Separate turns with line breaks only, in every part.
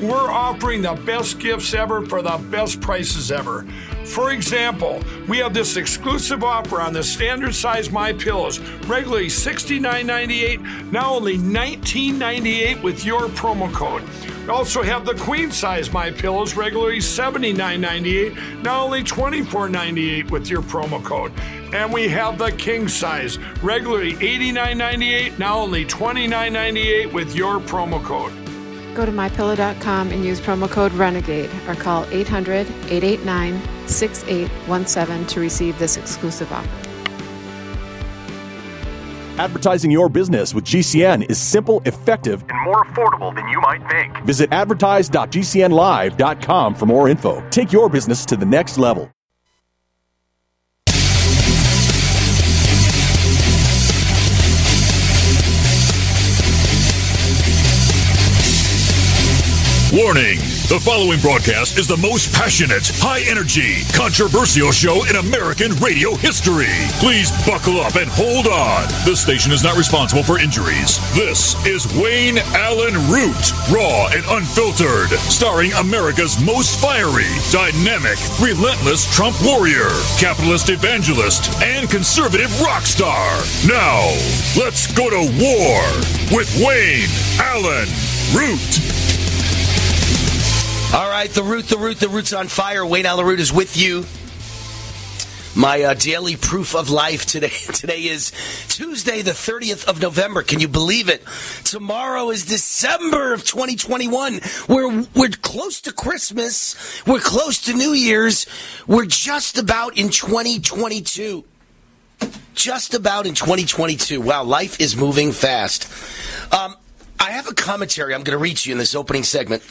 We're offering the best gifts ever for the best prices ever. For example, we have this exclusive offer on the standard size My Pillows, regularly $69.98, now only $19.98 with your promo code. We also have the queen size My Pillows, regularly $79.98, now only $24.98 with your promo code. And we have the king size, regularly $89.98, now only $29.98 with your promo code.
Go to mypillow.com and use promo code RENEGADE or call 800 889 6817 to receive this exclusive offer.
Advertising your business with GCN is simple, effective,
and more affordable than you might think.
Visit advertise.gcnlive.com for more info. Take your business to the next level.
Warning! The following broadcast is the most passionate, high energy, controversial show in American radio history. Please buckle up and hold on. This station is not responsible for injuries. This is Wayne Allyn Root, raw and unfiltered, starring America's most fiery, dynamic, relentless Trump warrior, capitalist evangelist, and conservative rock star. Now, let's go to war with Wayne Allyn Root.
All right, the root, the root, the root's on fire. Wayne Allyn Root is with you. My uh, daily proof of life today. Today is Tuesday, the 30th of November. Can you believe it? Tomorrow is December of 2021. We're, we're close to Christmas. We're close to New Year's. We're just about in 2022. Just about in 2022. Wow, life is moving fast. Um, I have a commentary I'm going to read to you in this opening segment.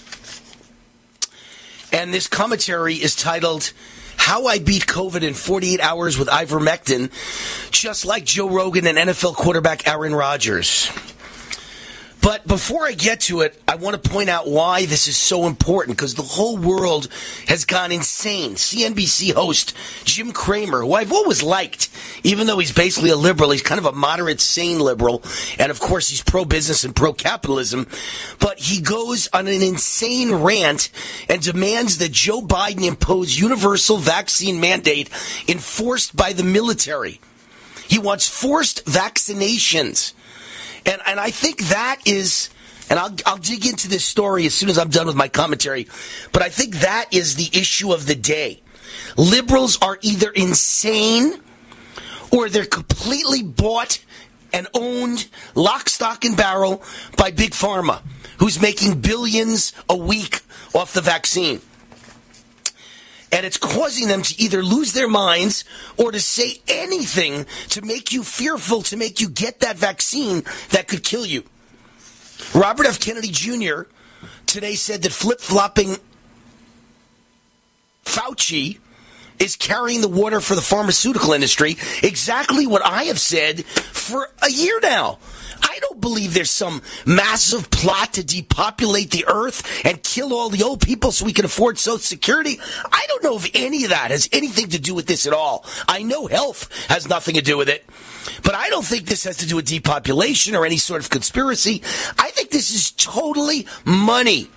And this commentary is titled How I Beat COVID in 48 Hours with Ivermectin, just like Joe Rogan and NFL quarterback Aaron Rodgers. But before I get to it, I want to point out why this is so important because the whole world has gone insane. CNBC host Jim Cramer, who I've always liked, even though he's basically a liberal, he's kind of a moderate, sane liberal. And of course, he's pro business and pro capitalism. But he goes on an insane rant and demands that Joe Biden impose universal vaccine mandate enforced by the military. He wants forced vaccinations. And, and I think that is, and I'll, I'll dig into this story as soon as I'm done with my commentary, but I think that is the issue of the day. Liberals are either insane or they're completely bought and owned lock, stock, and barrel by Big Pharma, who's making billions a week off the vaccine. And it's causing them to either lose their minds or to say anything to make you fearful, to make you get that vaccine that could kill you. Robert F. Kennedy Jr. today said that flip flopping Fauci is carrying the water for the pharmaceutical industry. Exactly what I have said for a year now. I don't believe there's some massive plot to depopulate the earth and kill all the old people so we can afford Social Security. I don't know if any of that has anything to do with this at all. I know health has nothing to do with it. But I don't think this has to do with depopulation or any sort of conspiracy. I think this is totally money.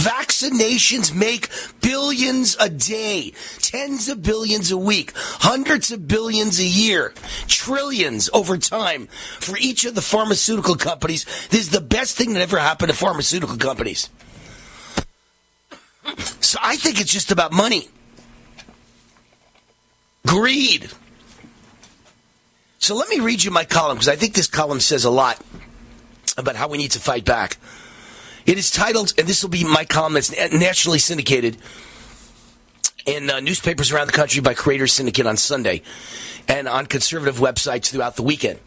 Vaccinations make billions a day, tens of billions a week, hundreds of billions a year, trillions over time for each of the pharmaceutical companies. This is the best thing that ever happened to pharmaceutical companies. So I think it's just about money. Greed. So let me read you my column because I think this column says a lot about how we need to fight back. It is titled, and this will be my column that's nationally syndicated in uh, newspapers around the country by Creators Syndicate on Sunday and on conservative websites throughout the weekend.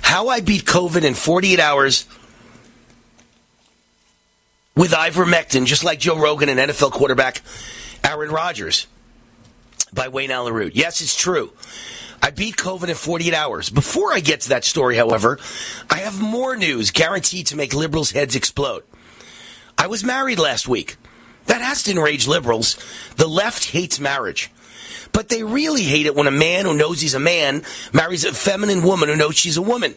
How I Beat COVID in 48 Hours with ivermectin, just like Joe Rogan and NFL quarterback Aaron Rodgers by Wayne Allyn Root. Yes, it's true. I beat COVID in 48 hours. Before I get to that story, however, I have more news guaranteed to make liberals' heads explode. I was married last week. That has to enrage liberals. The left hates marriage. But they really hate it when a man who knows he's a man marries a feminine woman who knows she's a woman.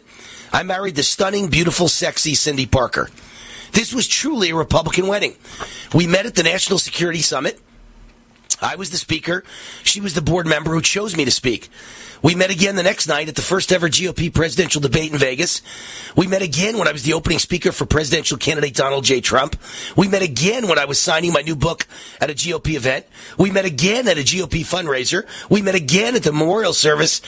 I married the stunning, beautiful, sexy Cindy Parker. This was truly a Republican wedding. We met at the National Security Summit. I was the speaker. She was the board member who chose me to speak. We met again the next night at the first ever GOP presidential debate in Vegas. We met again when I was the opening speaker for presidential candidate Donald J. Trump. We met again when I was signing my new book at a GOP event. We met again at a GOP fundraiser. We met again at the memorial service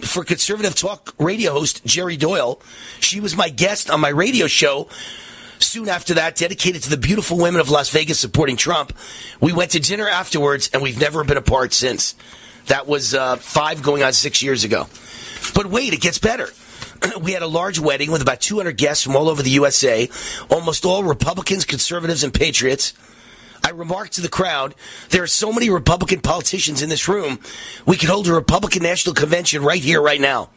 for conservative talk radio host Jerry Doyle. She was my guest on my radio show soon after that, dedicated to the beautiful women of Las Vegas supporting Trump. We went to dinner afterwards, and we've never been apart since. That was uh, five going on six years ago. But wait, it gets better. we had a large wedding with about 200 guests from all over the USA, almost all Republicans, conservatives, and patriots. I remarked to the crowd, there are so many Republican politicians in this room, we could hold a Republican National Convention right here, right now.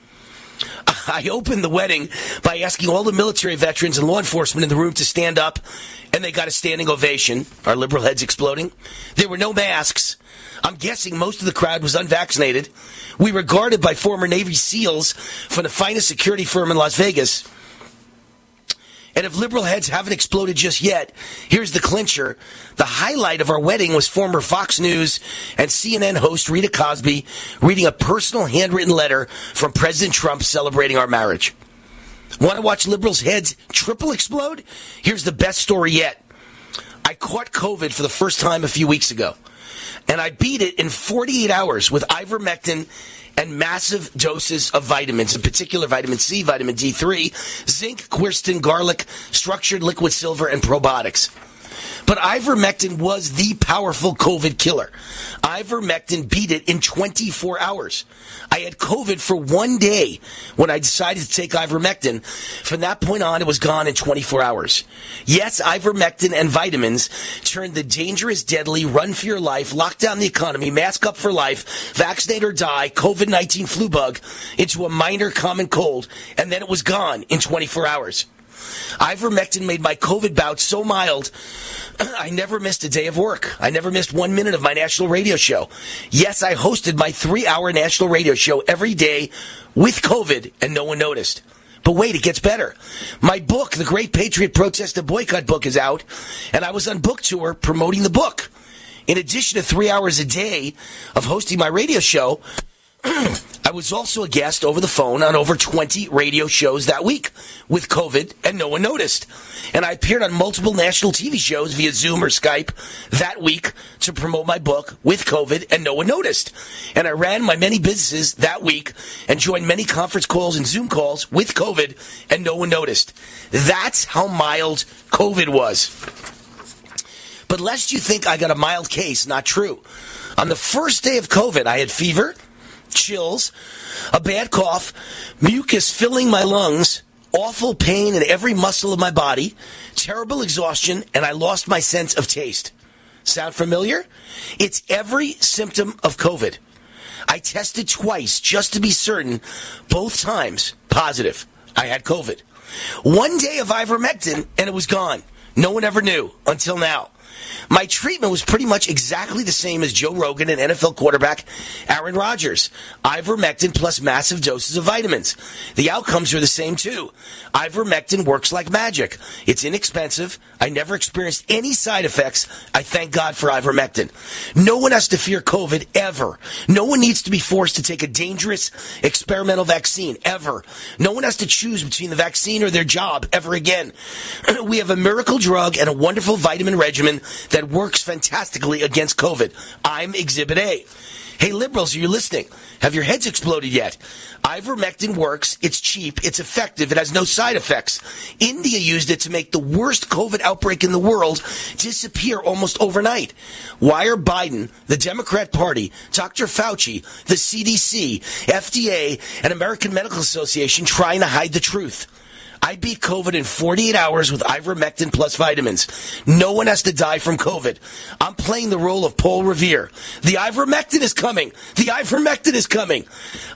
I opened the wedding by asking all the military veterans and law enforcement in the room to stand up, and they got a standing ovation. Our liberal heads exploding. There were no masks. I'm guessing most of the crowd was unvaccinated. We were guarded by former Navy SEALs from the finest security firm in Las Vegas. And if liberal heads haven't exploded just yet, here's the clincher. The highlight of our wedding was former Fox News and CNN host Rita Cosby reading a personal handwritten letter from President Trump celebrating our marriage. Want to watch liberals' heads triple explode? Here's the best story yet. I caught COVID for the first time a few weeks ago, and I beat it in 48 hours with ivermectin and massive doses of vitamins, in particular vitamin C, vitamin D3, zinc, quercetin, garlic, structured liquid silver, and probiotics. But ivermectin was the powerful COVID killer. Ivermectin beat it in 24 hours. I had COVID for one day when I decided to take ivermectin. From that point on, it was gone in 24 hours. Yes, ivermectin and vitamins turned the dangerous, deadly, run for your life, lock down the economy, mask up for life, vaccinate or die, COVID-19 flu bug into a minor common cold, and then it was gone in 24 hours. Ivermectin made my COVID bout so mild, I never missed a day of work. I never missed one minute of my national radio show. Yes, I hosted my three hour national radio show every day with COVID, and no one noticed. But wait, it gets better. My book, The Great Patriot Protest and Boycott book, is out, and I was on book tour promoting the book. In addition to three hours a day of hosting my radio show, I was also a guest over the phone on over 20 radio shows that week with COVID, and no one noticed. And I appeared on multiple national TV shows via Zoom or Skype that week to promote my book with COVID, and no one noticed. And I ran my many businesses that week and joined many conference calls and Zoom calls with COVID, and no one noticed. That's how mild COVID was. But lest you think I got a mild case, not true. On the first day of COVID, I had fever chills, a bad cough, mucus filling my lungs, awful pain in every muscle of my body, terrible exhaustion, and I lost my sense of taste. Sound familiar? It's every symptom of COVID. I tested twice just to be certain, both times positive. I had COVID. One day of ivermectin and it was gone. No one ever knew until now. My treatment was pretty much exactly the same as Joe Rogan and NFL quarterback Aaron Rodgers. Ivermectin plus massive doses of vitamins. The outcomes are the same too. Ivermectin works like magic. It's inexpensive. I never experienced any side effects. I thank God for ivermectin. No one has to fear COVID ever. No one needs to be forced to take a dangerous experimental vaccine ever. No one has to choose between the vaccine or their job ever again. we have a miracle drug and a wonderful vitamin regimen that works fantastically against COVID. I'm Exhibit A. Hey, liberals, are you listening? Have your heads exploded yet? Ivermectin works. It's cheap. It's effective. It has no side effects. India used it to make the worst COVID outbreak in the world disappear almost overnight. Why are Biden, the Democrat Party, Dr. Fauci, the CDC, FDA, and American Medical Association trying to hide the truth? I beat COVID in 48 hours with ivermectin plus vitamins. No one has to die from COVID. I'm playing the role of Paul Revere. The ivermectin is coming. The ivermectin is coming.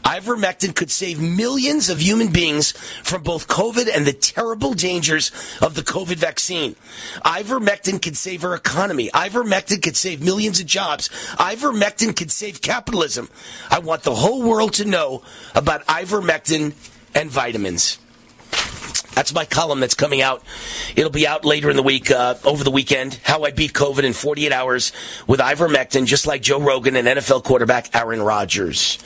Ivermectin could save millions of human beings from both COVID and the terrible dangers of the COVID vaccine. Ivermectin could save our economy. Ivermectin could save millions of jobs. Ivermectin could save capitalism. I want the whole world to know about ivermectin and vitamins. That's my column that's coming out. It'll be out later in the week, uh, over the weekend. How I beat COVID in 48 hours with ivermectin, just like Joe Rogan and NFL quarterback Aaron Rodgers.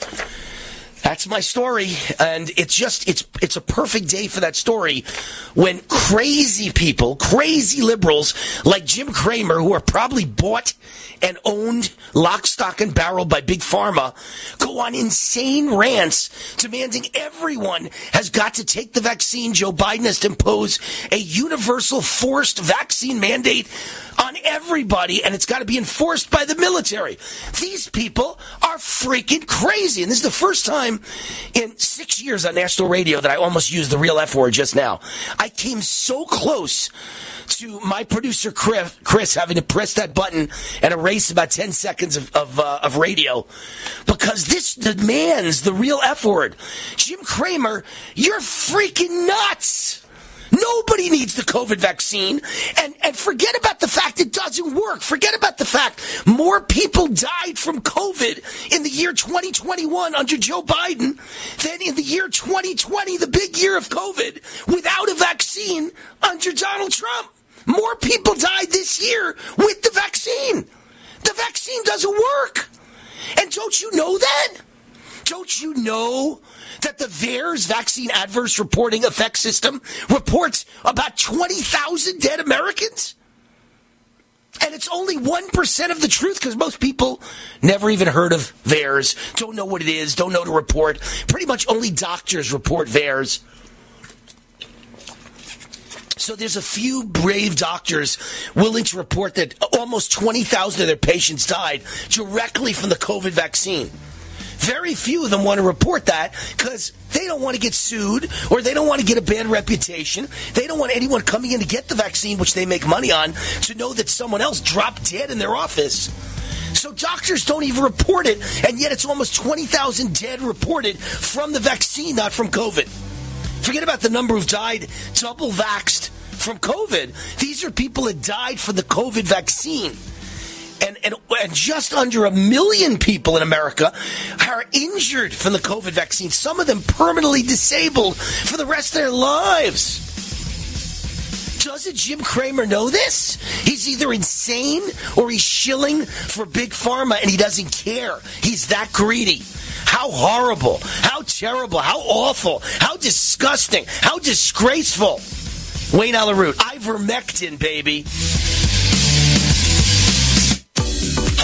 That's my story, and it's just it's it's a perfect day for that story when crazy people, crazy liberals like Jim Cramer, who are probably bought and owned lock, stock, and barrel by Big Pharma, go on insane rants demanding everyone has got to take the vaccine. Joe Biden has to impose a universal forced vaccine mandate on everybody, and it's got to be enforced by the military. These people are freaking crazy. And this is the first time in six years on national radio that I almost used the real F word just now. I came so close to my producer Chris, Chris having to press that button and erase about 10 seconds of, of, uh, of radio because this demands the real F word. Jim Cramer, you're freaking nuts. Nobody needs the COVID vaccine. And, and forget about the fact it doesn't work. Forget about the fact more people died from COVID in the year 2021 under Joe Biden than in the year 2020, the big year of COVID, without a vaccine under Donald Trump. More people died this year with the vaccine. The vaccine doesn't work. And don't you know that? Don't you know that the VAERS vaccine adverse reporting effect system reports about 20,000 dead Americans? And it's only 1% of the truth because most people never even heard of VAERS, don't know what it is, don't know to report. Pretty much only doctors report VAERS. So there's a few brave doctors willing to report that almost 20,000 of their patients died directly from the COVID vaccine. Very few of them want to report that because they don't want to get sued or they don't want to get a bad reputation. They don't want anyone coming in to get the vaccine, which they make money on, to know that someone else dropped dead in their office. So doctors don't even report it, and yet it's almost 20,000 dead reported from the vaccine, not from COVID. Forget about the number who've died double vaxxed from COVID. These are people that died from the COVID vaccine. And, and, and just under a million people in America are injured from the COVID vaccine, some of them permanently disabled for the rest of their lives. Doesn't Jim Cramer know this? He's either insane or he's shilling for Big Pharma and he doesn't care. He's that greedy. How horrible, how terrible, how awful, how disgusting, how disgraceful. Wayne Allyn Root, ivermectin, baby.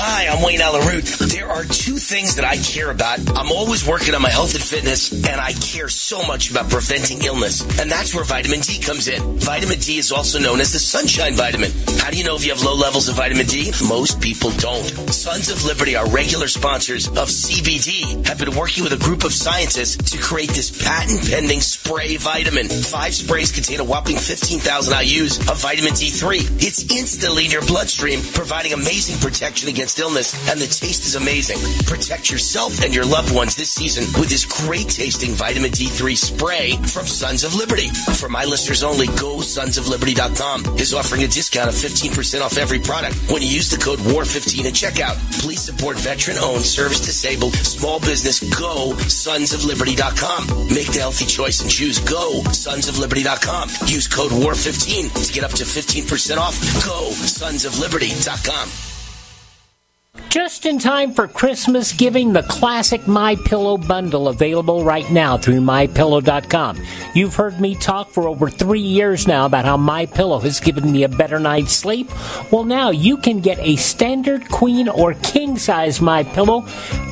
Hi, I'm Wayne Allyn Root. There are two things that I care about. I'm always working on my health and fitness, and I care so much about preventing illness. And that's where vitamin D comes in. Vitamin D is also known as the sunshine vitamin. How do you know if you have low levels of vitamin D? Most people don't. Sons of Liberty, our regular sponsors of CBD, have been working with a group of scientists to create this patent pending spray vitamin. Five sprays contain a whopping 15,000 IUs of vitamin D3. It's instantly in your bloodstream, providing amazing protection against illness, and the taste is amazing. Protect yourself and your loved ones this season with this great tasting vitamin D3 spray from Sons of Liberty. For my listeners only, go sonsofliberty.com is offering a discount of 15% off every product when you use the code WAR15 at checkout. Please support veteran owned, service disabled, small business. Go sonsofliberty.com. Make the healthy choice and choose go sonsofliberty.com. Use code WAR15 to get up to 15% off. Go sonsofliberty.com.
Just in time for Christmas giving, the classic My Pillow bundle available right now through mypillow.com. You've heard me talk for over 3 years now about how My Pillow has given me a better night's sleep. Well, now you can get a standard queen or king size My Pillow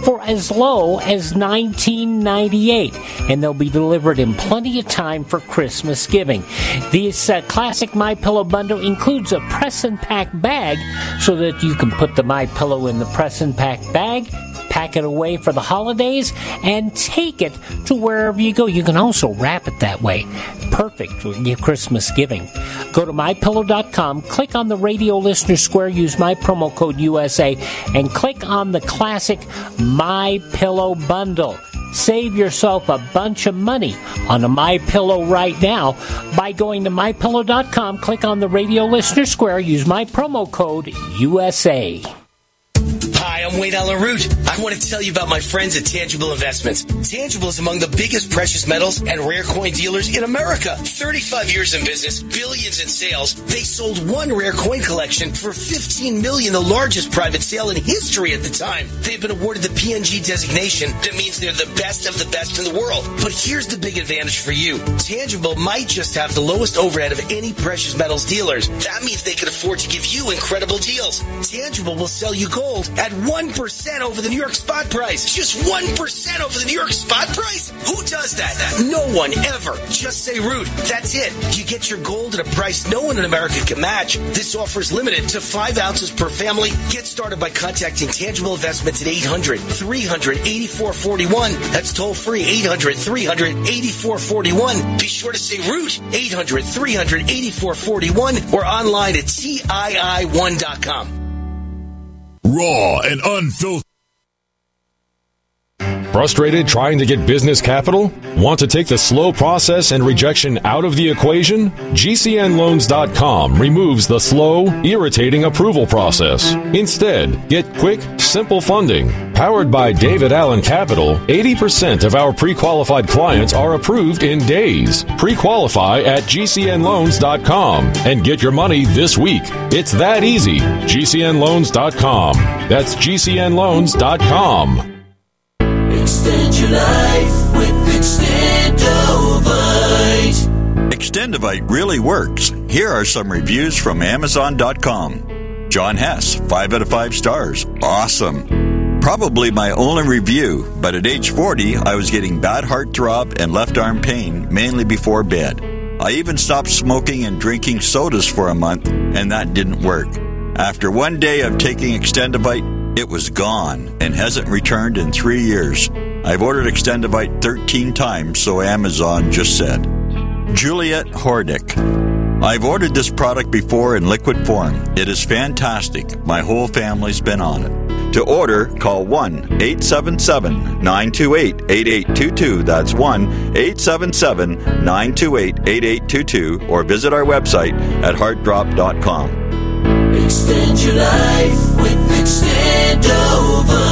for as low as $19.98 and they'll be delivered in plenty of time for Christmas giving. This uh, classic My Pillow bundle includes a press and pack bag so that you can put the My Pillow in the press and pack bag, pack
pack it away for the holidays, and take it to wherever you go. You can also wrap it that way. Perfect for your Christmas giving. Go to mypillow.com, click on the radio listener square, use my promo code USA, and click on the classic My Pillow bundle. Save yourself a bunch of money on a My Pillow right now by going to mypillow.com, click on the radio listener square, use my promo code USA.
I'm Wayne Allyn Root. I want to tell you about my friends at Tangible Investments. Tangible is among the biggest precious metals and rare coin dealers in America. 35 years in business, billions in sales. They sold one rare coin collection for 15 million, the largest private sale in history at the time. They've been awarded the PNG designation. That means they're the best of the best in the world. But here's the big advantage for you. Tangible might just have the lowest overhead of any precious metals dealers. That means they can afford to give you incredible deals. Tangible will sell you gold at 1% over the New York spot price. Just 1% over the New York spot price? Who does that? No one ever. Just say root. That's it. You get your gold at a price no one in America can match. This offer is limited to five ounces per family. Get started by contacting Tangible Investments at 800 300 8441. That's toll free 800 300 8441. Be sure to say root 800 300 8441 or online at TII1.com.
Raw and unfiltered.
Frustrated trying to get business capital? Want to take the slow process and rejection out of the equation? GCNLoans.com removes the slow, irritating approval process. Instead, get quick, simple funding. Powered by David Allen Capital, 80% of our pre qualified clients are approved in days. Pre qualify at GCNLoans.com and get your money this week. It's that easy. GCNLoans.com. That's GCNLoans.com.
Extend your life with Extendovite.
Extendovite really works. Here are some reviews from Amazon.com. John Hess, 5 out of 5 stars. Awesome. Probably my only review, but at age 40, I was getting bad heart throb and left arm pain, mainly before bed. I even stopped smoking and drinking sodas for a month, and that didn't work. After one day of taking Extendovite, it was gone and hasn't returned in three years. I've ordered Extendovite 13 times, so Amazon just said. Juliet Hordick. I've ordered this product before in liquid form. It is fantastic. My whole family's been on it. To order, call 1 877 928 8822. That's 1 877 928 8822 or visit our website at heartdrop.com.
Extend your life with Extendovite.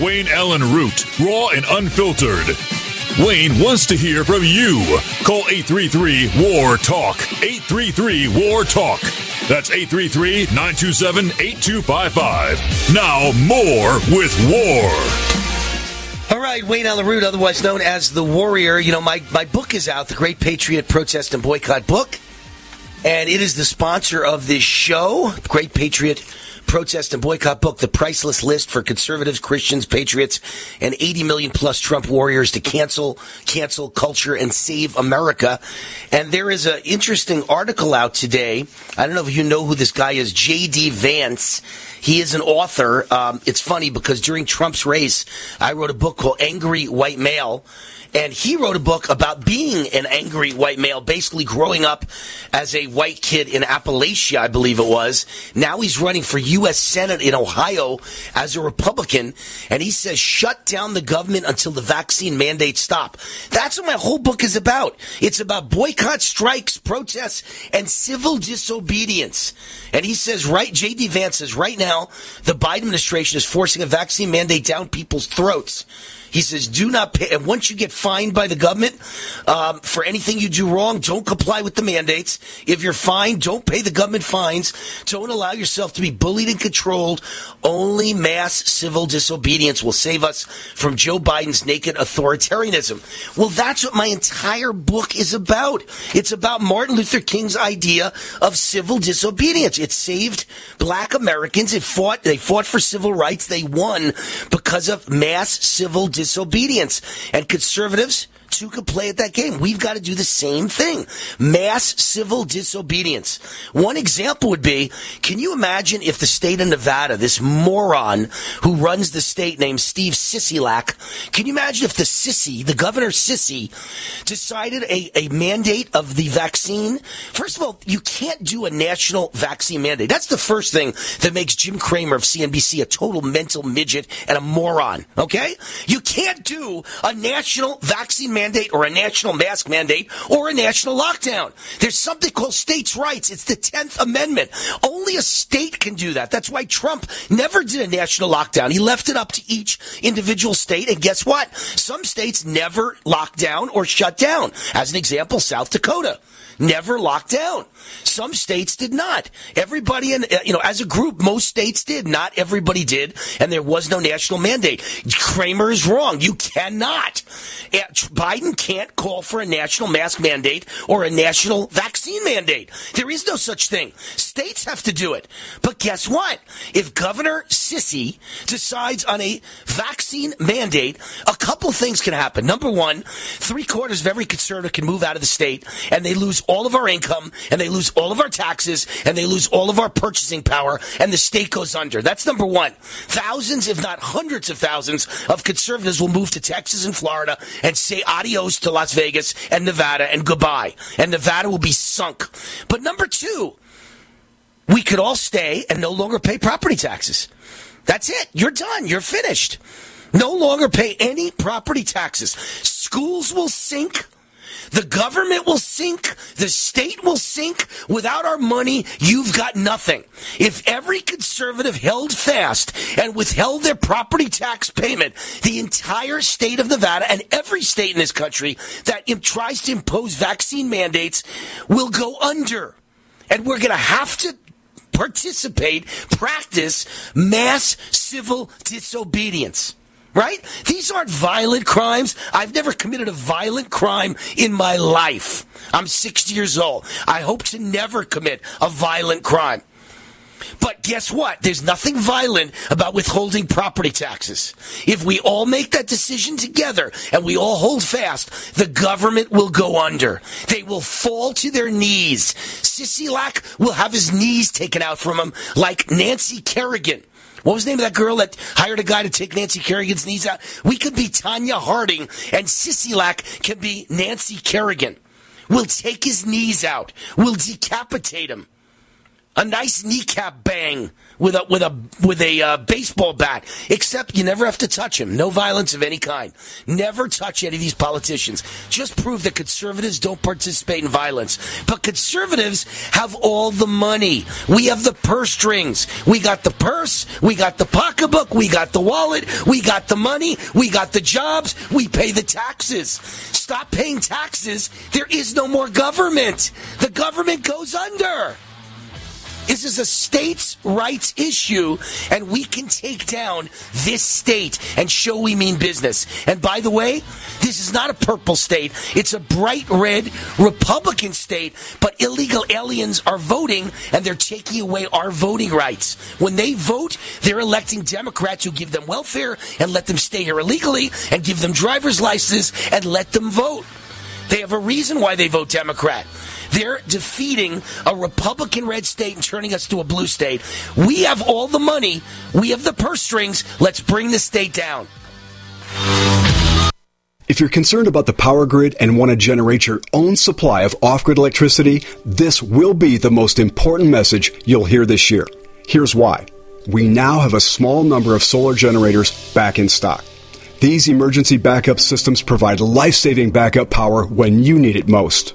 Wayne Allyn Root, raw and unfiltered. Wayne wants to hear from you. Call 833 WAR TALK. 833 WAR TALK. That's 833 927 8255. Now, more with War.
All right, Wayne Allyn Root, otherwise known as the Warrior. You know, my, my book is out, the Great Patriot Protest and Boycott book, and it is the sponsor of this show, Great Patriot protest and boycott book, The Priceless List for Conservatives, Christians, Patriots, and 80 million plus Trump warriors to cancel, cancel culture and save America. And there is an interesting article out today. I don't know if you know who this guy is, J.D. Vance. He is an author. Um, it's funny because during Trump's race, I wrote a book called Angry White Male. And he wrote a book about being an angry white male, basically growing up as a white kid in Appalachia, I believe it was. Now he's running for U.S. Senate in Ohio as a Republican. And he says, shut down the government until the vaccine mandates stop. That's what my whole book is about. It's about boycott, strikes, protests, and civil disobedience. And he says, right, J.D. Vance says, right now, the Biden administration is forcing a vaccine mandate down people's throats. He says, do not pay. And once you get fined by the government um, for anything you do wrong, don't comply with the mandates. If you're fined, don't pay the government fines. Don't allow yourself to be bullied and controlled. Only mass civil disobedience will save us from Joe Biden's naked authoritarianism. Well, that's what my entire book is about. It's about Martin Luther King's idea of civil disobedience. It saved black Americans. It fought, they fought for civil rights. They won because of mass civil disobedience. Disobedience and conservatives, too could play at that game. We've got to do the same thing. Mass civil disobedience. One example would be, can you imagine if the state of Nevada, this moron who runs the state named Steve Sisolak, can you imagine if the sissy, the governor sissy, decided a, a mandate of the vaccine? First of all, you can't do a national vaccine mandate. That's the first thing that makes Jim Cramer of CNBC a total mental midget and a moron. Okay? You can't do a national vaccine mandate or a national mask mandate or a national lockdown. There's something called states' rights. It's the 10th Amendment. Only a state can do that. That's why Trump never did a national lockdown. He left it up to each individual state. And guess what? Some states never locked down or shut down. As an example, South Dakota never locked down. Some states did not. Everybody in, uh, you know, as a group, most states did. Not everybody did. And there was no national mandate. Cramer is wrong. You cannot. Eh, Biden can't call for a national mask mandate or a national vaccine mandate. There is no such thing. States have to do it. But guess what? If Governor Sissy decides on a vaccine mandate, a couple things can happen. Number one, three quarters of every conservative can move out of the state and they lose all of our income and they lose all of our taxes and they lose all of our purchasing power and the state goes under. That's number one. Thousands, if not hundreds of thousands of conservatives will move to Texas and Florida and say adios to Las Vegas and Nevada and goodbye. And Nevada will be sunk. But number two, we could all stay and no longer pay property taxes. That's it. You're done. You're finished. No longer pay any property taxes. Schools will sink. The government will sink. The state will sink. Without our money, you've got nothing. If every conservative held fast and withheld their property tax payment, the entire state of Nevada and every state in this country that tries to impose vaccine mandates will go under. And we're going to have to participate, practice mass civil disobedience. Right? These aren't violent crimes. I've never committed a violent crime in my life. I'm 60 years old. I hope to never commit a violent crime. But guess what? There's nothing violent about withholding property taxes. If we all make that decision together and we all hold fast, the government will go under. They will fall to their knees. Sisolak will have his knees taken out from him like Nancy Kerrigan. What was the name of that girl that hired a guy to take Nancy Kerrigan's knees out? We could be Tonya Harding and Sisolak can be Nancy Kerrigan. We'll take his knees out. We'll decapitate him a nice kneecap bang with a with a with a uh, baseball bat. Except you never have to touch him. No violence of any kind. Never touch any of these politicians. Just prove that conservatives don't participate in violence. But conservatives have all the money. We have the purse strings. We got the purse. We got the pocketbook. We got the wallet. We got the money. We got the jobs. We pay the taxes. Stop paying taxes. There is no more government. The government goes under. This is a states' rights issue, and we can take down this state and show we mean business. And by the way, this is not a purple state. It's a bright red Republican state, but illegal aliens are voting and they're taking away our voting rights. When they vote, they're electing Democrats who give them welfare and let them stay here illegally and give them driver's licenses and let them vote. They have a reason why they vote Democrat. They're defeating a Republican red state and turning us to a blue state. We have all the money. We have the purse strings. Let's bring the state down.
If you're concerned about the power grid and want to generate your own supply of off grid electricity, this will be the most important message you'll hear this year. Here's why. We now have a small number of solar generators back in stock. These emergency backup systems provide life saving backup power when you need it most.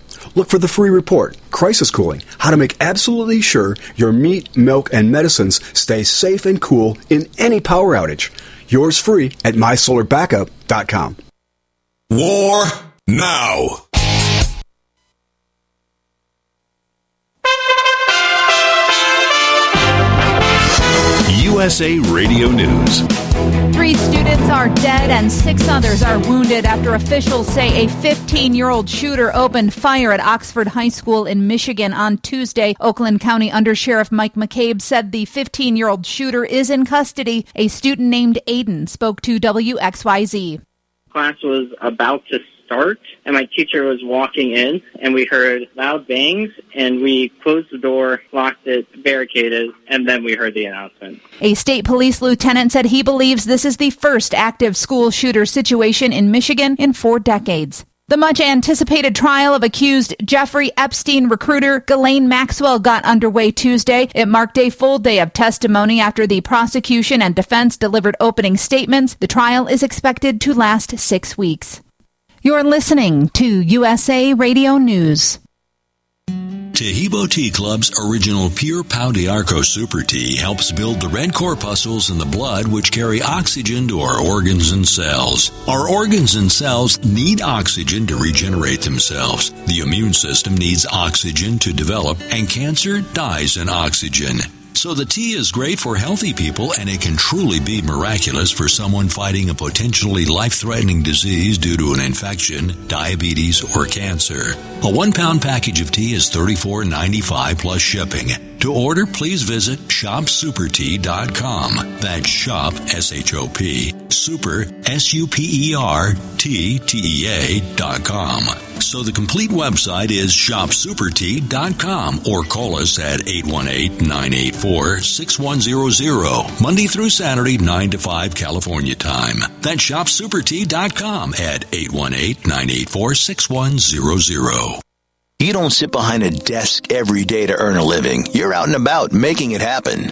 Look for the free report, Crisis Cooling, how to make absolutely sure your meat, milk, and medicines stay safe and cool in any power outage. Yours free at mysolarbackup.com.
War now.
USA Radio News.
Three students are dead and six others are wounded after officials say a 15 year old shooter opened fire at Oxford High School in Michigan on Tuesday. Oakland County Undersheriff Mike McCabe said the 15 year old shooter is in custody. A student named Aiden spoke to WXYZ.
Class was about to start, and my teacher was walking in, and we heard loud bangs, and we closed the door, locked it, barricaded, and then we heard the announcement.
A state police lieutenant said he believes this is the first active school shooter situation in Michigan in four decades. The much anticipated trial of accused Jeffrey Epstein recruiter Ghislaine Maxwell got underway Tuesday. It marked a full day of testimony after the prosecution and defense delivered opening statements. The trial is expected to last six weeks. You're listening to USA Radio News.
Taheebo Tea Club's original Pure Pau d'Arco Super Tea helps build the red corpuscles in the blood which carry oxygen to our organs and cells. Our organs and cells need oxygen to regenerate themselves. The immune system needs oxygen to develop, and cancer dies in oxygen. So the tea is great for healthy people and it can truly be miraculous for someone fighting a potentially life-threatening disease due to an infection, diabetes, or cancer. A one pound package of tea is $34.95 plus shipping. To order, please visit shopsupertea.com. That's shop, S-H-O-P, super, S-U-P-E-R-T-T-E-A dot com. So the complete website is shopsupertea.com or call us at 818-984-6100, Monday through Saturday, 9 to 5 California time. That's shopsupertea.com at 818-984-6100.
You don't sit behind a desk every day to earn a living. You're out and about making it happen.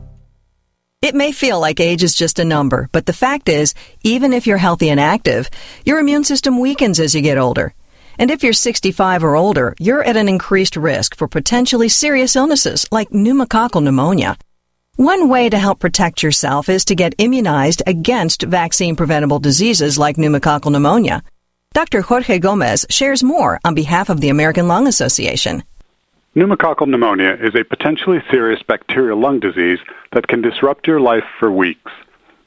It may feel like age is just a number, but the fact is, even if you're healthy and active, your immune system weakens as you get older. And if you're 65 or older, you're at an increased risk for potentially serious illnesses like pneumococcal pneumonia. One way to help protect yourself is to get immunized against vaccine preventable diseases like pneumococcal pneumonia. Dr. Jorge Gomez shares more on behalf of the American Lung Association.
Pneumococcal pneumonia is a potentially serious bacterial lung disease that can disrupt your life for weeks.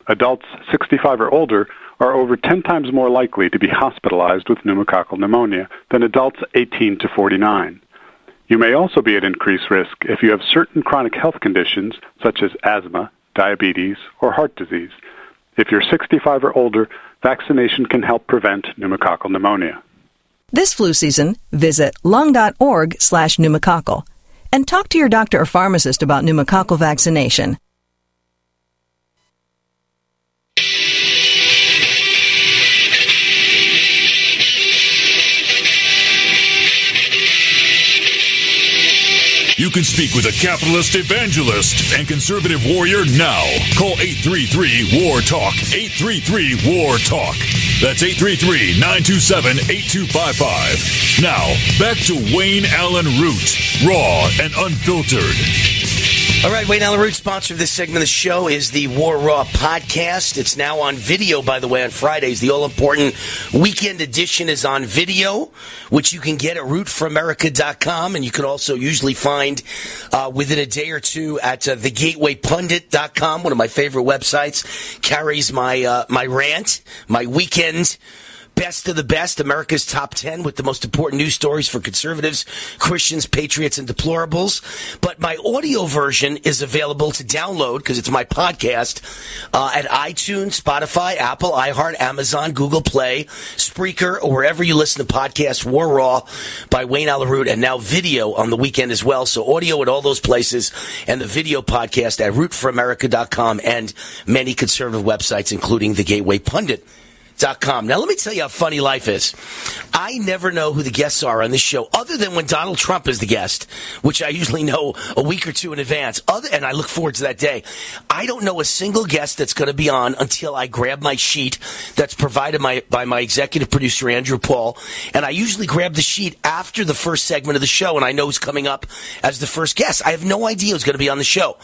Adults 65 or older are over 10 times more likely to be hospitalized with pneumococcal pneumonia than adults 18 to 49. You may also be at increased risk if you have certain chronic health conditions such as asthma, diabetes, or heart disease. If you're 65 or older, vaccination can help prevent pneumococcal pneumonia.
This flu season, visit lung.org slash pneumococcal and talk to your doctor or pharmacist about pneumococcal vaccination.
You can speak with a capitalist evangelist and conservative warrior now. Call 833 War Talk. 833 War Talk. That's 833 927 8255. Now, back to Wayne Allyn Root, raw and unfiltered.
All right, Wayne Allyn Root, sponsor of this segment of the show, is the War Raw podcast. It's now on video, by the way, on Fridays. The all important weekend edition is on video, which you can get at rootforamerica.com. And you can also usually find uh, within a day or two at uh, thegatewaypundit.com, one of my favorite websites. Carries my, uh, my rant, my weekend best of the best, America's top 10 with the most important news stories for conservatives, Christians, patriots, and deplorables. But my audio version is available to download because it's my podcast uh, at iTunes, Spotify, Apple, iHeart, Amazon, Google Play, Spreaker, or wherever you listen to podcasts, War Raw by Wayne Allyn Root, and now video on the weekend as well. So audio at all those places and the video podcast at rootforamerica.com and many conservative websites, including the Gateway Pundit. Com. Now, let me tell you how funny life is. I never know who the guests are on this show, other than when Donald Trump is the guest, which I usually know a week or two in advance. Other, and I look forward to that day. I don't know a single guest that's going to be on until I grab my sheet that's provided my, by my executive producer Andrew Paul, and I usually grab the sheet after the first segment of the show, and I know who's coming up as the first guest. I have no idea who's going to be on the show.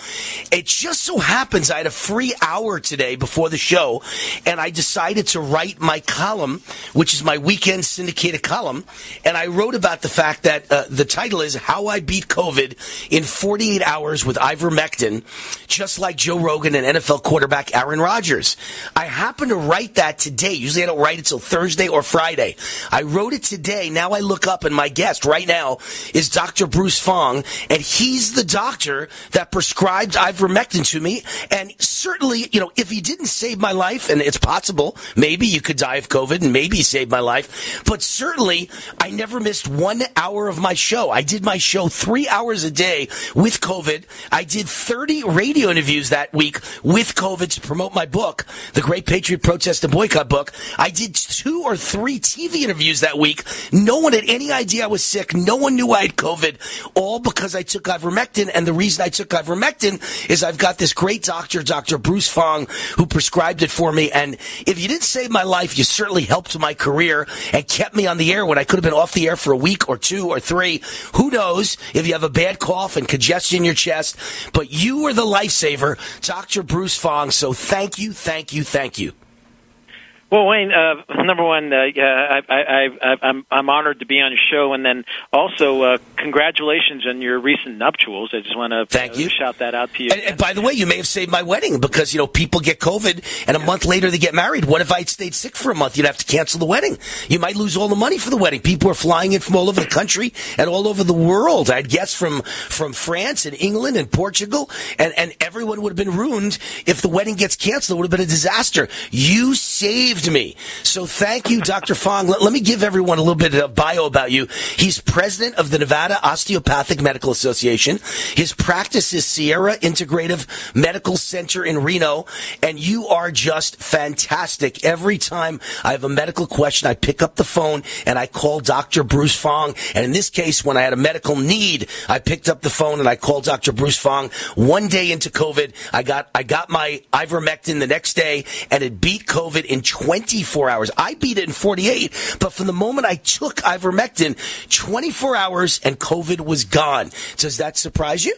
It just so happens I had a free hour today before the show, and I decided to write write my column, which is my weekend syndicated column, and I wrote about the fact that uh, the title is "How I Beat COVID in 48 Hours with Ivermectin," just like Joe Rogan and NFL quarterback Aaron Rodgers. I happen to write that today. Usually, I don't write it till Thursday or Friday. I wrote it today. Now I look up, and my guest right now is Dr. Bruce Fong, and he's the doctor that prescribed ivermectin to me. And certainly, you know, if he didn't save my life, and it's possible, maybe you could die of COVID and maybe save my life. But certainly, I never missed one hour of my show. I did my show three hours a day with COVID. I did 30 radio interviews that week with COVID to promote my book, The Great Patriot Protest and Boycott book. I did two or three TV interviews that week. No one had any idea I was sick. No one knew I had COVID, all because I took ivermectin. And the reason I took ivermectin is I've got this great doctor, Dr. Bruce Fong, who prescribed it for me. And if you didn't save my life, you certainly helped my career and kept me on the air when I could have been off the air for a week or two or three. Who knows if you have a bad cough and congestion in your chest, but you were the lifesaver, Dr. Bruce Fong. So thank you, thank you, thank you.
Well, Wayne, uh, number one, uh, yeah, I, I, I, I'm I'm honored to be on your show, and then also uh, congratulations on your recent nuptials. I just want to
Thank you.
shout that out to you.
And, and by the way, you may have saved my wedding because you know people get COVID and a month later they get married. What if I would stayed sick for a month? You'd have to cancel the wedding. You might lose all the money for the wedding. People are flying in from all over the country and all over the world. I had guests from from France and England and Portugal, and and everyone would have been ruined if the wedding gets canceled. It would have been a disaster. You saved me. So thank you, Dr. Fong. Let, let me give everyone a little bit of bio about you. He's president of the Nevada Osteopathic Medical Association. His practice is Sierra Integrative Medical Center in Reno, and you are just fantastic. Every time I have a medical question, I pick up the phone and I call Dr. Bruce Fong. And in this case, when I had a medical need, I picked up the phone and I called Dr. Bruce Fong. One day into COVID, I got I got my ivermectin the next day, and it beat COVID in 24 hours. I beat it in 48, but from the moment I took ivermectin, 24 hours and COVID was gone. Does that surprise you?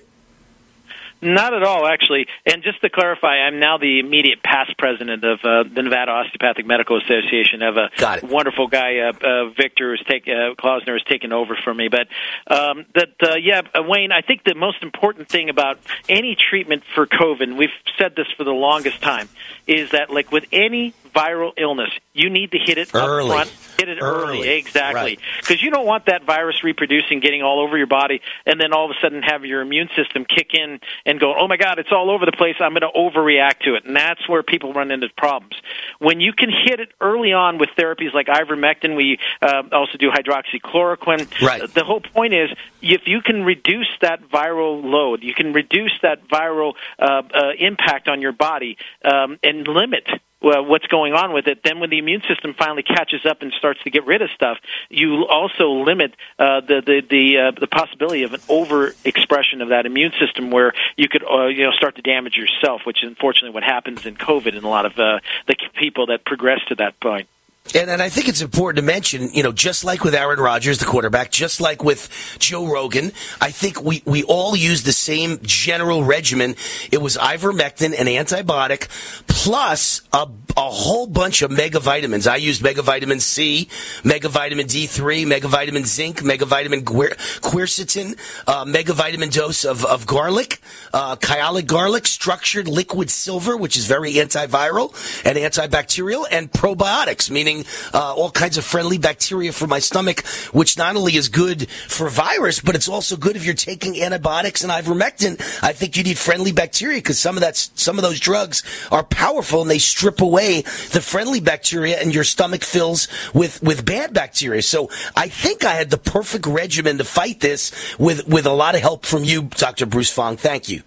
Not at all, actually. And just to clarify, I'm now the immediate past president of uh, the Nevada Osteopathic Medical Association. I have a
Got it.
wonderful guy, uh, uh, Victor, who's take, uh, Klausner, has taken over for me. But um, that, uh, yeah, uh, Wayne, I think the most important thing about any treatment for COVID, and we've said this for the longest time, is that like with any viral illness, you need to hit it
Early.
up front. Hit it early,
Early.
exactly.
Right.
Because you don't want that virus reproducing, getting all over your body, and then all of a sudden have your immune system kick in and go, oh my God, it's all over the place. I'm going to overreact to it. And that's where people run into problems. When you can hit it early on with therapies like ivermectin, we uh, also do hydroxychloroquine.
Right.
The whole point is if you can reduce that viral load, you can reduce that viral uh, uh, impact on your body um, and limit uh, what's going on with it, then when the immune system finally catches up and starts to get rid of stuff, you also limit uh, the the the, uh, the possibility of an overexpression of that immune system, where you could uh, you know start to damage yourself, which is unfortunately what happens in COVID in a lot of uh, the people that progress to that point.
And, and I think it's important to mention, you know, just like with Aaron Rodgers, the quarterback, just like with Joe Rogan, I think we, we all use the same general regimen. It was ivermectin, an antibiotic, plus a, a whole bunch of mega vitamins. I used mega vitamin C, mega vitamin D3, mega vitamin zinc, mega vitamin guer- quercetin, uh, mega vitamin dose of, of garlic, uh, garlic, structured liquid silver, which is very antiviral and antibacterial, and probiotics, meaning uh, all kinds of friendly bacteria for my stomach, which not only is good for virus, but it's also good if you're taking antibiotics and ivermectin. I think you need friendly bacteria because some of that, some of those drugs are powerful and they strip away the friendly bacteria, and your stomach fills with with bad bacteria. So I think I had the perfect regimen to fight this with with a lot of help from you, Dr. Bruce Fong. Thank you.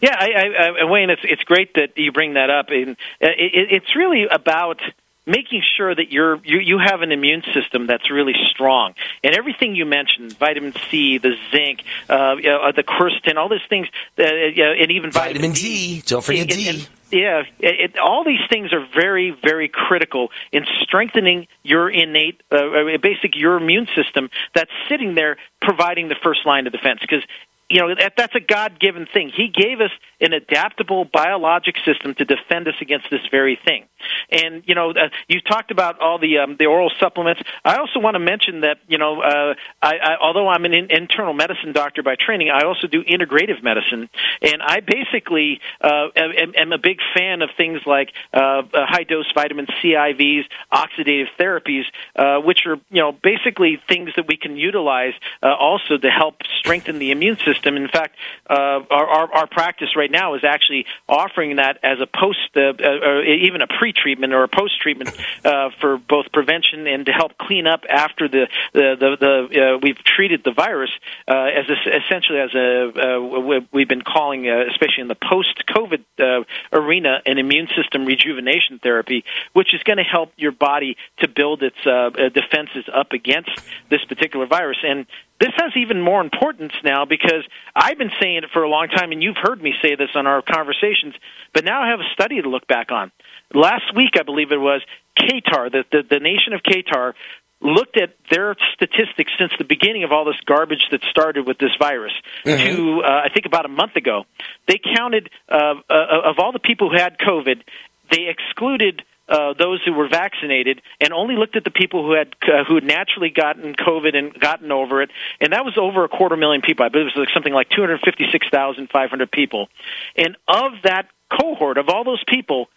Yeah, I, I, I, Wayne, it's it's great that you bring that up, and uh, it, it's really about making sure that you're you, you have an immune system that's really strong. And everything you mentioned, vitamin C, the zinc, uh, you know, the quercetin, all these things, uh, and even vitamin,
vitamin D. Don't forget D.
And, yeah, it, it, all these things are very, very critical in strengthening your innate, uh, basic your immune system that's sitting there providing the first line of defense. Because you know that, that's a God-given thing. He gave us an adaptable biologic system to defend us against this very thing. And you know, uh, you talked about all the um, the oral supplements. I also want to mention that you know, uh, I, I, although I'm an in, internal medicine doctor by training, I also do integrative medicine, and I basically uh, am, am a big fan of things like uh, high dose vitamin C IVs, oxidative therapies, uh, which are you know basically things that we can utilize uh, also to help strengthen the immune system. In fact, uh, our, our our practice right now is actually offering that as a post, uh, uh, or even a pre-treatment or a post-treatment uh, for both prevention and to help clean up after the the the, the uh, we've treated the virus uh, as a, essentially as a uh, we've been calling, uh, especially in the post-COVID uh, arena, an immune system rejuvenation therapy, which is going to help your body to build its uh, uh, defenses up against this particular virus and this has even more importance now because I've been saying it for a long time, and you've heard me say this on our conversations, but now I have a study to look back on. Last week, I believe it was, Qatar, the, the, the nation of Qatar, looked at their statistics since the beginning of all this garbage that started with this virus
Mm-hmm.
to, uh, I think, about a month ago. They counted, uh, uh, of all the people who had COVID, they excluded uh, those who were vaccinated and only looked at the people who had uh, who had naturally gotten COVID and gotten over it, and that was over a quarter million people. I believe it was like something like 256,500 people. And of that cohort, of all those people,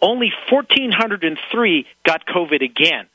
only 1,403 got COVID again.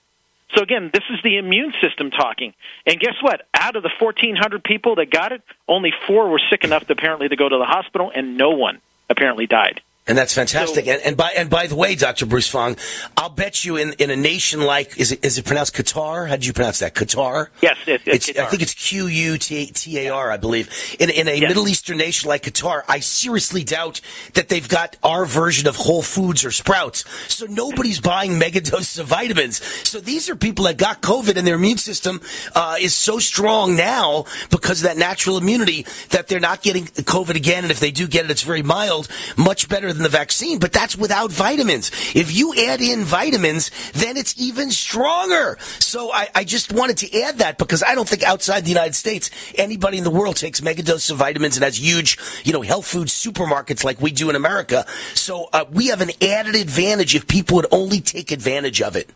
So again, this is the immune system talking. And guess what? Out of the 1,400 people that got it, only four were sick enough to apparently to go to the hospital, and no one apparently died.
And that's fantastic. and, and by and by the way, Dr. Bruce Fong, I'll bet you in, in a nation like is it is it pronounced Qatar? How did you pronounce that? Qatar?
Yes, it, it's,
It's, I think it's Q U T T A R, I believe. In, in a Middle Eastern nation like Qatar, I seriously doubt that they've got our version of Whole Foods or Sprouts. So nobody's buying mega doses of vitamins. So these are people that got COVID and their immune system uh, is so strong now because of that natural immunity that they're not getting COVID again. And if they do get it, it's very mild, much better better than the vaccine, but that's without vitamins. If you add in vitamins, then it's even stronger. So I, I just wanted to add that because I don't think outside the United States anybody in the world takes mega doses of vitamins and has huge, you know, health food supermarkets like we do in America. So uh, we have an added advantage if people would only take advantage of it.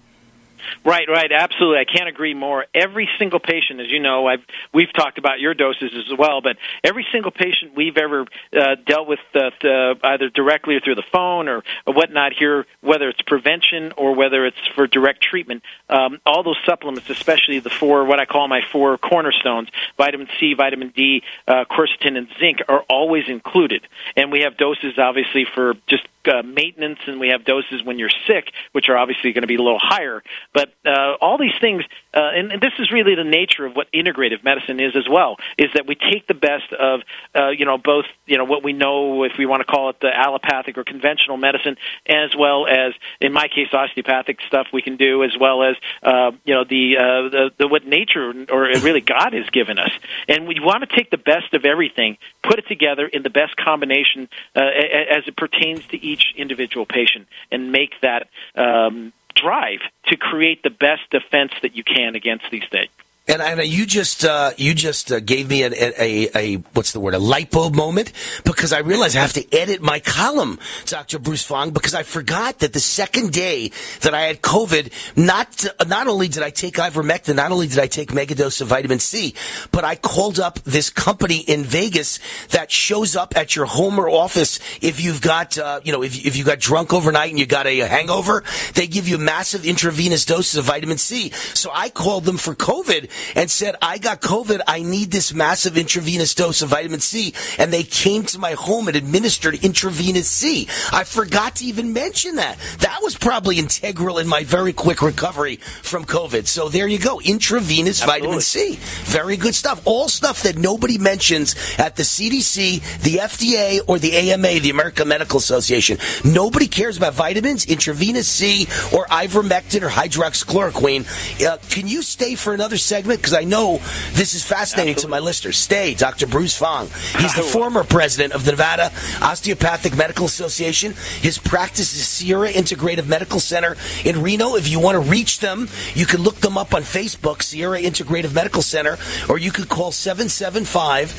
Right, right, absolutely. I can't agree more. Every single patient, as you know, I've we've talked about your doses as well, but every single patient we've ever uh, dealt with, uh, uh, either directly or through the phone or, or whatnot, here, whether it's prevention or whether it's for direct treatment, um, all those supplements, especially the four, what I call my four cornerstones, vitamin C, vitamin D, uh, quercetin, and zinc, are always included. And we have doses, obviously, for just uh, maintenance, and we have doses when you're sick, which are obviously going to be a little higher. But uh, all these things, uh, and, and this is really the nature of what integrative medicine is as well, is that we take the best of, uh, you know, both, you know, what we know, if we want to call it the allopathic or conventional medicine, as well as, in my case, osteopathic stuff we can do, as well as, uh, you know, the, uh, the, the what nature or really God has given us. And we want to take the best of everything, put it together in the best combination uh, as it pertains to each individual patient, and make that um, drive to create the best defense that you can against these things.
And I you just uh, you just uh, gave me a, a, a what's the word a light bulb moment because I realized I have to edit my column, Dr. Bruce Fong, because I forgot that the second day that I had COVID, not not only did I take ivermectin, not only did I take megadose of vitamin C, but I called up this company in Vegas that shows up at your home or office if you've got uh, you know if if you got drunk overnight and you got a hangover, they give you massive intravenous doses of vitamin C. So I called them for COVID and said, I got COVID. I need this massive intravenous dose of vitamin C. And they came to my home and administered intravenous C. I forgot to even mention that. That was probably integral in my very quick recovery from COVID. So there you go. Intravenous
Absolutely.
vitamin C. Very good stuff. All stuff that nobody mentions at the CDC, the FDA, or the AMA, the American Medical Association. Nobody cares about vitamins, intravenous C, or ivermectin or hydroxychloroquine. Uh, can you stay for another segment? Because I know this is fascinating Absolutely. to my listeners. Stay, Dr. Bruce Fong. He's the former president of the Nevada Osteopathic Medical Association. His practice is Sierra Integrative Medical Center in Reno. If you want to reach them, you can look them up on Facebook, Sierra Integrative Medical Center, or you could call 775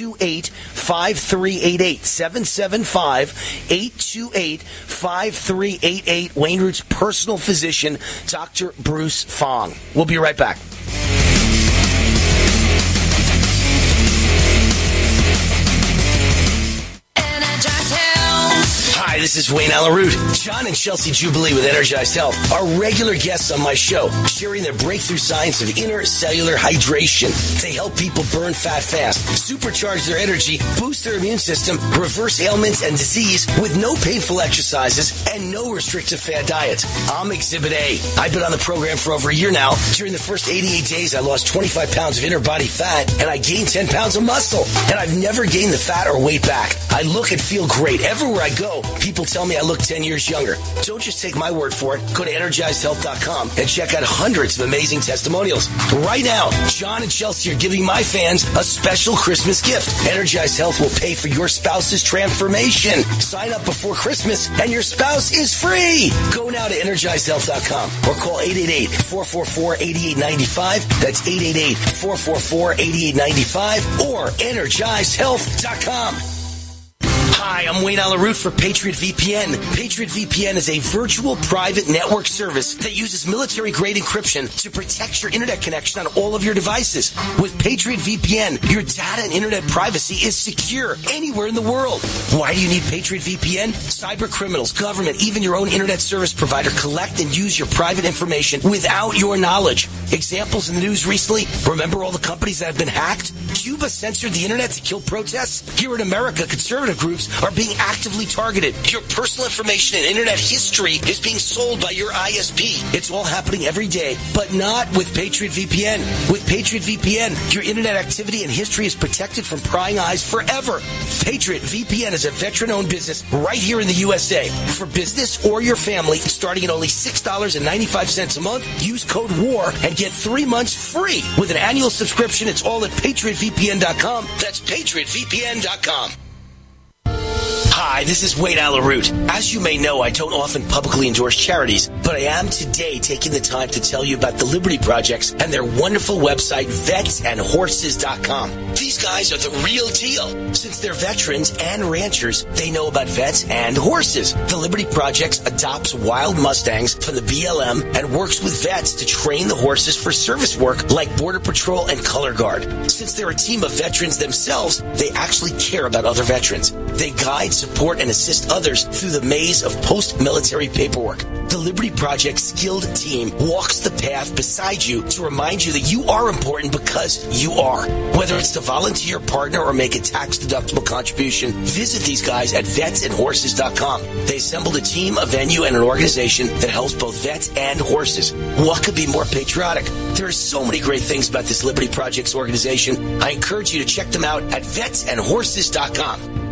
828 5388. 775 828 5388. Wayne Root's personal physician, Dr. Bruce Fong. We'll be right back. Hi, this is Wayne Allyn Root. John and Chelsea Jubilee with Energized Health are regular guests on my show, sharing their breakthrough science of inner cellular hydration. They help people burn fat fast, supercharge their energy, boost their immune system, reverse ailments and disease with no painful exercises and no restrictive fat diet. I'm Exhibit A. I've been on the program for over a year now. During the first 88 days, I lost 25 pounds of inner body fat and I gained 10 pounds of muscle. And I've never gained the fat or weight back. I look and feel great everywhere I go. People tell me I look 10 years younger. Don't just take my word for it. Go to energizedhealth.com and check out hundreds of amazing testimonials. Right now, John and Chelsea are giving my fans a special Christmas gift. Energized Health will pay for your spouse's transformation. Sign up before Christmas and your spouse is free. Go now to energizedhealth.com or call 888-444-8895. That's 888-444-8895 or energizedhealth.com. Hi, I'm Wayne Allyn Root for Patriot VPN. Patriot VPN is a virtual private network service that uses military grade encryption to protect your internet connection on all of your devices. With Patriot VPN, your data and internet privacy is secure anywhere in the world. Why do you need Patriot VPN? Cyber criminals, government, even your own internet service provider collect and use your private information without your knowledge. Examples in the news recently, remember all the companies that have been hacked? Cuba censored the internet to kill protests? Here in America, conservative groups are being actively targeted. Your personal information and internet history is being sold by your ISP. It's all happening every day, but not with Patriot VPN. With Patriot VPN, your internet activity and history is protected from prying eyes forever. Patriot VPN is a veteran-owned business right here in the USA. For business or your family, starting at only $6.95 a month, use code WAR and get three months free. With an annual subscription, it's all at patriotvpn.com. That's patriotvpn.com. Hi, Hi, this is Wayne Allyn Root. As you may know, I don't often publicly endorse charities, but I am today taking the time to tell you about the Liberty Projects and their wonderful website, vetsandhorses.com. These guys are the real deal. Since they're veterans and ranchers, they know about vets and horses. The Liberty Projects adopts wild Mustangs from the BLM and works with vets to train the horses for service work like Border Patrol and Color Guard. Since they're a team of veterans themselves, they actually care about other veterans. They guide, support, and assist others through the maze of post-military paperwork. The Liberty Project skilled team walks the path beside you to remind you that you are important because you are. Whether it's to volunteer, partner, or make a tax-deductible contribution, visit these guys at vetsandhorses.com. They assembled a team, a venue, and an organization that helps both vets and horses. What could be more patriotic? There are so many great things about this Liberty Projects organization. I encourage you to check them out at vetsandhorses.com.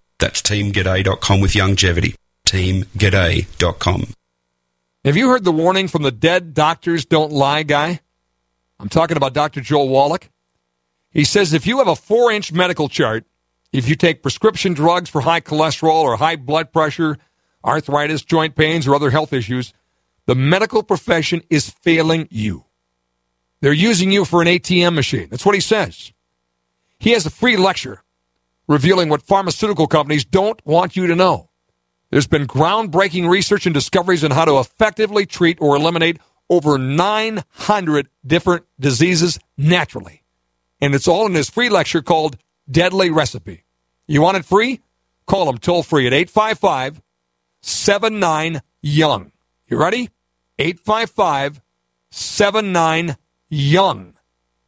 That's teamg'day.com with longevity. teamg'day.com.
Have you heard the warning from the dead doctors don't lie guy? I'm talking about Dr. Joel Wallach. He says if you have a four inch medical chart, if you take prescription drugs for high cholesterol or high blood pressure, arthritis, joint pains, or other health issues, the medical profession is failing you. They're using you for an ATM machine. That's what he says. He has a free lecture revealing what pharmaceutical companies don't want you to know. There's been groundbreaking research and discoveries on how to effectively treat or eliminate over 900 different diseases naturally. And it's all in this free lecture called Deadly Recipe. You want it free? Call them toll free at 855 79 Young. You ready? 855 79 Young.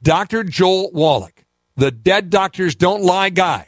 Dr. Joel Wallach, the Dead Doctors Don't Lie guy,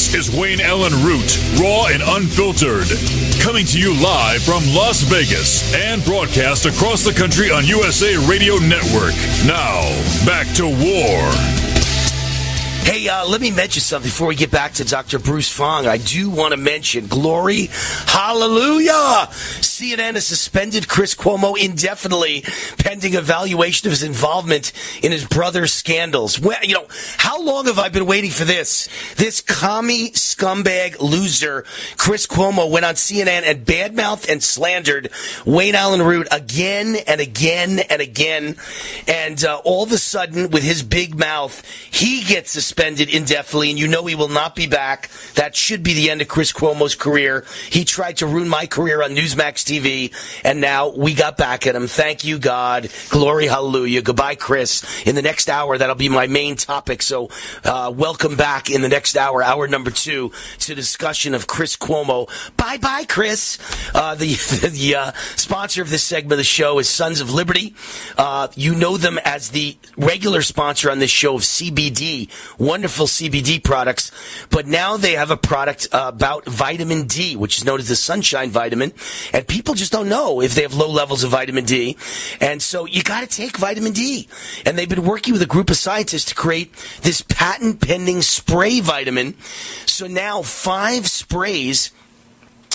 This is Wayne Allyn Root, raw and unfiltered. Coming to you live from Las Vegas and broadcast across the country on USA Radio Network. Now, back to war.
Hey, uh, let me mention something before we get back to Dr. Bruce Fong. I do want to mention glory, hallelujah. CNN has suspended Chris Cuomo indefinitely pending evaluation of his involvement in his brother's scandals. Well, you know, how long have I been waiting for this? This commie scumbag loser, Chris Cuomo, went on CNN and badmouthed and slandered Wayne Allyn Root again and again and again. And uh, all of a sudden, with his big mouth, he gets suspended indefinitely, and you know he will not be back. That should be the end of Chris Cuomo's career. He tried to ruin my career on Newsmax TV, and now we got back at him. Thank you, God. Glory, hallelujah. Goodbye, Chris. In the next hour, that'll be my main topic. So, uh, welcome back in the next hour, hour number two, to discussion of Chris Cuomo. Bye bye, Chris. Uh, the the uh, sponsor of this segment of the show is Sons of Liberty. Uh, you know them as the regular sponsor on this show of CBD, wonderful CBD products. But now they have a product uh, about vitamin D, which is known as the sunshine vitamin. And people just don't know if they have low levels of vitamin D. And so you got to take vitamin D. And they've been working with a group of scientists to create this patent pending spray vitamin. So now five sprays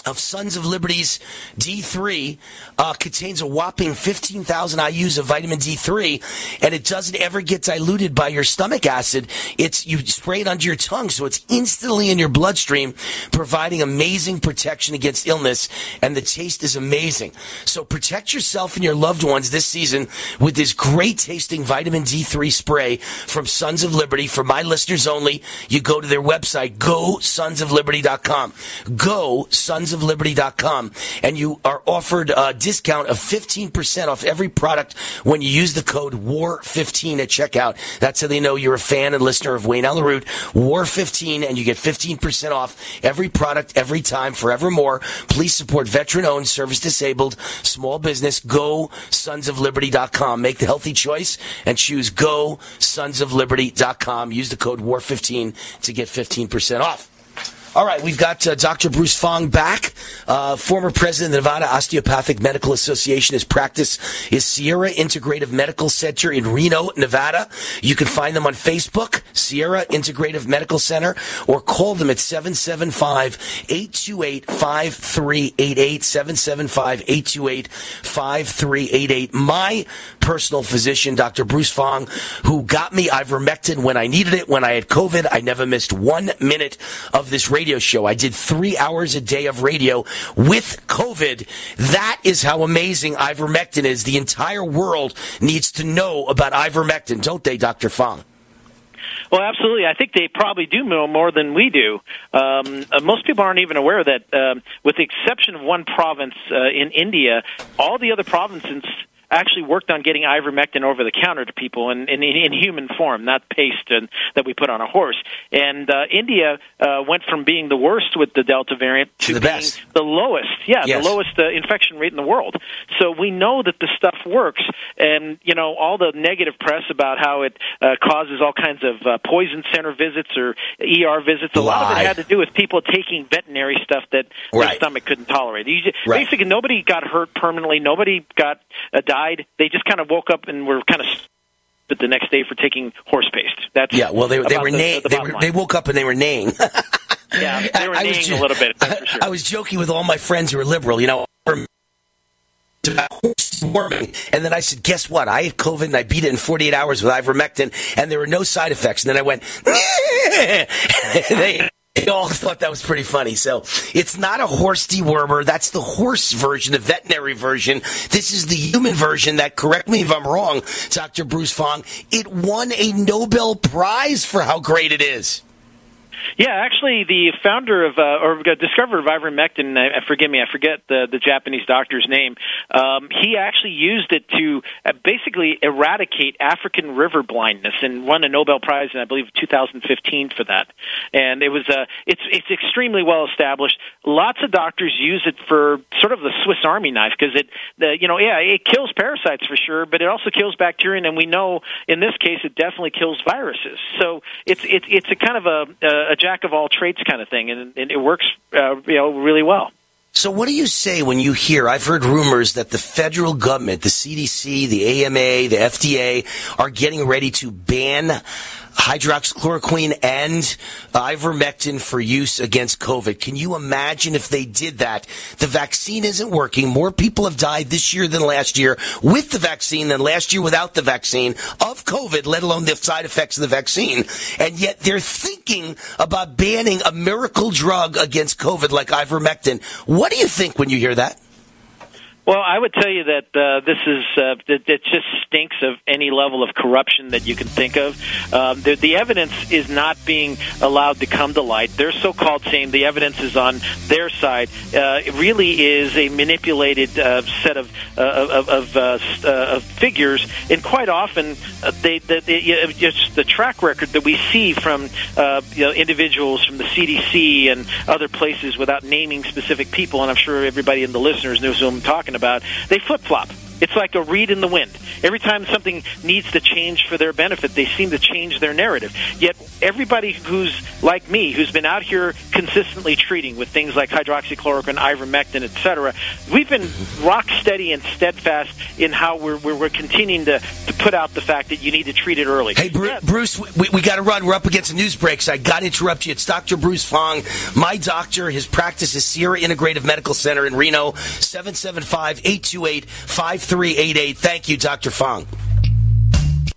of Sons of Liberty's D3 uh, contains a whopping 15,000 IUs of vitamin D3, and it doesn't ever get diluted by your stomach acid. It's you spray it under your tongue, so it's instantly in your bloodstream, providing amazing protection against illness, and the taste is amazing. So protect yourself and your loved ones this season with this great tasting vitamin D3 spray from Sons of Liberty. For my listeners only, you go to their website, go sonsofliberty.com. Go sonsofliberty.com and you are offered a discount of 15% off every product when you use the code WAR15 at checkout. That's how they know you're a fan and listener of Wayne Allyn WAR15 and you get 15% off every product every time forevermore. Please support veteran owned, service disabled, small business. Go sonsofliberty.com. Make the healthy choice and choose go sonsofliberty.com. Use the code WAR15 to get 15% off. All right, we've got uh, Dr. Bruce Fong back, uh, former president of the Nevada Osteopathic Medical Association. His practice is Sierra Integrative Medical Center in Reno, Nevada. You can find them on Facebook, Sierra Integrative Medical Center, or call them at 775-828-5388, 775-828-5388. My personal physician, Dr. Bruce Fong, who got me ivermectin when I needed it, when I had COVID. I never missed one minute of this radio show. I did three hours a day of radio with COVID. That is how amazing ivermectin is. The entire world needs to know about ivermectin, don't they, Dr. Fong?
Well, absolutely. I think they probably do know more than we do. Um, uh, most people aren't even aware that, um, with the exception of one province uh, in India, all the other provinces actually worked on getting ivermectin over the counter to people in, in, in human form, not paste and, that we put on a horse. And uh, India uh, went from being the worst with the Delta variant to,
To the
being
best.
the lowest. Yeah,
Yes.
the lowest uh, infection rate in the world. So we know that the stuff works. And, you know, all the negative press about how it uh, causes all kinds of uh, poison center visits or ER visits, a lot of it had to do with people taking veterinary stuff that their stomach couldn't tolerate. Just,
Right.
Basically, nobody got hurt permanently. Nobody got uh, died. They just kind of woke up and were kind of but the next day for taking horse paste. That's
Yeah, well, they, they were
the, the
They, were, they woke up and they were neighing.
yeah, they were
I
neighing
ju-
a little bit. For sure.
I was joking with all my friends who are liberal, you know, warming. And then I said, guess what? I had COVID and I beat it in 48 hours with ivermectin and there were no side effects. And then I went, they, they all thought that was pretty funny. So it's not a horse dewormer. That's the horse version, the veterinary version. This is the human version that, correct me if I'm wrong, Dr. Bruce Fong, it won a Nobel Prize for how great it is.
Yeah, actually, the founder of uh, or discoverer of ivermectin, uh, forgive me, I forget the the Japanese doctor's name. Um, he actually used it to uh, basically eradicate African river blindness and won a Nobel Prize in I believe 2015 for that. And it was uh, it's it's extremely well established. Lots of doctors use it for sort of the Swiss Army knife because it the you know yeah it kills parasites for sure, but it also kills bacteria, and we know in this case it definitely kills viruses. So it's it's it's a kind of a a jack of all trades kind of thing, and, and it works uh, you know really well.
So, what do you say when you hear? I've heard rumors that the federal government, the CDC, the AMA, the FDA, are getting ready to ban hydroxychloroquine and ivermectin for use against COVID. Can you imagine if they did that? The vaccine isn't working. More people have died this year than last year with the vaccine than last year without the vaccine of COVID, let alone the side effects of the vaccine. And yet they're thinking about banning a miracle drug against COVID like ivermectin. What do you think when you hear that?
Well, I would tell you that uh, this is uh, that it just stinks of any level of corruption that you can think of. Um, the, the evidence is not being allowed to come to light. They're so-called saying the evidence is on their side. Uh, it really is a manipulated uh, set of uh, of, of, uh, uh, of figures, and quite often uh, they, they, they just the track record that we see from uh, you know, individuals from the CDC and other places without naming specific people. And I'm sure everybody in the listeners knows who I'm talking about. They flip flop. It's like a reed in the wind. Every time something needs to change for their benefit, they seem to change their narrative. Yet everybody who's like me, who's been out here consistently treating with things like hydroxychloroquine, ivermectin, etc., we've been rock steady and steadfast in how we're, we're, we're continuing to, to put out the fact that you need to treat it early.
Hey, Bru- Bruce, we, we got to run. We're up against a news break, so I got to interrupt you. It's Dr. Bruce Fong, my doctor. His practice is Sierra Integrative Medical Center in Reno, 775 828 5388. Thank you, Dr. Fong.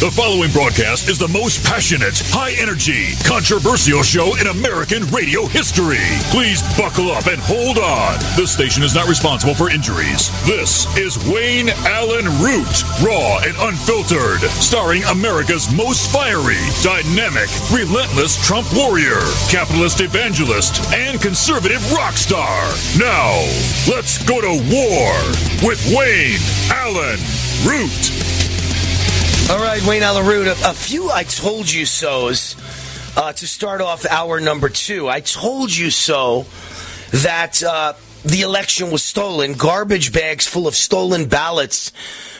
The following broadcast is the most passionate, high energy, controversial show in American radio history. Please buckle up and hold on. This station is not responsible for injuries. This is Wayne Allyn Root, raw and unfiltered, starring America's most fiery, dynamic, relentless Trump warrior, capitalist evangelist, and conservative rock star. Now, let's go to war with Wayne Allyn Root.
All right, Wayne Allyn Root, a, a few I told you so's uh, to start off hour number two. I told you so that uh, the election was stolen. Garbage bags full of stolen ballots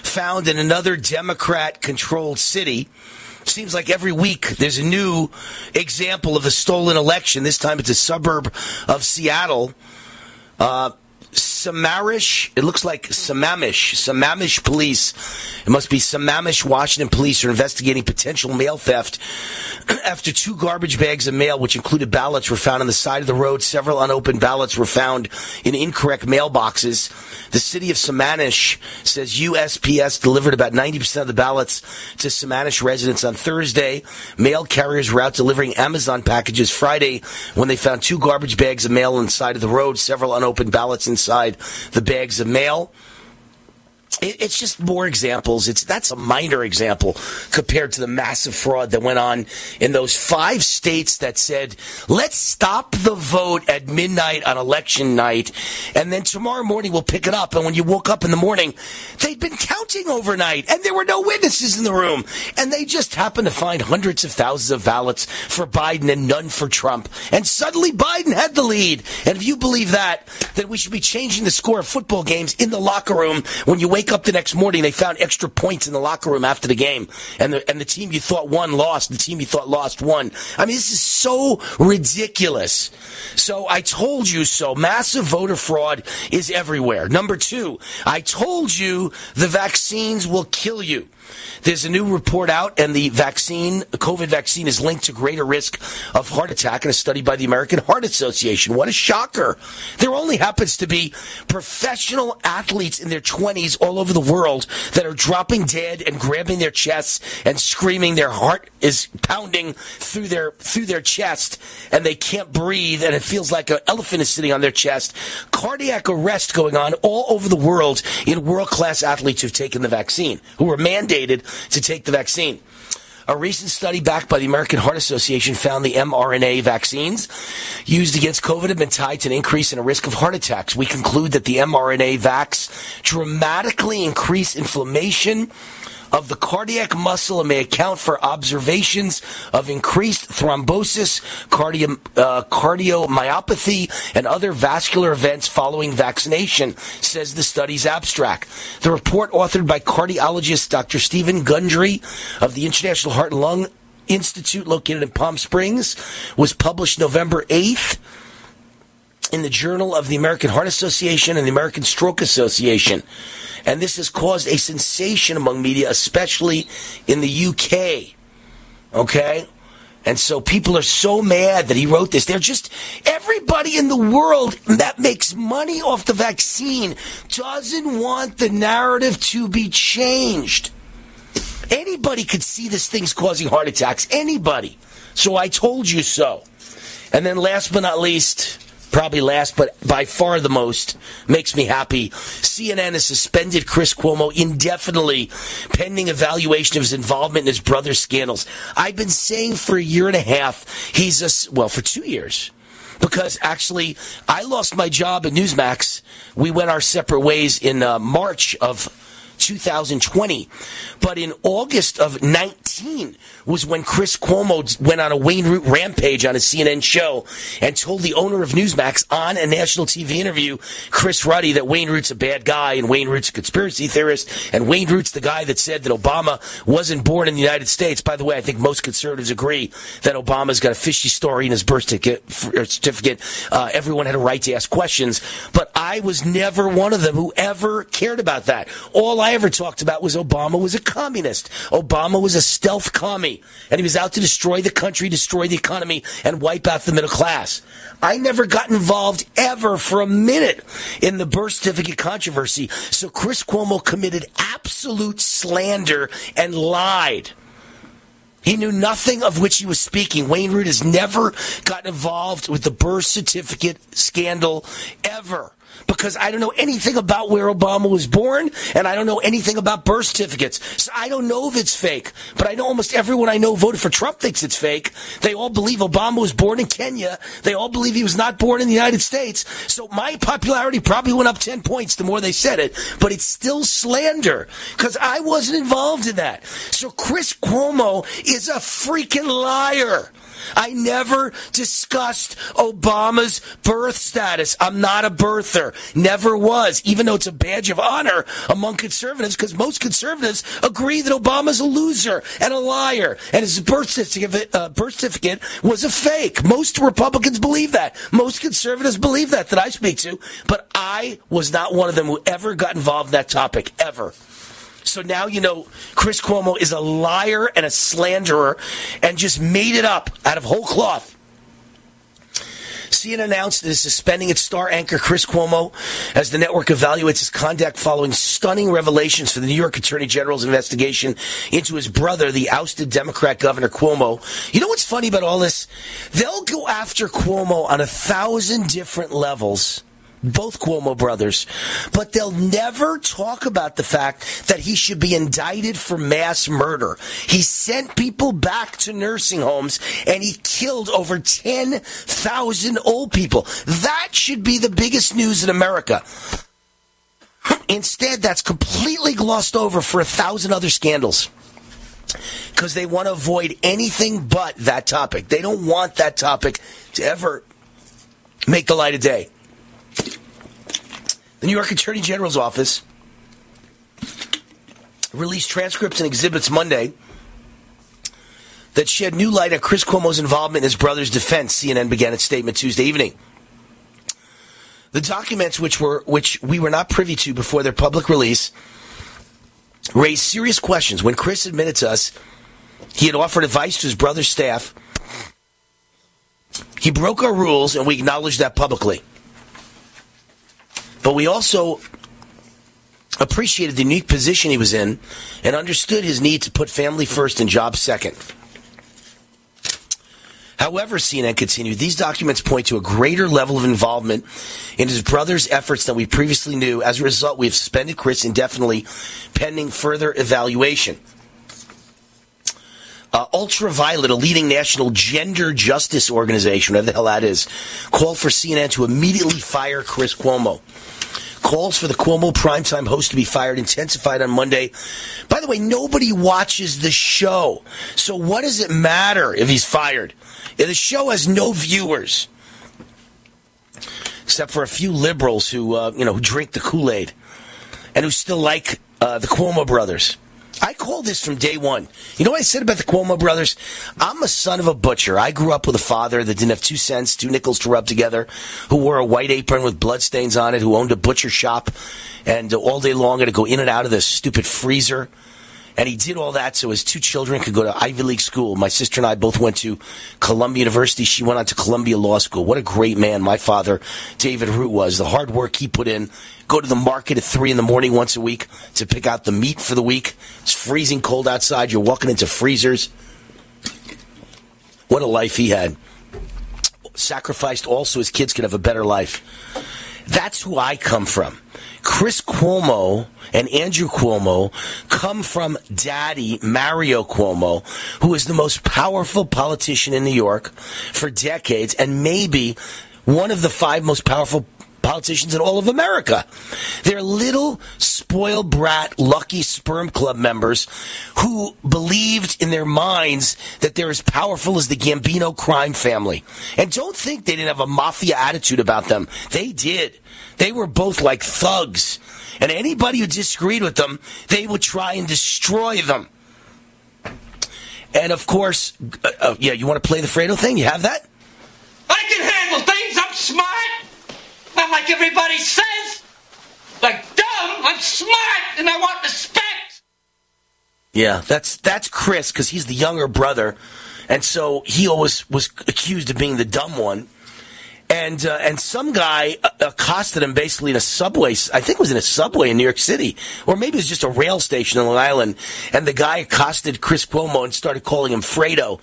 found in another Democrat controlled city. Seems like every week there's a new example of a stolen election. This time it's a suburb of Seattle. Uh, Sammamish. It looks like Sammamish. Sammamish police. It must be Sammamish, Washington police are investigating potential mail theft after two garbage bags of mail, which included ballots, were found on the side of the road. Several unopened ballots were found in incorrect mailboxes. The city of Sammamish says USPS delivered about 90% of the ballots to Sammamish residents on Thursday. Mail carriers were out delivering Amazon packages Friday when they found two garbage bags of mail on the side of the road, several unopened ballots inside the bags of mail. It, it's just more examples. It's that's a minor example compared to the massive fraud that went on in those five states that said, "Let's stop the vote at midnight on election night, and then tomorrow morning we'll pick it up." And when you woke up in the morning, they'd been counting overnight, and there were no witnesses in the room, and they just happened to find hundreds of thousands of ballots for Biden and none for Trump, and suddenly Biden had the lead. And if you believe that, then we should be changing the score of football games in the locker room when you wake up the next morning, they found extra points in the locker room after the game, and the and the team you thought won lost. The team you thought lost won. I mean, this is so ridiculous. So I told you so. Massive voter fraud is everywhere. Number two, I told you the vaccines will kill you. There's a new report out, and the vaccine, COVID vaccine, is linked to greater risk of heart attack in a study by the American Heart Association. What a shocker! There only happens to be professional athletes in their 20s all over the world that are dropping dead and grabbing their chests and screaming. Their heart is pounding through their through their chest, and they can't breathe, and it feels like an elephant is sitting on their chest. Cardiac arrest going on all over the world in world class athletes who've taken the vaccine, who were mandated to take the vaccine. A recent study backed by the American Heart Association found the mRNA vaccines used against COVID have been tied to an increase in a risk of heart attacks. We conclude that the mRNA vax dramatically increase inflammation, of the cardiac muscle and may account for observations of increased thrombosis, cardio, uh, cardiomyopathy, and other vascular events following vaccination, says the study's abstract. The report, authored by cardiologist Dr. Stephen Gundry of the International Heart and Lung Institute located in Palm Springs, was published November 8th in the Journal of the American Heart Association and the American Stroke Association. And this has caused a sensation among media, especially in the UK. Okay? And so people are so mad that he wrote this. They're just, everybody in the world that makes money off the vaccine doesn't want the narrative to be changed. Anybody could see this thing's causing heart attacks. Anybody. So I told you so. And then last but not least, probably last, but by far the most, makes me happy. CNN has suspended Chris Cuomo indefinitely, pending evaluation of his involvement in his brother's scandals. I've been saying for a year and a half, he's a, well, for two years. Because actually, I lost my job at Newsmax. We went our separate ways in uh, March of 2020. But in August of 19 was when Chris Cuomo went on a Wayne Root rampage on a CNN show and told the owner of Newsmax on a national TV interview, Chris Ruddy, that Wayne Root's a bad guy and Wayne Root's a conspiracy theorist and Wayne Root's the guy that said that Obama wasn't born in the United States. By the way, I think most conservatives agree that Obama's got a fishy story in his birth certificate. Uh, everyone had a right to ask questions, but I was never one of them who ever cared about that. All I ever talked about was Obama was a communist. Obama was a stealth commie, and he was out to destroy the country, destroy the economy, and wipe out the middle class. I never got involved ever for a minute in the birth certificate controversy. So Chris Cuomo committed absolute slander and lied. He knew nothing of which he was speaking. Wayne Root has never gotten involved with the birth certificate scandal ever because I don't know anything about where Obama was born and I don't know anything about birth certificates. So I don't know if it's fake, but I know almost everyone I know voted for Trump thinks it's fake. They all believe Obama was born in Kenya. They all believe he was not born in the United States. So my popularity probably went up 10 points the more they said it, but it's still slander because I wasn't involved in that. So Chris Cuomo is a freaking liar. I never discussed Obama's birth status. I'm not a birther. Never was, even though it's a badge of honor among conservatives, because most conservatives agree that Obama's a loser and a liar, and his birth certificate, uh, birth certificate was a fake. Most Republicans believe that. Most conservatives believe that, that I speak to, but I was not one of them who ever got involved in that topic, ever. So now you know Chris Cuomo is a liar and a slanderer and just made it up out of whole cloth. CNN announced it is suspending its star anchor Chris Cuomo as the network evaluates his conduct following stunning revelations for the New York Attorney General's investigation into his brother, the ousted Democrat Governor Cuomo. You know what's funny about all this? They'll go after Cuomo on a thousand different levels both Cuomo brothers, but they'll never talk about the fact that he should be indicted for mass murder. He sent people back to nursing homes and he killed over 10,000 old people. That should be the biggest news in America. Instead, that's completely glossed over for a thousand other scandals because they want to avoid anything but that topic. They don't want that topic to ever make the light of day. The New York Attorney General's office released transcripts and exhibits Monday that shed new light on Chris Cuomo's involvement in his brother's defense. CNN began its statement Tuesday evening. The documents, which were which we were not privy to before their public release, raised serious questions. When Chris admitted to us he had offered advice to his brother's staff, he broke our rules, and we acknowledged that publicly. But we also appreciated the unique position he was in and understood his need to put family first and job second. However, CNN continued, these documents point to a greater level of involvement in his brother's efforts than we previously knew. As a result, we have suspended Chris indefinitely pending further evaluation. Uh, Ultraviolet, a leading national gender justice organization, whatever the hell that is, called for CNN to immediately fire Chris Cuomo. calls for the Cuomo primetime host to be fired intensified on Monday. By the way, nobody watches the show. So what does it matter if he's fired? Yeah, The show has no viewers. Except for a few liberals who, uh, you know, who drink the Kool-Aid and who still like uh, the Cuomo brothers. I called this from day one. You know what I said about the Cuomo brothers? I'm a son of a butcher. I grew up with a father that didn't have two cents, two nickels to rub together, who wore a white apron with bloodstains on it, who owned a butcher shop, and uh, all day long had to go in and out of this stupid freezer. And he did all that so his two children could go to Ivy League school. My sister and I both went to Columbia University. She went on to Columbia Law School. What a great man my father, David Root, was. The hard work he put in. Go to the market at three in the morning once a week to pick out the meat for the week. It's freezing cold outside. You're walking into freezers. What a life he had. Sacrificed all so his kids could have a better life. That's who I come from. Chris Cuomo and Andrew Cuomo come from daddy Mario Cuomo, who is the most powerful politician in New York for decades and maybe one of the five most powerful politicians in all of America. They're little spoiled brat, lucky sperm club members who believed in their minds that they're as powerful as the Gambino crime family. And don't think they didn't have a mafia attitude about them. They did. They were both like thugs. And anybody who disagreed with them, they would try and destroy them. And of course, uh, uh, yeah, you want to play the Fredo thing? You have that?
I can handle things. I'm smart. Not like everybody says. Like dumb. I'm smart and I want respect.
Yeah, that's that's Chris because he's the younger brother, and so he always was accused of being the dumb one. And uh, and some guy uh, accosted him basically in a subway. I think it was in a subway in New York City, or maybe it was just a rail station in Long Island. And the guy accosted Chris Cuomo and started calling him Fredo.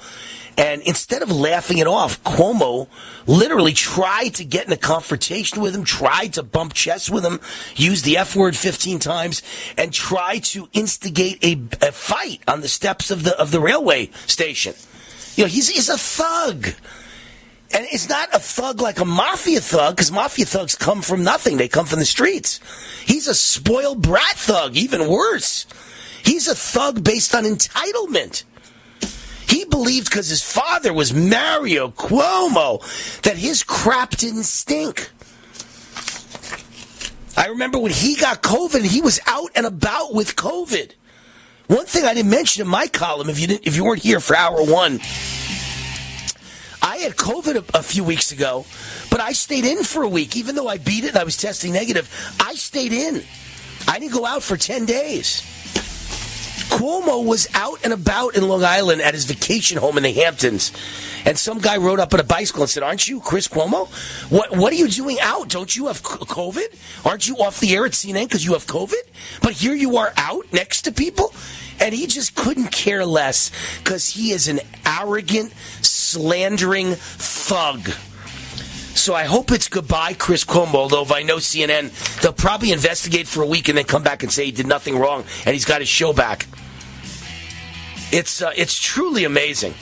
And instead of laughing it off, Cuomo literally tried to get in a confrontation with him, tried to bump chests with him, used the F word 15 times, and tried to instigate a, a fight on the steps of the, of the railway station. You know, he's, he's a thug. And it's not a thug like a mafia thug, because mafia thugs come from nothing. They come from the streets. He's a spoiled brat thug, even worse. He's a thug based on entitlement. He believed because his father was Mario Cuomo that his crap didn't stink. I remember when he got COVID, he was out and about with COVID. One thing I didn't mention in my column, if you didn't, if you weren't here for hour one, I had COVID a, a few weeks ago, but I stayed in for a week, even though I beat it and I was testing negative. I stayed in. I didn't go out for ten days. Cuomo was out and about in Long Island at his vacation home in the Hamptons. And some guy rode up on a bicycle and said, Aren't you Chris Cuomo? What, what are you doing out? Don't you have COVID? Aren't you off the air at CNN because you have COVID? But here you are out next to people? And he just couldn't care less because he is an arrogant, slandering thug. So I hope it's goodbye, Chris Cuomo. Although if I know CNN, they'll probably investigate for a week and then come back and say he did nothing wrong and he's got his show back. It's uh, it's truly amazing.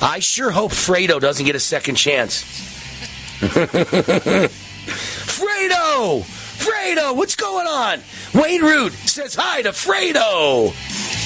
I sure hope Fredo doesn't get a second chance. Fredo, Fredo, what's going on? Wayne Root says hi to Fredo.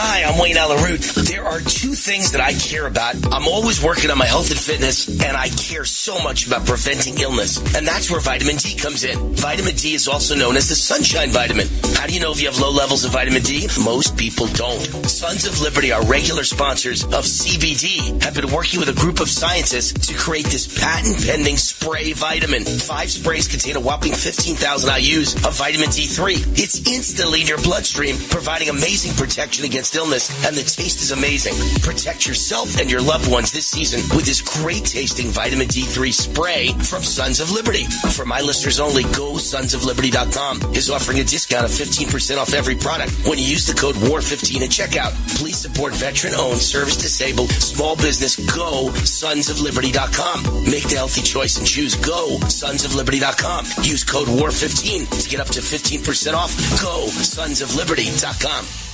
Hi, I'm Wayne Allyn Root. There are two things that I care about. I'm always working on my health and fitness, and I care so much about preventing illness. And that's where vitamin D comes in. Vitamin D is also known as the sunshine vitamin. How do you know if you have low levels of vitamin D? Most people don't. Sons of Liberty are regular sponsors of CBD, have been working with a group of scientists to create this patent pending spray vitamin. Five sprays contain a whopping 15,000 IUs of vitamin D3. It's instantly in your bloodstream, providing amazing protection against illness, and the taste is amazing. Protect yourself and your loved ones this season with this great tasting vitamin D3 spray from Sons of Liberty. For my listeners only, go sonsofliberty.com is offering a discount of 15% off every product when you use the code WAR15 at checkout. Please support veteran owned, service disabled, small business. Go sonsofliberty.com. Make the healthy choice and choose go sonsofliberty.com. Use code WAR15 to get up to 15% off. Go sonsofliberty.com.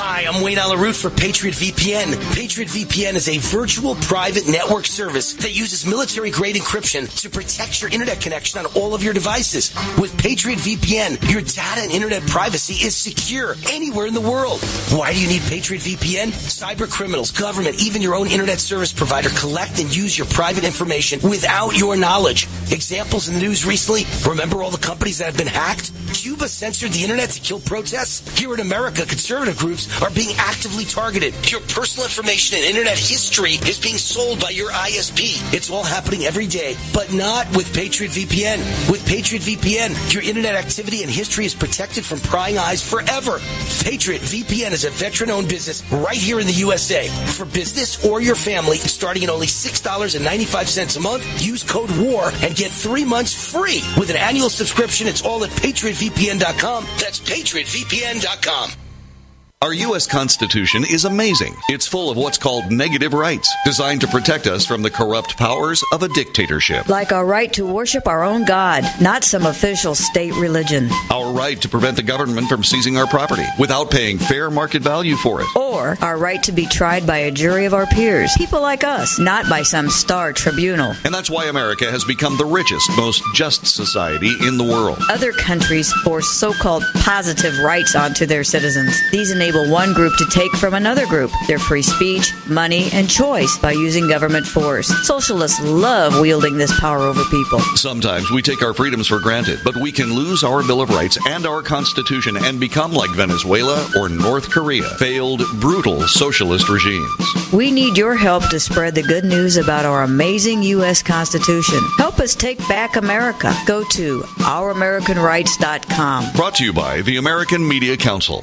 Hi, I'm Wayne Allyn Root for Patriot VPN. Patriot VPN is a virtual private network service that uses military grade encryption to protect your internet connection on all of your devices. With Patriot VPN, your data and internet privacy is secure anywhere in the world. Why do you need Patriot VPN? Cyber criminals, government, even your own internet service provider collect and use your private information without your knowledge. Examples in the news recently remember all the companies that have been hacked? Cuba censored the internet to kill protests? Here in America, conservative groups are being actively targeted. Your personal information and internet history is being sold by your ISP. It's all happening every day, but not with Patriot VPN. With Patriot VPN, your internet activity and history is protected from prying eyes forever. Patriot VPN is a veteran owned business right here in the USA. For business or your family, starting at only $6.95 a month, use code WAR and get three months free. With an annual subscription, it's all at patriotvpn.com. That's patriotvpn.com.
Our U.S. Constitution is amazing. It's full of what's called negative rights, designed to protect us from the corrupt powers of a dictatorship.
Like our right to worship our own God, not some official state religion.
Our right to prevent the government from seizing our property without paying fair market value for it.
Or our right to be tried by a jury of our peers, people like us, not by some star tribunal.
And that's why America has become the richest, most just society in the world.
Other countries force so called positive rights onto their citizens. These enable one group to take from another group their free speech, money, and choice by using government force. Socialists love wielding this power over people.
Sometimes we take our freedoms for granted, but we can lose our Bill of Rights and our Constitution and become like Venezuela or North Korea, failed, brutal socialist regimes.
We need your help to spread the good news about our amazing U.S. Constitution. Help us take back America. Go to ouramericanrights.com.
Brought to you by the American Media Council.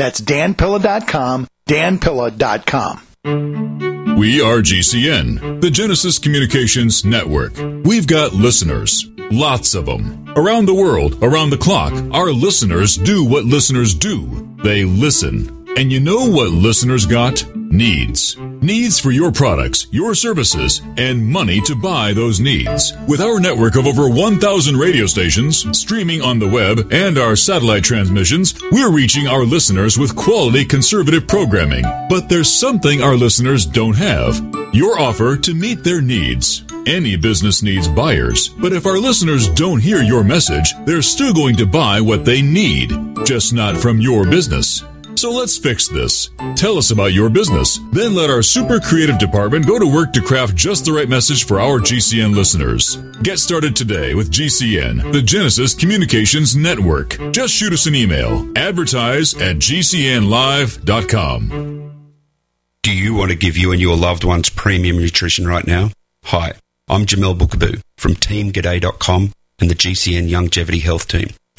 That's danpilla.com, danpilla.com.
We are GCN, the Genesis Communications Network. We've got listeners, lots of them. Around the world, around the clock, our listeners do what listeners do. They listen. And you know what listeners got? Needs. Needs for your products, your services, and money to buy those needs. With our network of over 1,000 radio stations, streaming on the web, and our satellite transmissions, we're reaching our listeners with quality conservative programming. But there's something our listeners don't have. Your offer to meet their needs. Any business needs buyers, but if our listeners don't hear your message, they're still going to buy what they need, just not from your business. So let's fix this. Tell us about your business. Then let our super creative department go to work to craft just the right message for our GCN listeners. Get started today with GCN, the Genesis Communications Network. Just shoot us an email. Advertise at GCNlive.com.
Do you want to give you and your loved ones premium nutrition right now? Hi, I'm Jamel Bookaboo from TeamGaday.com and the GCN Longevity Health Team.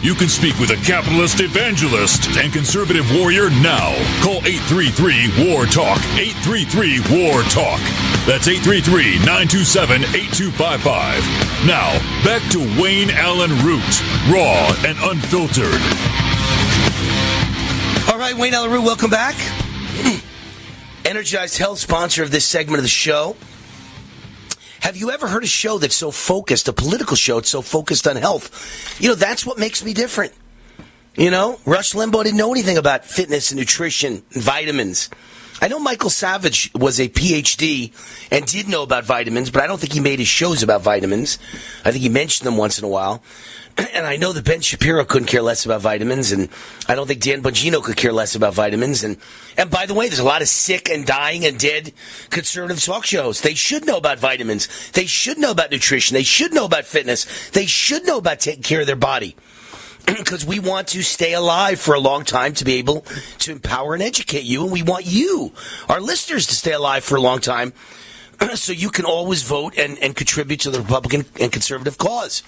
You can speak with a capitalist evangelist and conservative warrior now. Call 833 War Talk. 833 War Talk. That's 833 927 8255. Now, back to Wayne Allyn Root, raw and unfiltered.
All right, Wayne Allyn Root, welcome back. Energized Health, sponsor of this segment of the show. Have you ever heard a show that's so focused, a political show that's so focused on health? You know, that's what makes me different. You know, Rush Limbaugh didn't know anything about fitness and nutrition and vitamins. I know Michael Savage was a PhD and did know about vitamins, but I don't think he made his shows about vitamins. I think he mentioned them once in a while. And I know that Ben Shapiro couldn't care less about vitamins, and I don't think Dan Bongino could care less about vitamins. And and by the way, there's a lot of sick and dying and dead conservative talk shows. They should know about vitamins. They should know about nutrition. They should know about fitness. They should know about taking care of their body because we want to stay alive for a long time to be able to empower and educate you, and we want you, our listeners, to stay alive for a long time, so you can always vote and, and contribute to the Republican and conservative cause.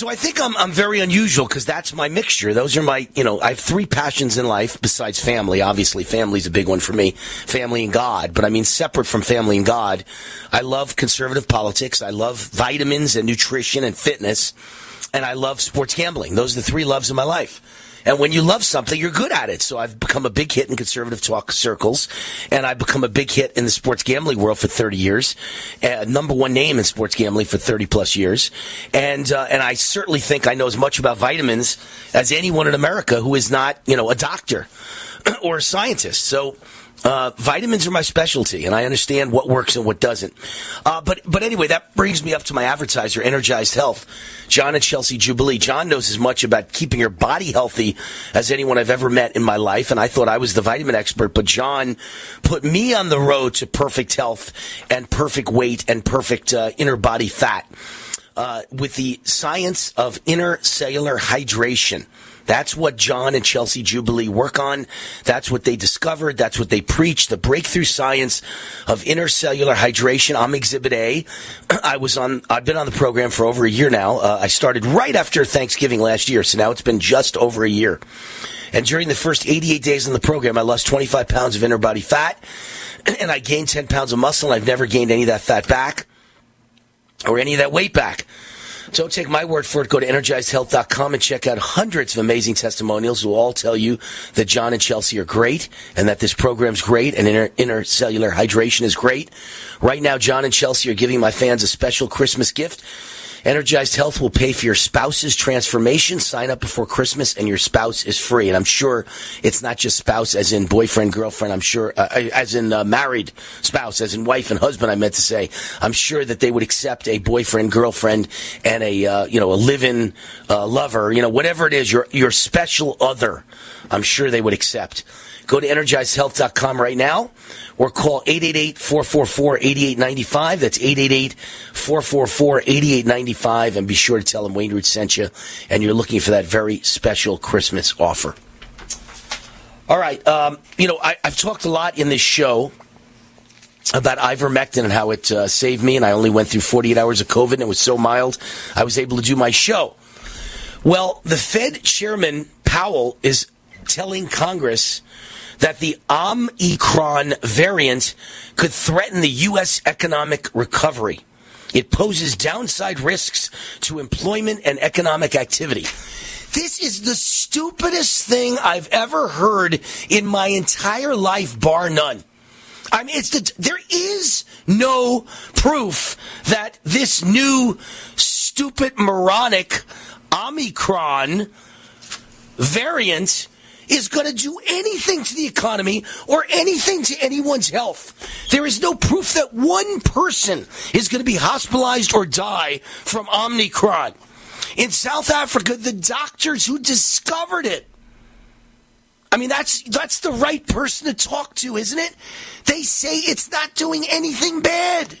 So I think I'm I'm very unusual because that's my mixture. Those are my you know I have three passions in life besides family. Obviously, family's a big one for me. Family and God, but I mean separate from family and God, I love conservative politics. I love vitamins and nutrition and fitness, and I love sports gambling. Those are the three loves of my life. And when you love something, you're good at it. So I've become a big hit in conservative talk circles, and I've become a big hit in the sports gambling world for 30 years, uh, number one name in sports gambling for 30 plus years, and uh, and I certainly think I know as much about vitamins as anyone in America who is not, you know, a doctor or a scientist. So. Uh, vitamins are my specialty, and I understand what works and what doesn't. Uh, but but anyway, that brings me up to my advertiser, Energized Health, John and Chelsea Jubilee. John knows as much about keeping your body healthy as anyone I've ever met in my life, and I thought I was the vitamin expert. But John put me on the road to perfect health and perfect weight and perfect uh, inner body fat uh, with the science of inner cellular hydration. That's what John and Chelsea Jubilee work on. That's what they discovered. That's what they preach. The breakthrough science of intercellular hydration. I'm Exhibit A. I was on. I've been on the program for over a year now. Uh, I started right after Thanksgiving last year, so now it's been just over a year. And during the first 88 days in the program, I lost 25 pounds of inner body fat, and I gained 10 pounds of muscle. And I've never gained any of that fat back or any of that weight back. Don't take my word for it. Go to energizedhealth.com and check out hundreds of amazing testimonials who all tell you that John and Chelsea are great and that this program's great and inner cellular hydration is great. Right now, John and Chelsea are giving my fans a special Christmas gift. Energized Health will pay for your spouse's transformation. Sign up before Christmas and your spouse is free. And I'm sure it's not just spouse as in boyfriend, girlfriend. I'm sure, uh, as in uh, married spouse, as in wife and husband, I meant to say. I'm sure that they would accept a boyfriend, girlfriend, and a, uh, you know, a live-in uh, lover, you know, whatever it is, your, your special other. I'm sure they would accept. Go to energizedhealth.com right now or call 888-444-8895. That's 888-444-8895 and be sure to tell them Wayne Root sent you and you're looking for that very special Christmas offer. All right. Um, you know, I, I've talked a lot in this show about ivermectin and how it uh, saved me, and I only went through 48 hours of COVID, and it was so mild, I was able to do my show. Well, the Fed chairman Powell is telling Congress that the Omicron variant could threaten the U.S. economic recovery. It poses downside risks to employment and economic activity. This is the stupidest thing I've ever heard in my entire life, bar none. I mean, it's the, there is no proof that this new stupid moronic Omicron variant is going to do anything to the economy or anything to anyone's health. There is no proof that one person is going to be hospitalized or die from Omicron. In South Africa, the doctors who discovered it I mean, that's that's the right person to talk to, isn't it? They say it's not doing anything bad.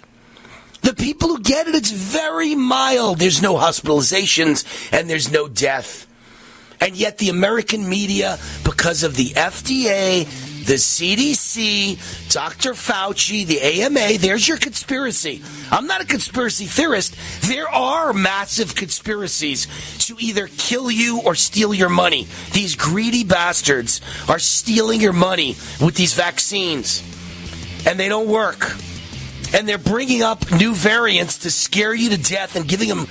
The people who get it, it's very mild. There's no hospitalizations and there's no death. And yet the American media, because of the FDA, the CDC, Dr. Fauci, the AMA, there's your conspiracy. I'm not a conspiracy theorist. There are massive conspiracies to either kill you or steal your money. These greedy bastards are stealing your money with these vaccines. And they don't work and they're bringing up new variants to scare you to death and giving them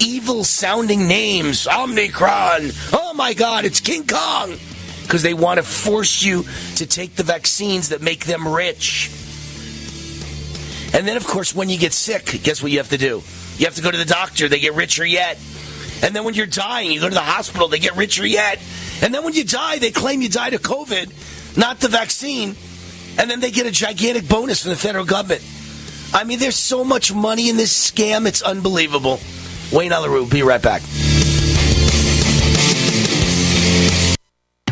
evil sounding names. Omicron. Oh my God, it's King Kong. Because they want to force you to take the vaccines that make them rich. And then, of course, when you get sick, guess what you have to do? You have to go to the doctor. They get richer yet. And then when you're dying, you go to the hospital. They get richer yet. And then when you die, they claim you died of COVID, not the vaccine. And then they get a gigantic bonus from the federal government. I mean, there's so much money in this scam, it's unbelievable. Wayne Allyn Root, be right back.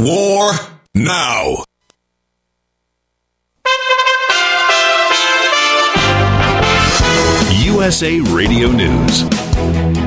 War now.
USA Radio News.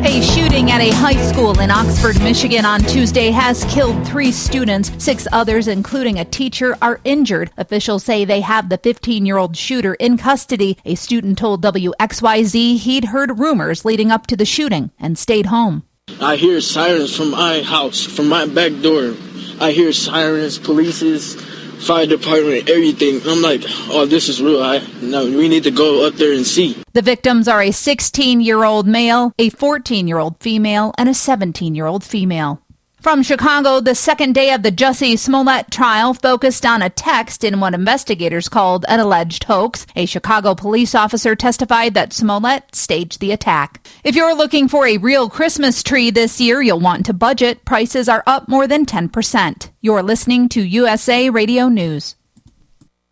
A shooting at a high school in Oxford, Michigan on Tuesday has killed three students. Six others, including a teacher, are injured. Officials say they have the 15 year old shooter in custody. A student told WXYZ he'd heard rumors leading up to the shooting and stayed home.
I hear sirens from my house, from my back door. I hear sirens, polices, fire department, everything. I'm like, oh, this is real. I no, we need to go up there and see.
The victims are a 16 year old male, a 14 year old female, and a 17 year old female. From Chicago, the second day of the Jussie Smollett trial focused on a text in what investigators called an alleged hoax. A Chicago police officer testified that Smollett staged the attack. If you're looking for a real Christmas tree this year, you'll want to budget. Prices are up more than 10%. You're listening to USA Radio News.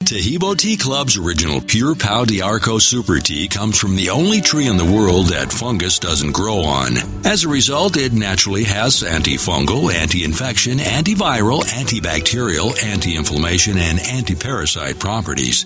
Taheebo Tea Club's original Pure Pau D'Arco Super Tea comes from the only tree in the world that fungus doesn't grow on. As a result, it naturally has antifungal, anti-infection, antiviral, antibacterial, anti-inflammation, and anti-parasite properties.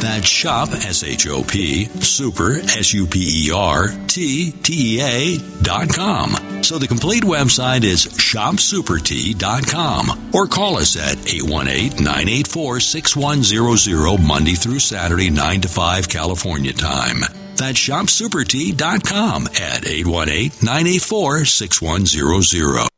That's shop, S-H-O-P, super, S-U-P-E-R, T-T-E-A dot com. So the complete website is shopsupertea.com or call us at 818-984-6100 Monday through Saturday, 9 to 5 California time. That's shopsupertea.com at 818-984-6100.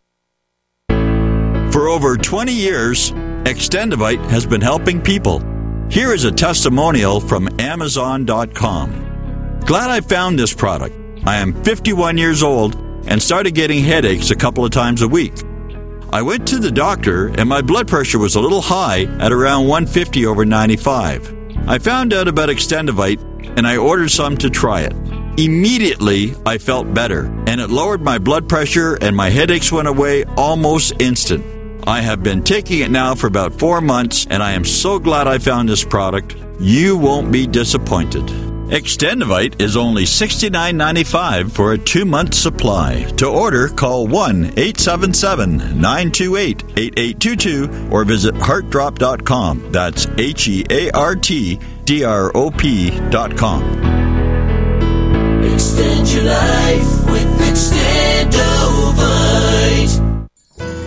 For over 20 years, Extendovite has been helping people. Here is a testimonial from Amazon.com. Glad I found this product. I am 51 years old and started getting headaches a couple of times a week. I went to the doctor and my blood pressure was a little high at around 150 over 95. I found out about Extendovite and I ordered some to try it. Immediately, I felt better and it lowered my blood pressure and my headaches went away almost instant. I have been taking it now for about four months, and I am so glad I found this product. You won't be disappointed. Extendovite is only $69.95 for a two month supply. To order, call 1 877 928 8822 or visit heartdrop.com. That's H E A R T D R O P.com.
Extend your life with Extendovite.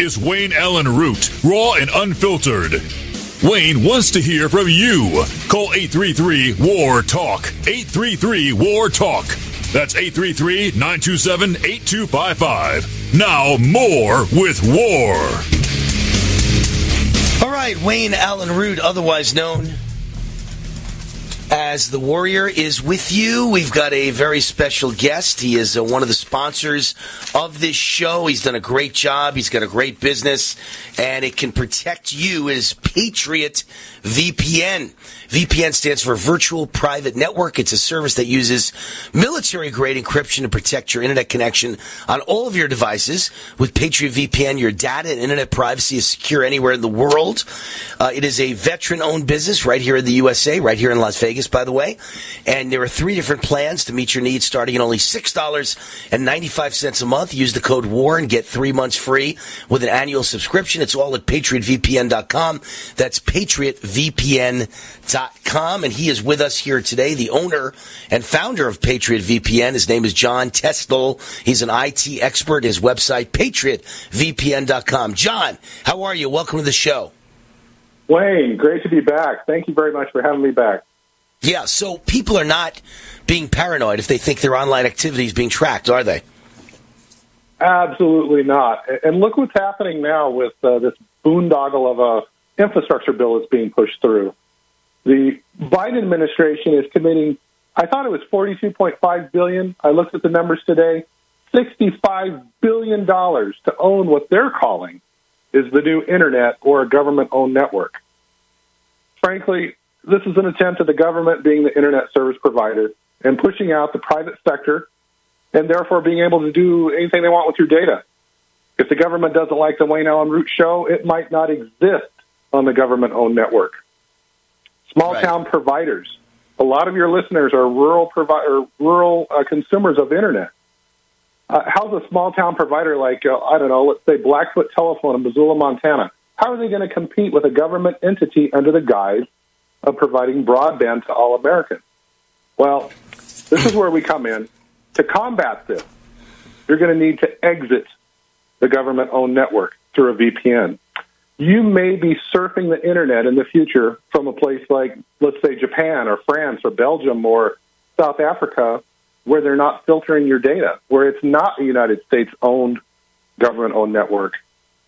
Is Wayne Allyn Root, raw and unfiltered. Wayne wants to hear from you. Call 833 WAR TALK. 833 WAR TALK. That's 833 927 8255. Now, more with War.
All right, Wayne Allyn Root, otherwise known as the Warrior, is with you. We've got a very special guest. He is uh, one of the sponsors of this show. He's done a great job. He's got a great business, and it can protect you. Is Patriot VPN. VPN stands for Virtual Private Network. It's a service that uses military grade encryption to protect your internet connection on all of your devices. With Patriot VPN, your data and internet privacy is secure anywhere in the world. Uh, it is a veteran owned business right here in the USA, right here in Las Vegas, by the way. And there are three different plans to meet your needs starting at only $6.95 a month. Use the code WAR and get three months free with an annual subscription. It's all at patriotvpn.com. That's patriotvpn.com. And he is with us here today, the owner and founder of Patriot VPN. His name is John Testel. He's an IT expert. His website, patriotvpn.com. John, how are you? Welcome to the show.
Wayne, great to be back. Thank you very much for having me back.
Yeah, so people are not being paranoid if they think their online activity is being tracked, are they?
Absolutely not. And look what's happening now with uh, this boondoggle of a infrastructure bill that's being pushed through. The Biden administration is committing. I thought it was forty-two point five billion. I looked at the numbers today. Sixty-five billion dollars to own what they're calling is the new internet or a government-owned network. Frankly, this is an attempt at the government being the internet service provider and pushing out the private sector and therefore being able to do anything they want with your data. If the government doesn't like the Wayne Allyn Root show, it might not exist on the government owned network. Small town providers. A lot of your listeners are rural provi- or rural uh, consumers of internet. Uh, how's a small town provider like, uh, I don't know, let's say Blackfoot Telephone in Missoula, Montana, how are they going to compete with a government entity under the guise of providing broadband to all Americans? Well, this is where we come in. To combat this, you're going to need to exit the government owned network through a VPN. You may be surfing the internet in the future from a place like, let's say, Japan or France or Belgium or South Africa, where they're not filtering your data, where it's not a United States owned, government owned network.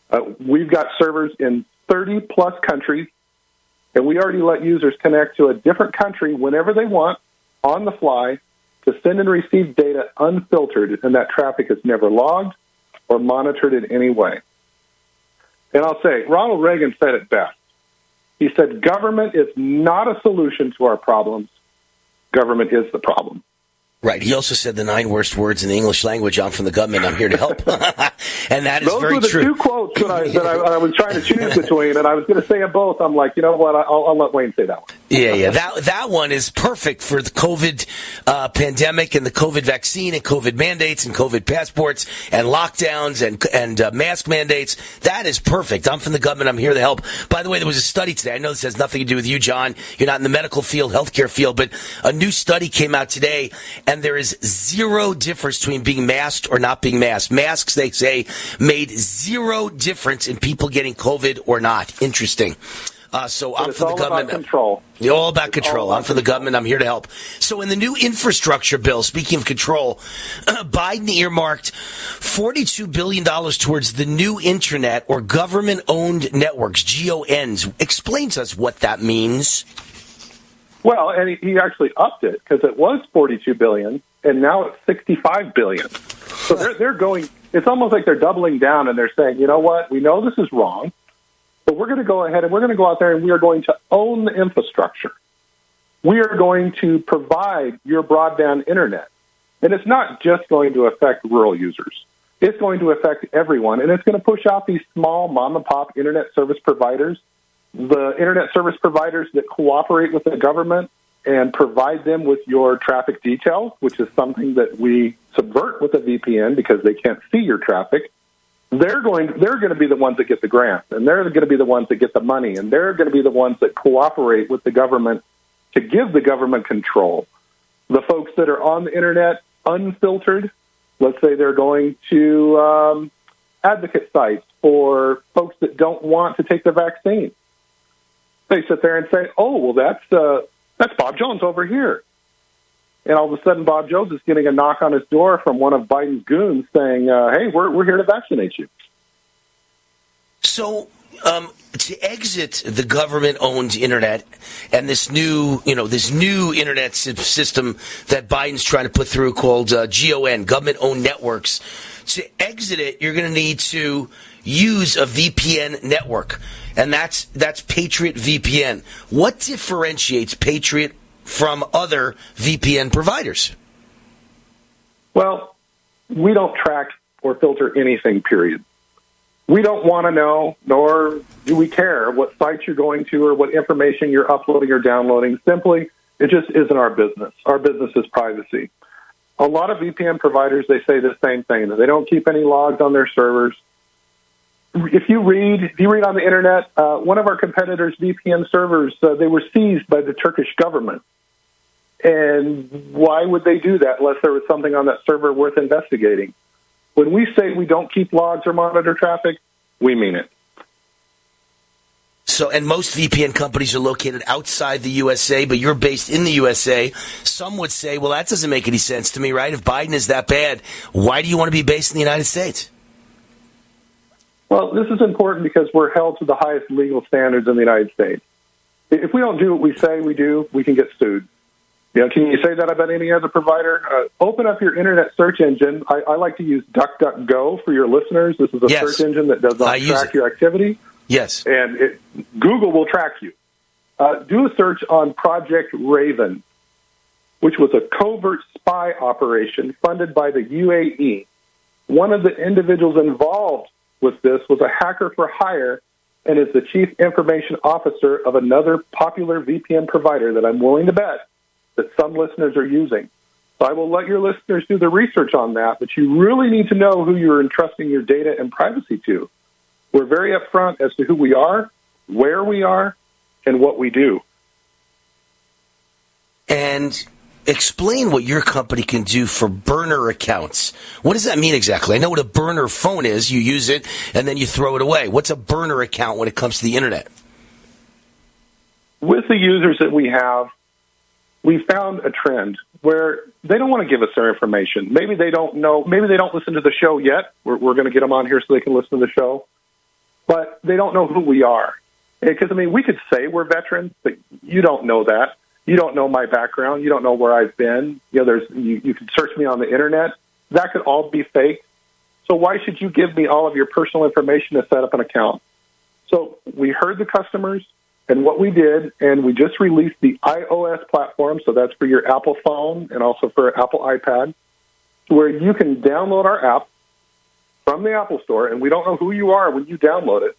Uh, we've got servers in 30 plus countries, and we already let users connect to a different country whenever they want on the fly to send and receive data unfiltered, and that traffic is never logged or monitored in any way. And I'll say, Ronald Reagan said it best. He said, Government is not a solution to our problems, government is the problem.
Right. He also said the nine worst words in the English language. I'm from the government. I'm here to help. and that is
Those
very
were the
true.
two quotes that I, that I, I was trying to choose between, and I was going to say them both. I'm like, you know what? I'll, I'll let Wayne say that one.
Yeah, yeah. That that one is perfect for the COVID uh, pandemic and the COVID vaccine and COVID mandates and COVID passports and lockdowns and and uh, mask mandates. That is perfect. I'm from the government. I'm here to help. By the way, there was a study today. I know this has nothing to do with you, John. You're not in the medical field, healthcare field, but a new study came out today, and there is zero difference between being masked or not being masked. Masks, they say, made zero difference in people getting COVID or not. Interesting. Uh, so
But
I'm for the government.
control.
You're all about
It's
control.
all about
I'm for the government. I'm here to help. So, in the new infrastructure bill, speaking of control, Biden earmarked $42 billion towards the new internet or government owned networks, GONs. Explain to us what that means.
Well, and he, actually upped it because it was 42 billion, and now it's 65 billion. So they're they're going. It's almost like they're doubling down, and they're saying, you know what? We know this is wrong, but we're going to go ahead and we're going to go out there and we are going to own the infrastructure. We are going to provide your broadband internet, and it's not just going to affect rural users. It's going to affect everyone, and it's going to push out these small mom and pop internet service providers the internet service providers that cooperate with the government and provide them with your traffic details, which is something that we subvert with a VPN because they can't see your traffic. They're going they're going to be the ones that get the grants and they're going to be the ones that get the money and they're going to be the ones that cooperate with the government to give the government control. The folks that are on the internet unfiltered, let's say they're going to um, advocate sites for folks that don't want to take the vaccine they sit there and say, "Oh, well, that's uh, that's Bob Jones over here," and all of a sudden, Bob Jones is getting a knock on his door from one of Biden's goons saying, uh, "Hey, we're we're here to vaccinate you."
So, um, to exit the government-owned internet and this new, you know, this new internet system that Biden's trying to put through called uh, GON, government-owned networks. To exit it, you're going to need to use a VPN network, and that's that's Patriot VPN. What differentiates Patriot from other VPN providers?
Well, we don't track or filter anything. Period. We don't want to know, nor do we care what sites you're going to or what information you're uploading or downloading. Simply, it just isn't our business. Our business is privacy. A lot of VPN providers they say the same thing they don't keep any logs on their servers. If you read, if you read on the internet, uh, one of our competitors' VPN servers uh, they were seized by the Turkish government. And why would they do that unless there was something on that server worth investigating? When we say we don't keep logs or monitor traffic, we mean it.
So, and most VPN companies are located outside the USA, but you're based in the USA. Some would say, well, that doesn't make any sense to me, right? If Biden is that bad, why do you want to be based in the United States?
Well, this is important because we're held to the highest legal standards in the United States. If we don't do what we say we do, we can get sued. You know, can you say that about any other provider? Uh, open up your internet search engine. I, I like to use DuckDuckGo for your listeners. This is a
Yes.
search engine that does not
use
track your activity.
Yes.
and it, Google will track you. Uh, do a search on Project Raven, which was a covert spy operation funded by the UAE. One of the individuals involved with this was a hacker for hire and is the chief information officer of another popular VPN provider that I'm willing to bet that some listeners are using. So I will let your listeners do the research on that, but you really need to know who you're entrusting your data and privacy to. We're very upfront as to who we are, where we are, and what we do.
And explain what your company can do for burner accounts. What does that mean exactly? I know what a burner phone is. You use it and then you throw it away. What's a burner account when it comes to the internet?
With the users that we have, we found a trend where they don't want to give us their information. Maybe they don't know, maybe they don't listen to the show yet. We're, we're going to get them on here so they can listen to the show. But they don't know who we are. Because, I mean, we could say we're veterans, but you don't know that. You don't know my background. You don't know where I've been. You know, there's you, you can search me on the internet. That could all be fake. So why should you give me all of your personal information to set up an account? So we heard the customers and what we did, and we just released the iOS platform. So that's for your Apple phone and also for Apple iPad, where you can download our app, from the Apple Store, and we don't know who you are when you download it.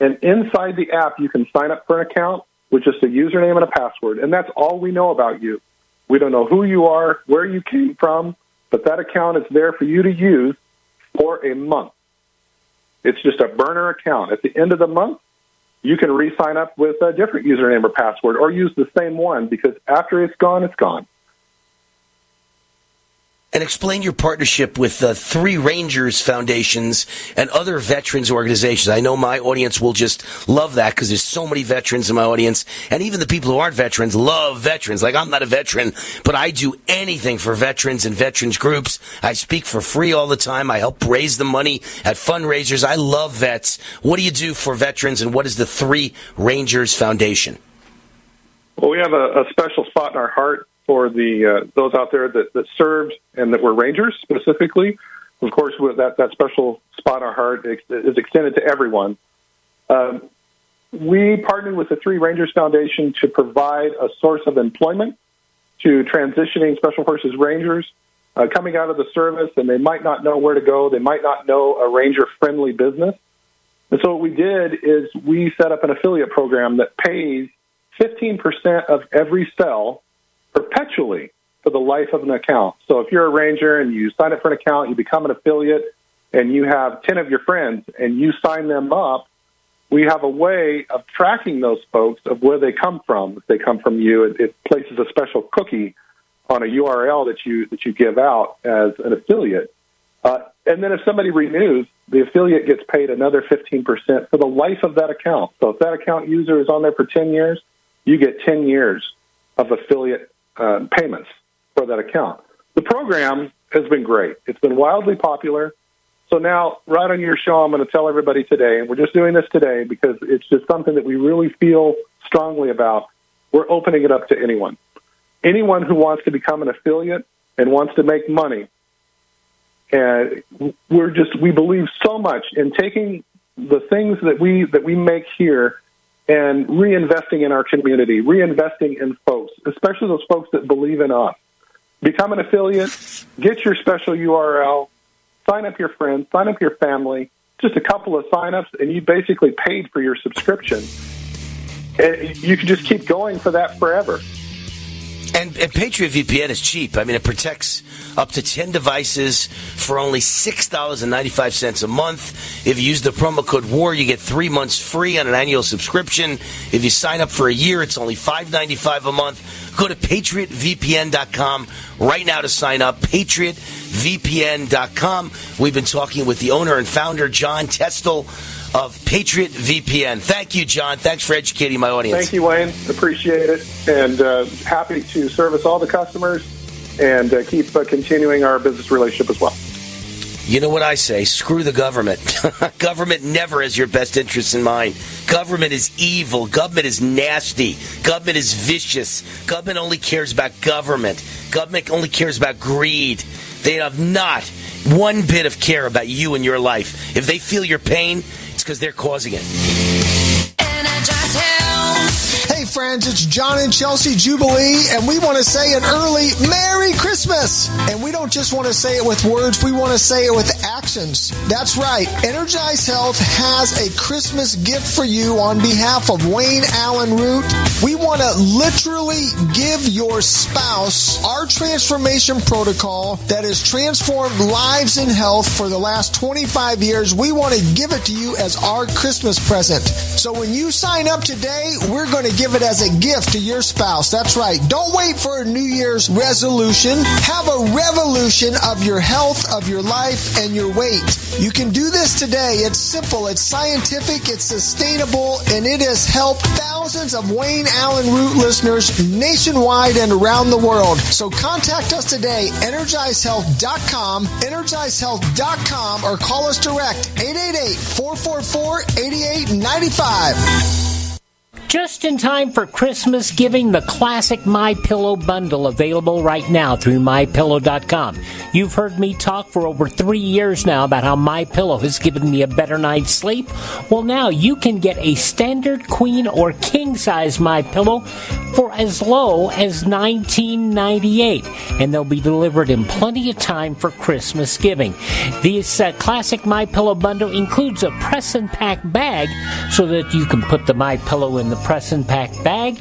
And inside the app, you can sign up for an account with just a username and a password, and that's all we know about you. We don't know who you are, where you came from, but that account is there for you to use for a month. It's just a burner account. At the end of the month, you can re sign up with a different username or password or use the same one because after it's gone, it's gone
and explain your partnership with the Three Rangers Foundations and other veterans organizations. I know my audience will just love that because there's so many veterans in my audience, and even the people who aren't veterans love veterans. Like I'm not a veteran, but I do anything for veterans and veterans groups. I speak for free all the time. I help raise the money at fundraisers. I love vets. What do you do for veterans, and what is the Three Rangers Foundation?
Well, we have a, a special spot in our heart for the uh, those out there that, that served and that were Rangers specifically. Of course, with that that special spot in our heart is extended to everyone. Um, we partnered with the Three Rangers Foundation to provide a source of employment to transitioning Special Forces Rangers uh, coming out of the service, and they might not know where to go. They might not know a Ranger-friendly business. And so what we did is we set up an affiliate program that pays 15% of every sell perpetually for the life of an account. So if you're a ranger and you sign up for an account, you become an affiliate, and you have 10 of your friends and you sign them up, we have a way of tracking those folks of where they come from. If they come from you, it, it places a special cookie on a URL that you that you give out as an affiliate. Uh, and then if somebody renews, the affiliate gets paid another 15% for the life of that account. So if that account user is on there for 10 years, you get 10 years of affiliate uh, payments for that account. The program has been great. It's been wildly popular. So now, right on your show, I'm going to tell everybody today, and we're just doing this today because it's just something that we really feel strongly about. We're opening it up to anyone. Anyone who wants to become an affiliate and wants to make money. And we're just, we believe so much in taking the things that we, that we make here and reinvesting in our community, reinvesting in folks, especially those folks that believe in us. Become an affiliate, get your special URL, sign up your friends, sign up your family, just a couple of signups, and you basically paid for your subscription. And you can just keep going for that forever.
And, and Patriot VPN is cheap. I mean, it protects up to 10 devices for only $6.95 a month. If you use the promo code WAR, you get three months free on an annual subscription. If you sign up for a year, it's only $5.95 a month. Go to patriotvpn.com right now to sign up. Patriotvpn.com. We've been talking with the owner and founder, John Testel of Patriot VPN. Thank you, John. Thanks for educating my audience.
Thank you, Wayne. Appreciate it. And uh, happy to service all the customers and uh, keep uh, continuing our business relationship as well.
You know what I say? Screw the government. government never has your best interests in mind. Government is evil. Government is nasty. Government is vicious. Government only cares about government. Government only cares about greed. They have not one bit of care about you and your life. If they feel your pain, because they're causing it.
Friends, it's John and Chelsea Jubilee, and we want to say an early Merry Christmas. And we don't just want to say it with words, we want to say it with actions. That's right. Energize Health has a Christmas gift for you on behalf of Wayne Allyn Root. We want to literally give your spouse our transformation protocol that has transformed lives in health for the last 25 years. We want to give it to you as our Christmas present. So when you sign up today, we're going to give it as a gift to your spouse. That's right. Don't wait for a New Year's resolution. Have a revolution of your health, of your life, and your weight. You can do this today. It's simple, it's scientific, it's sustainable, and it has helped thousands of Wayne Allyn Root listeners nationwide and around the world. So contact us today, energizehealth.com, energizehealth.com, or call us direct, 888 444 8895.
Just in time for Christmas giving, the classic My Pillow bundle available right now through mypillow.com. You've heard me talk for over 3 years now about how My Pillow has given me a better night's sleep. Well, now you can get a standard queen or king size My Pillow for as low as $19.98 and they'll be delivered in plenty of time for Christmas giving. This uh, classic My Pillow bundle includes a press and pack bag so that you can put the My Pillow in the press and pack bag.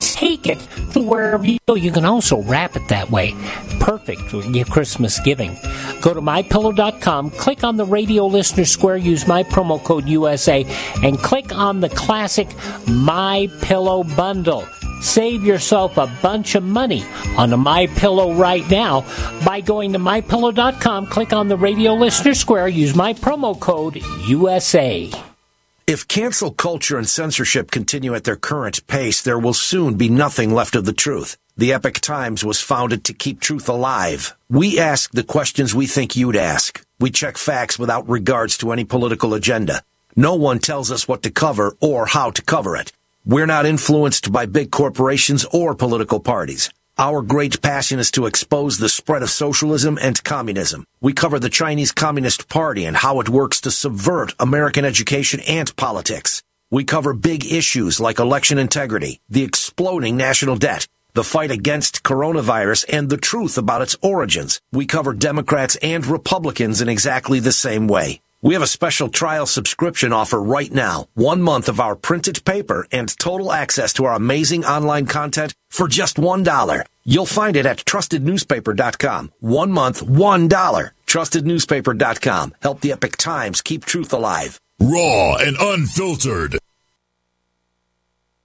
Take it to wherever you go. You can also wrap it that way. Perfect for your Christmas giving. Go to mypillow.com, click on the radio listener square, use my promo code USA, and click on the classic My Pillow bundle. Save yourself a bunch of money on a My Pillow right now by going to mypillow.com, click on the radio listener square, use my promo code USA.
If cancel culture and censorship continue at their current pace, there will soon be nothing left of the truth. The Epoch Times was founded to keep truth alive. We ask the questions we think you'd ask. We check facts without regards to any political agenda. No one tells us what to cover or how to cover it. We're not influenced by big corporations or political parties. Our great passion is to expose the spread of socialism and communism. We cover the Chinese Communist Party and how it works to subvert American education and politics. We cover big issues like election integrity, the exploding national debt, the fight against coronavirus, and the truth about its origins. We cover Democrats and Republicans in exactly the same way. We have a special trial subscription offer right now. One month of our printed paper and total access to our amazing online content for just $1. You'll find it at trustednewspaper.com. One month, $1. Trustednewspaper.com. Help the Epoch Times keep truth alive.
Raw and unfiltered.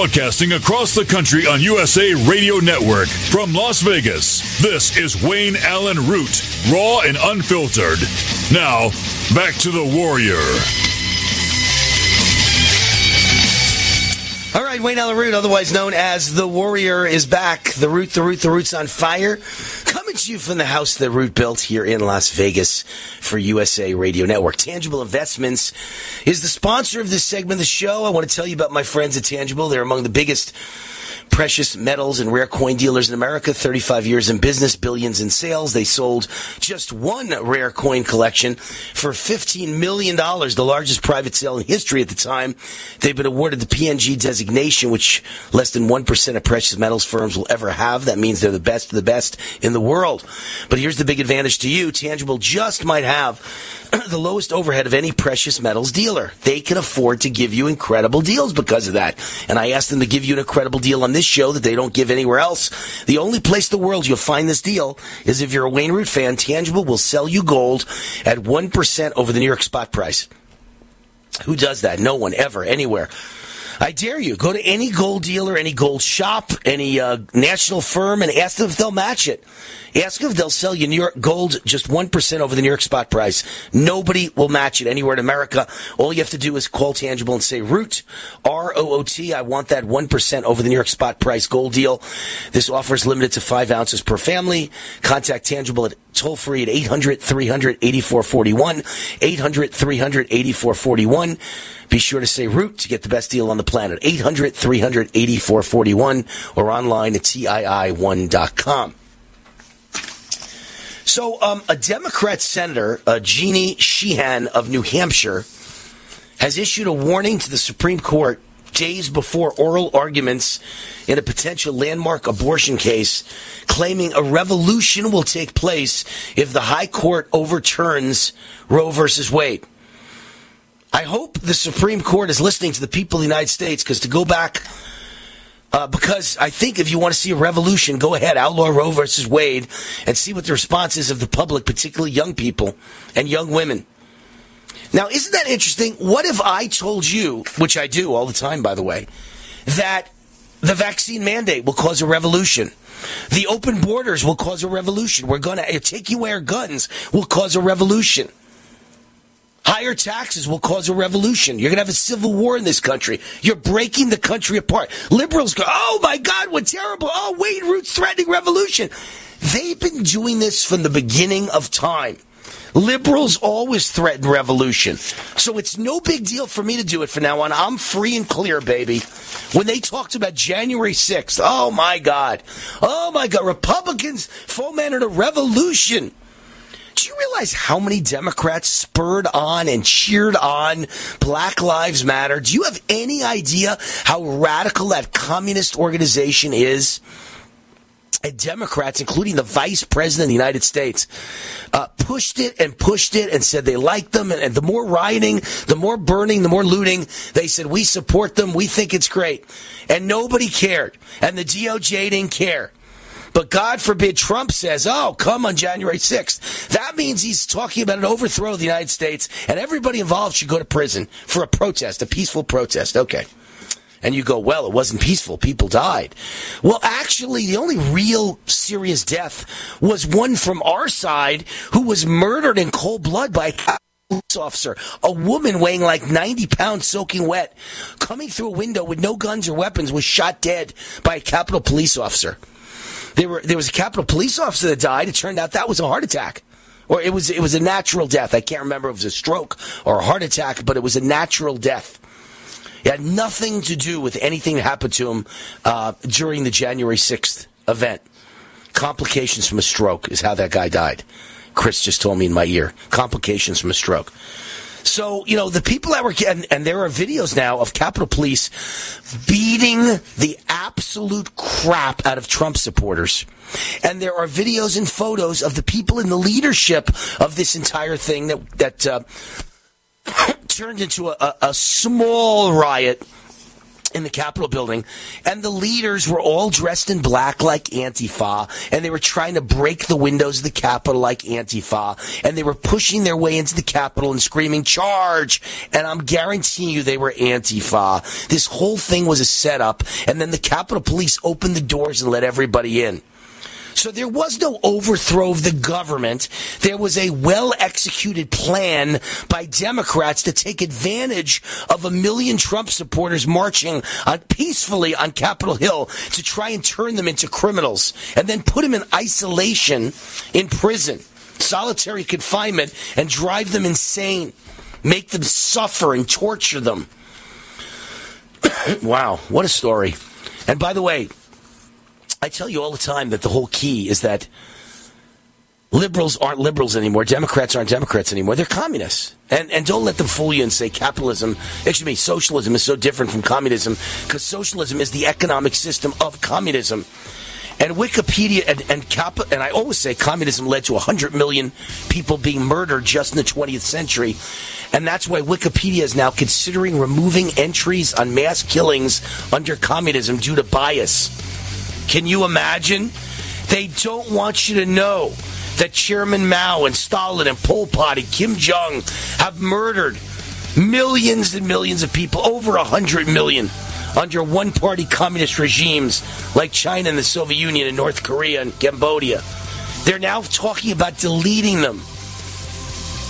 Broadcasting across the country on USA Radio Network from Las Vegas, this is Wayne Allyn Root, raw and unfiltered. Now, back to the Warrior.
All right, Wayne Allyn Root, otherwise known as The Warrior, is back. The Root, The Root, The Root's on fire. You from the house that Root built here in Las Vegas for USA Radio Network. Tangible Investments is the sponsor of this segment of the show. I want to tell you about my friends at Tangible. They're among the biggest precious metals and rare coin dealers in America, 35 years in business, billions in sales. They sold just one rare coin collection for $15 million, the largest private sale in history at the time. They've been awarded the PNG designation, which less than 1% of precious metals firms will ever have. That means they're the best of the best in the world. But here's the big advantage to you. Tangible just might have the lowest overhead of any precious metals dealer. They can afford to give you incredible deals because of that. And I asked them to give you an incredible deal on this show that they don't give anywhere else. The only place in the world you'll find this deal is if you're a Wayne Root fan, Tangible will sell you gold at 1% over the New York spot price. Who does that? No one ever, anywhere. I dare you. Go to any gold dealer, any gold shop, any uh, national firm, and ask them if they'll match it. Ask if they'll sell you New York gold just 1% over the New York spot price. Nobody will match it anywhere in America. All you have to do is call Tangible and say, Root, R-O-O-T, I want that 1% over the New York spot price gold deal. This offer is limited to five ounces per family. Contact Tangible at toll free at 800 300 8441. 800 300 8441. Be sure to say Root to get the best deal on the planet. 800 300 8441 or online at TII1.com. So, um, a Democrat senator, uh, Jeanne Shaheen of New Hampshire, has issued a warning to the Supreme Court days before oral arguments in a potential landmark abortion case, claiming a revolution will take place if the High Court overturns Roe versus Wade. I hope the Supreme Court is listening to the people of the United States because to go back uh, because I think if you want to see a revolution, go ahead, outlaw Roe versus Wade, and see what the response is of the public, particularly young people and young women. Now, isn't that interesting? What if I told you, which I do all the time, by the way, that the vaccine mandate will cause a revolution? The open borders will cause a revolution. We're going to uh, take away our guns will cause a revolution. Higher taxes will cause a revolution. You're going to have a civil war in this country. You're breaking the country apart. Liberals go, oh my God, what terrible. Oh, Wayne Root's threatening revolution. They've been doing this from the beginning of time. Liberals always threaten revolution. So it's no big deal for me to do it from now on. I'm free and clear, baby. When they talked about January 6th, oh my God. Oh my God. Republicans fomented a revolution. Do you realize how many Democrats spurred on and cheered on Black Lives Matter? Do you have any idea how radical that communist organization is? And Democrats, including the vice president of the United States, uh, pushed it and pushed it and said they liked them. And, and the more rioting, the more burning, the more looting, they said, we support them. We think it's great. And nobody cared. And the DOJ didn't care. But God forbid Trump says, oh, come on January 6th. That means he's talking about an overthrow of the United States and everybody involved should go to prison for a protest, a peaceful protest. Okay. And you go, well, it wasn't peaceful. People died. Well, actually, the only real serious death was one from our side who was murdered in cold blood by a police officer. A woman weighing like 90 pounds soaking wet, coming through a window with no guns or weapons, was shot dead by a Capitol police officer. There were there was a Capitol police officer that died. It turned out that was a heart attack. Or it was it was a natural death. I can't remember if it was a stroke or a heart attack, but it was a natural death. It had nothing to do with anything that happened to him uh, during the January 6th event. Complications from a stroke is how that guy died. Chris just told me in my ear. Complications from a stroke. So, you know, the people that were, and, and, there are videos now of Capitol Police beating the absolute crap out of Trump supporters. And there are videos and photos of the people in the leadership of this entire thing that, that, uh, turned into a, a, a small riot in the Capitol building, and the leaders were all dressed in black like Antifa, and they were trying to break the windows of the Capitol like Antifa, and they were pushing their way into the Capitol and screaming, charge! And I'm guaranteeing you they were Antifa. This whole thing was a setup, and then the Capitol Police opened the doors and let everybody in. So there was no overthrow of the government. There was a well executed plan by Democrats to take advantage of a million Trump supporters marching on, peacefully on Capitol Hill to try and turn them into criminals and then put them in isolation in prison, solitary confinement, and drive them insane, make them suffer and torture them. wow, what a story. And by the way, I tell you all the time that the whole key is that liberals aren't liberals anymore. Democrats aren't Democrats anymore. They're communists. And, and don't let them fool you and say capitalism, excuse me, socialism is so different from communism because socialism is the economic system of communism. And Wikipedia and and, Cap, and I always say communism led to 100 million people being murdered just in the 20th century. And that's why Wikipedia is now considering removing entries on mass killings under communism due to bias. Can you imagine? They don't want you to know that Chairman Mao and Stalin and Pol Pot and Kim Jong have murdered millions and millions of people, over 100 million, under one party communist regimes like China and the Soviet Union and North Korea and Cambodia. They're now talking about deleting them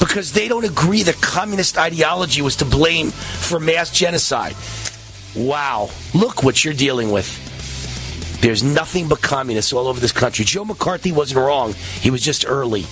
because they don't agree that communist ideology was to blame for mass genocide. Wow. Look what you're dealing with. There's nothing but communists all over this country. Joe McCarthy wasn't wrong. He was just early.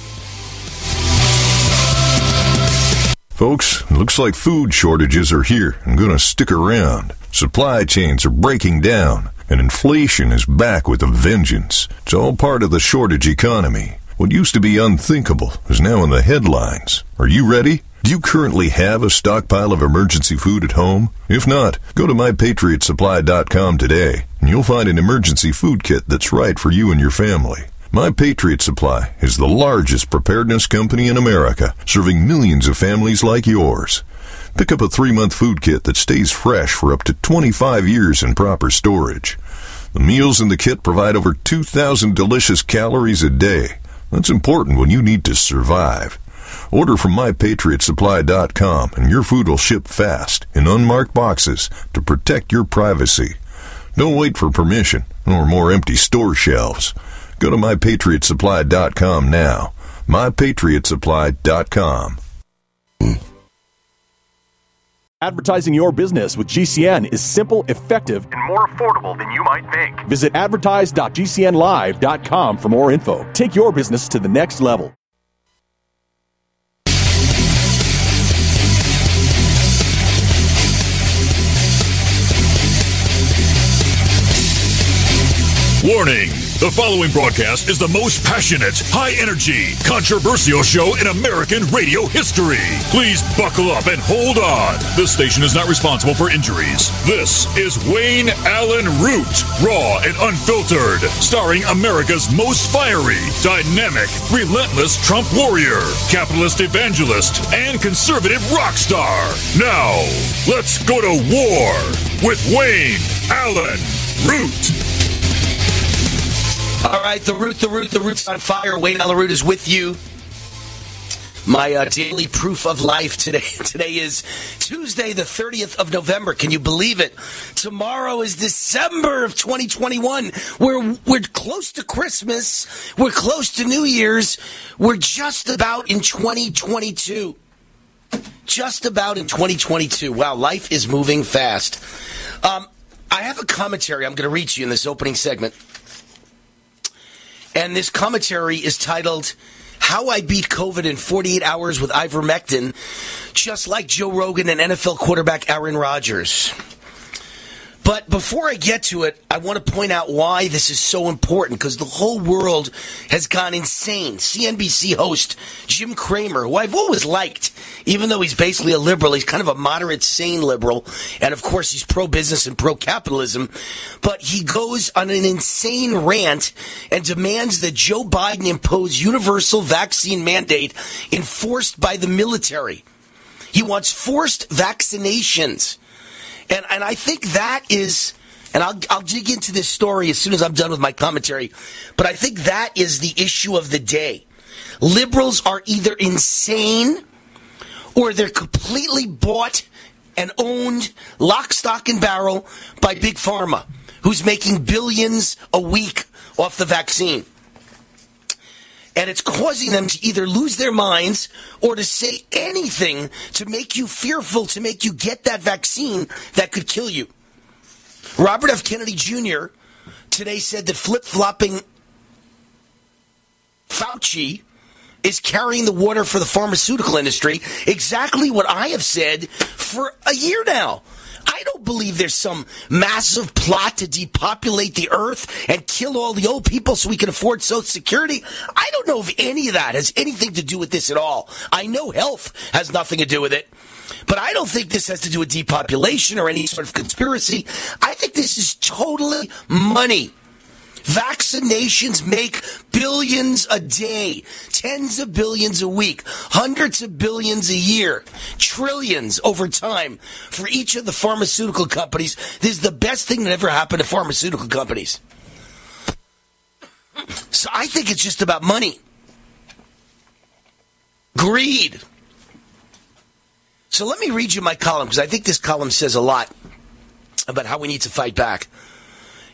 Folks, it looks like food shortages are here and going to stick around. Supply chains are breaking down, and inflation is back with a vengeance. It's all part of the shortage economy. What used to be unthinkable is now in the headlines. Are you ready? Do you currently have a stockpile of emergency food at home? If not, go to mypatriotsupply.com today and you'll find an emergency food kit that's right for you and your family. My Patriot Supply is the largest preparedness company in America, serving millions of families like yours. Pick up a three month food kit that stays fresh for up to 25 years in proper storage. The meals in the kit provide over 2,000 delicious calories a day. That's important when you need to survive. Order from mypatriotsupply.com and your food will ship fast in unmarked boxes to protect your privacy. Don't wait for permission or more empty store shelves. Go to mypatriotsupply.com now. mypatriotsupply.com.
Advertising your business with GCN is simple, effective, and more affordable than you might think. Visit advertise.gcnlive.com for more info. Take your business to the next level.
Warning! The following broadcast is the most passionate, high energy, controversial show in American radio history. Please buckle up and hold on. This station is not responsible for injuries. This is Wayne Allyn Root, raw and unfiltered, starring America's most fiery, dynamic, relentless Trump warrior, capitalist evangelist, and conservative rock star. Now, let's go to war with Wayne Allyn Root.
All right, the root, the root, the root's on fire. Wayne Root is with you. My uh, daily proof of life today. Today is Tuesday, the 30th of November. Can you believe it? Tomorrow is December of 2021. We're we're close to Christmas. We're close to New Year's. We're just about in 2022. Just about in 2022. Wow, life is moving fast. Um, I have a commentary I'm going to read to you in this opening segment. And this commentary is titled How I Beat COVID in 48 Hours with Ivermectin, just like Joe Rogan and NFL quarterback Aaron Rodgers. But before I get to it, I want to point out why this is so important because the whole world has gone insane. CNBC host Jim Cramer, who I've always liked, even though he's basically a liberal, he's kind of a moderate, sane liberal. And of course, he's pro business and pro capitalism. But he goes on an insane rant and demands that Joe Biden impose universal vaccine mandate enforced by the military. He wants forced vaccinations. And and I think that is and I'll I'll dig into this story as soon as I'm done with my commentary, but I think that is the issue of the day. Liberals are either insane or they're completely bought and owned lock stock and barrel by big pharma who's making billions a week off the vaccine and it's causing them to either lose their minds or to say anything to make you fearful, to make you get that vaccine that could kill you. Robert F. Kennedy Jr. today said that flip flopping Fauci is carrying the water for the pharmaceutical industry. Exactly what I have said for a year now. I don't believe there's some massive plot to depopulate the earth and kill all the old people so we can afford Social Security. I don't know if any of that has anything to do with this at all. I know health has nothing to do with it. But I don't think this has to do with depopulation or any sort of conspiracy. I think this is totally money. Vaccinations make billions a day, tens of billions a week, hundreds of billions a year, trillions over time for each of the pharmaceutical companies. This is the best thing that ever happened to pharmaceutical companies. So I think it's just about money. Greed. So let me read you my column because I think this column says a lot about how we need to fight back.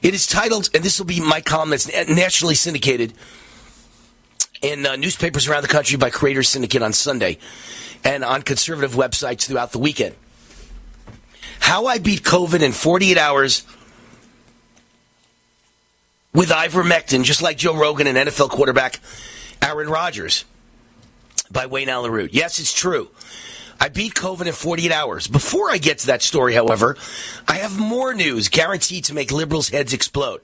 It is titled, and this will be my column that's nationally syndicated in uh, newspapers around the country by Creators Syndicate on Sunday and on conservative websites throughout the weekend. How I Beat COVID in 48 Hours with ivermectin, just like Joe Rogan and NFL quarterback Aaron Rodgers by Wayne Allyn Root. Yes, it's true. I beat COVID in 48 hours. Before I get to that story, however, I have more news guaranteed to make liberals' heads explode.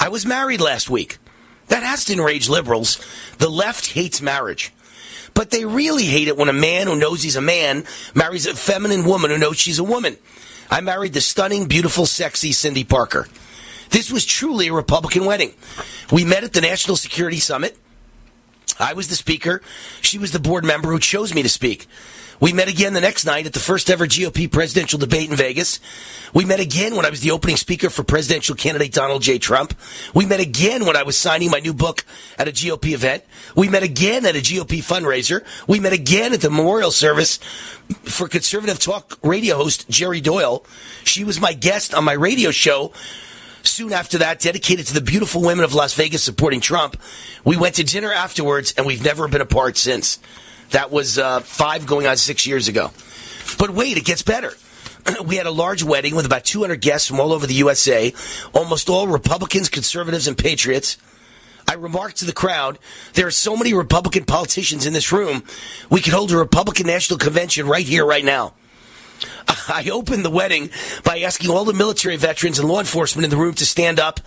I was married last week. That has to enrage liberals. The left hates marriage. But they really hate it when a man who knows he's a man marries a feminine woman who knows she's a woman. I married the stunning, beautiful, sexy Cindy Parker. This was truly a Republican wedding. We met at the National Security Summit. I was the speaker. She was the board member who chose me to speak. We met again the next night at the first ever GOP presidential debate in Vegas. We met again when I was the opening speaker for presidential candidate Donald J. Trump. We met again when I was signing my new book at a GOP event. We met again at a GOP fundraiser. We met again at the memorial service for conservative talk radio host Jerry Doyle. She was my guest on my radio show soon after that, dedicated to the beautiful women of Las Vegas supporting Trump. We went to dinner afterwards, and we've never been apart since. That was uh, five going on six years ago. But wait, it gets better. we had a large wedding with about 200 guests from all over the USA, almost all Republicans, conservatives, and patriots. I remarked to the crowd, there are so many Republican politicians in this room, we could hold a Republican National Convention right here, right now. I opened the wedding by asking all the military veterans and law enforcement in the room to stand up,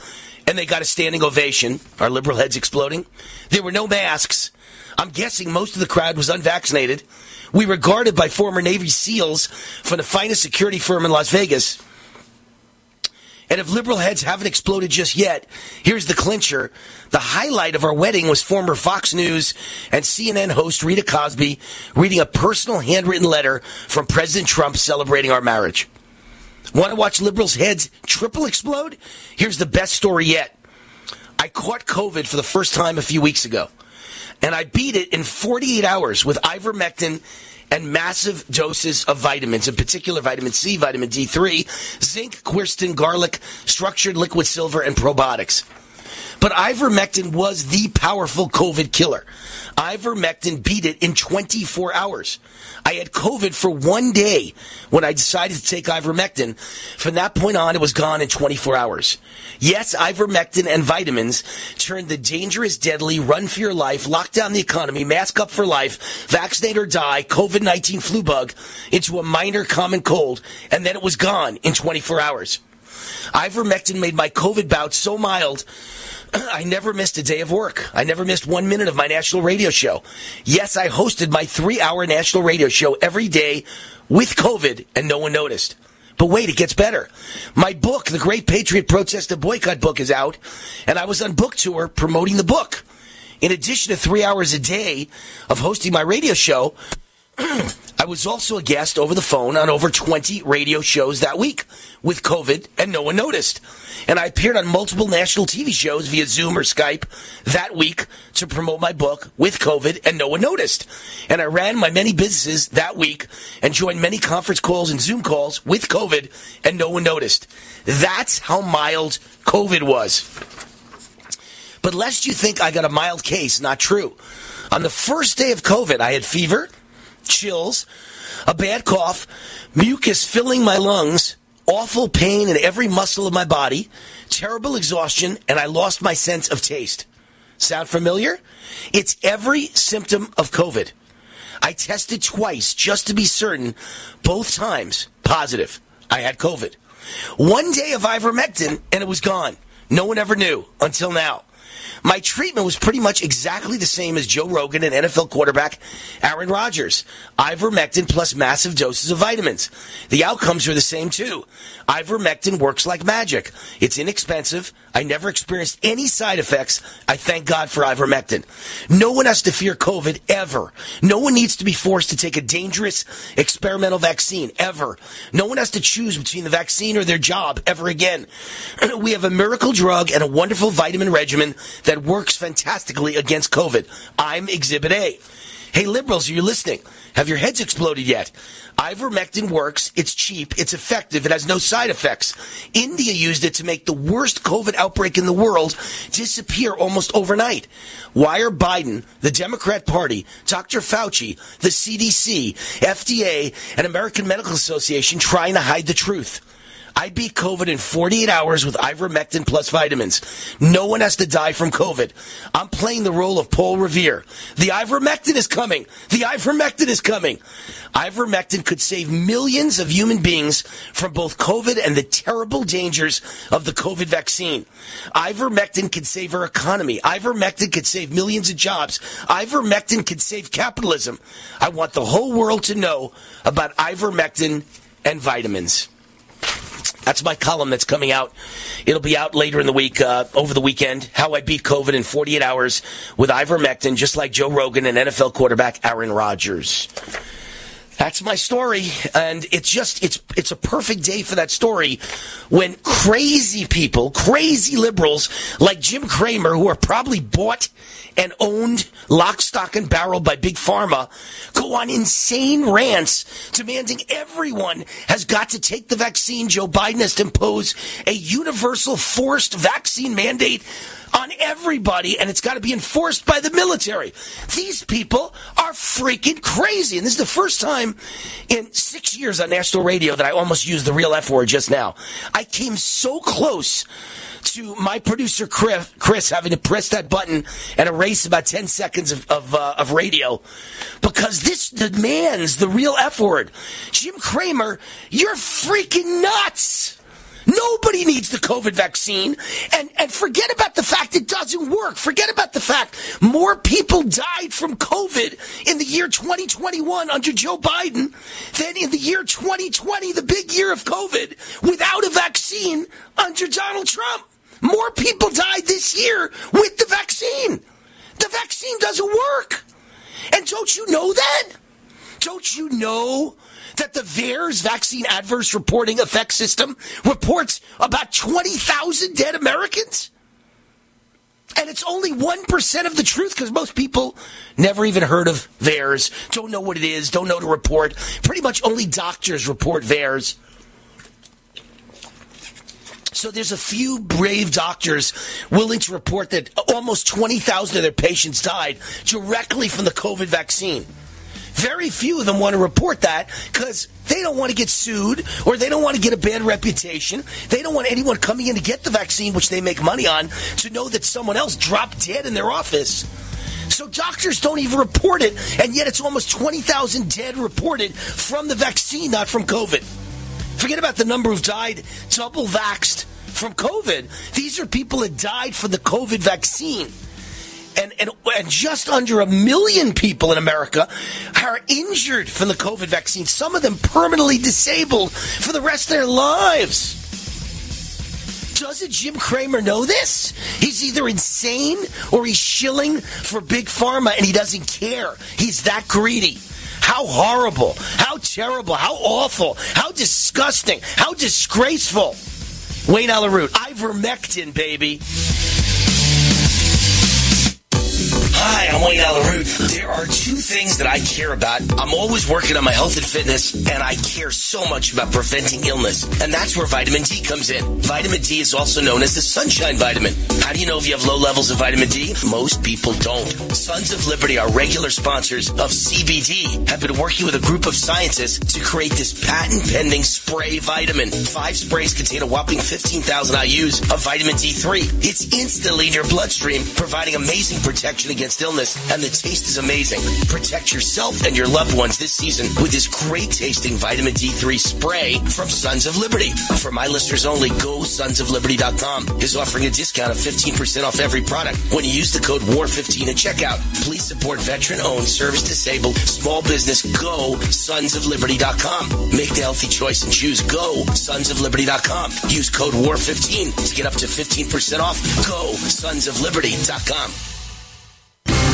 and they got a standing ovation. Our liberal heads exploding. There were no masks. I'm guessing most of the crowd was unvaccinated. We were guarded by former Navy SEALs from the finest security firm in Las Vegas. And if liberal heads haven't exploded just yet, here's the clincher. The highlight of our wedding was former Fox News and CNN host Rita Cosby reading a personal handwritten letter from President Trump celebrating our marriage. Want to watch liberals' heads triple explode? Here's the best story yet. I caught COVID for the first time a few weeks ago, and I beat it in 48 hours with ivermectin and massive doses of vitamins, in particular vitamin C, vitamin D3, zinc, quercetin, garlic, structured liquid silver, and probiotics. But ivermectin was the powerful COVID killer. Ivermectin beat it in 24 hours. I had COVID for one day when I decided to take ivermectin. From that point on, it was gone in 24 hours. Yes, ivermectin and vitamins turned the dangerous, deadly, run for your life, lock down the economy, mask up for life, vaccinate or die, COVID-19 flu bug into a minor common cold, and then it was gone in 24 hours. Ivermectin made my COVID bout so mild, I never missed a day of work. I never missed one minute of my national radio show. Yes, I hosted my three hour national radio show every day with COVID and no one noticed. But wait, it gets better. My book, The Great Patriot Protest and Boycott book is out, and I was on book tour promoting the book. In addition to three hours a day of hosting my radio show, I was also a guest over the phone on over 20 radio shows that week with COVID, and no one noticed. And I appeared on multiple national TV shows via Zoom or Skype that week to promote my book with COVID, and no one noticed. And I ran my many businesses that week and joined many conference calls and Zoom calls with COVID, and no one noticed. That's how mild COVID was. But lest you think I got a mild case, not true. On the first day of COVID, I had fever, chills, a bad cough, mucus filling my lungs, awful pain in every muscle of my body, terrible exhaustion, and I lost my sense of taste. Sound familiar? It's every symptom of COVID. I tested twice just to be certain, both times positive. I had COVID. One day of ivermectin and it was gone. No one ever knew until now. My treatment was pretty much exactly the same as Joe Rogan and NFL quarterback Aaron Rodgers. Ivermectin plus massive doses of vitamins. The outcomes are the same too. Ivermectin works like magic. It's inexpensive. I never experienced any side effects. I thank God for ivermectin. No one has to fear COVID ever. No one needs to be forced to take a dangerous experimental vaccine ever. No one has to choose between the vaccine or their job ever again. we have a miracle drug and a wonderful vitamin regimen that works fantastically against COVID. I'm Exhibit A. Hey, liberals, are you listening? Have your heads exploded yet? Ivermectin works. It's cheap. It's effective. It has no side effects. India used it to make the worst COVID outbreak in the world disappear almost overnight. Why are Biden, the Democrat Party, Dr. Fauci, the CDC, FDA, and American Medical Association trying to hide the truth? I beat COVID in 48 hours with ivermectin plus vitamins. No one has to die from COVID. I'm playing the role of Paul Revere. The ivermectin is coming. The ivermectin is coming. Ivermectin could save millions of human beings from both COVID and the terrible dangers of the COVID vaccine. Ivermectin could save our economy. Ivermectin could save millions of jobs. Ivermectin could save capitalism. I want the whole world to know about ivermectin and vitamins. That's my column that's coming out. It'll be out later in the week, uh, over the weekend. How I beat COVID in 48 hours with ivermectin, just like Joe Rogan and NFL quarterback Aaron Rodgers. That's my story, and it's just it's it's a perfect day for that story when crazy people, crazy liberals like Jim Cramer, who are probably bought and owned lock, stock, and barrel by Big Pharma go on insane rants demanding everyone has got to take the vaccine. Joe Biden has to impose a universal forced vaccine mandate on everybody and it's got to be enforced by the military. These people are freaking crazy. And this is the first time in six years on national radio that I almost used the real F word just now. I came so close to my producer Chris, Chris having to press that button and erase about 10 seconds of, of, uh, of radio because this demands the real F word. Jim Cramer, you're freaking nuts. Nobody needs the COVID vaccine. And, and forget about the fact it doesn't work. Forget about the fact more people died from COVID in the year 2021 under Joe Biden than in the year 2020, the big year of COVID, without a vaccine under Donald Trump. More people died this year with the vaccine. The vaccine doesn't work. And don't you know that? Don't you know that the VAERS vaccine adverse reporting effect system reports about 20,000 dead Americans? And it's only 1% of the truth because most people never even heard of VAERS, don't know what it is, don't know to report. Pretty much only doctors report VAERS. So there's a few brave doctors willing to report that almost 20,000 of their patients died directly from the COVID vaccine. Very few of them want to report that because they don't want to get sued or they don't want to get a bad reputation. They don't want anyone coming in to get the vaccine, which they make money on, to know that someone else dropped dead in their office. So doctors don't even report it, and yet it's almost 20,000 dead reported from the vaccine, not from COVID. Forget about the number who've died double vaxxed from COVID. These are people that died from the COVID vaccine. And, and, and just under a million people in America are injured from the COVID vaccine, some of them permanently disabled for the rest of their lives. Doesn't Jim Cramer know this? He's either insane or he's shilling for Big Pharma and he doesn't care. He's that greedy. How horrible, how terrible, how awful, how disgusting, how disgraceful. Wayne Allyn Root, ivermectin, baby. Hi, I'm Wayne Allyn Root. There are two things that I care about. I'm always working on my health and fitness, and I care so much about preventing illness. And that's where vitamin D comes in. Vitamin D is also known as the sunshine vitamin. How do you know if you have low levels of vitamin D? Most people don't. Sons of Liberty, our regular sponsors of CBD, have been working with a group of scientists to create this patent pending spray vitamin. Five sprays contain a whopping 15,000 IUs of vitamin D3. It's instantly in your bloodstream, providing amazing protection against illness, and the taste is amazing. Protect yourself and your loved ones this season with this great tasting vitamin D3 spray from Sons of Liberty. For my listeners only, go sonsofliberty.com is offering a discount of 15% off every product when you use the code WAR15 at checkout. Please support veteran owned, service disabled, small business. Go sonsofliberty.com. Make the healthy choice and choose go sonsofliberty.com. Use code WAR15 to get up to 15% off. Go sonsofliberty.com.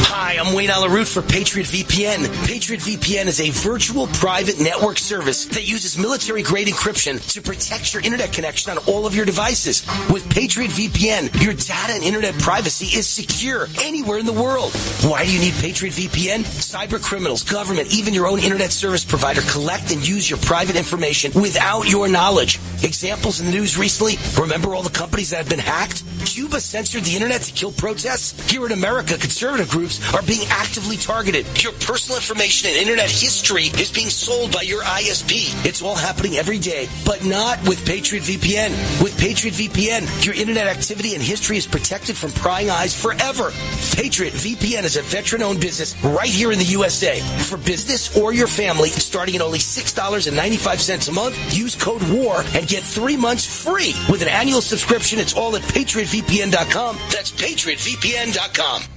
Hi, I'm Wayne Allyn Root for Patriot VPN. Patriot VPN is a virtual private network service that uses military grade encryption to protect your internet connection on all of your devices. With Patriot VPN, your data and internet privacy is secure anywhere in the world. Why do you need Patriot VPN? Cyber criminals, government, even your own internet service provider collect and use your private information without your knowledge. Examples in the news recently, remember all the companies that have been hacked? Cuba censored the internet to kill protests? Here in America, conservative groups are being actively targeted. Your personal information and internet history is being sold by your ISP. It's all happening every day, but not with Patriot VPN. With Patriot VPN, your internet activity and history is protected from prying eyes forever. Patriot VPN is a veteran owned business right here in the USA. For business or your family, starting at only $6.95 a month, use code WAR and get three months free with an annual subscription. It's all at patriotvpn.com. That's patriotvpn.com.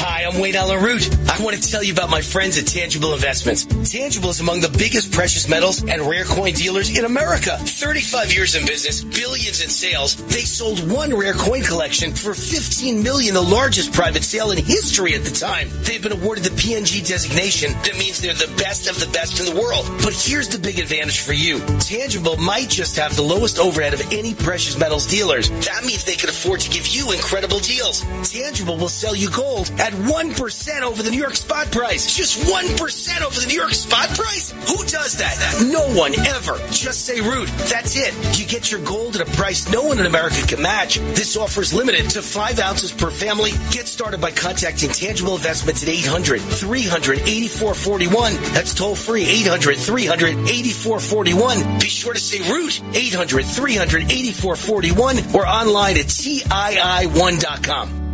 Hi, I'm Wayne Allyn Root. I want to tell you about my friends at Tangible Investments. Tangible is among the biggest precious metals and rare coin dealers in America. 35 years in business, billions in sales. They sold one rare coin collection for 15 million, the largest private sale in history at the time. They've been awarded the PNG designation. That means they're the best of the best in the world. But here's the big advantage for you. Tangible might just have the lowest overhead of any precious metals dealers. That means they can afford to give you incredible deals. Tangible will sell you gold at 1% over the New York spot price. Just 1% over the New York spot price? Who does that? No one ever. Just say root. That's it. You get your gold at a price no one in America can match. This offer is limited to five ounces per family. Get started by contacting Tangible Investments at 800 300 8441. That's toll free 800 300 8441. Be sure to say root 800 300 8441 or online at TII1.com.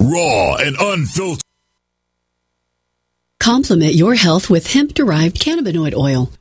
Raw and unfiltered.
Complement your health with hemp derived cannabinoid oil.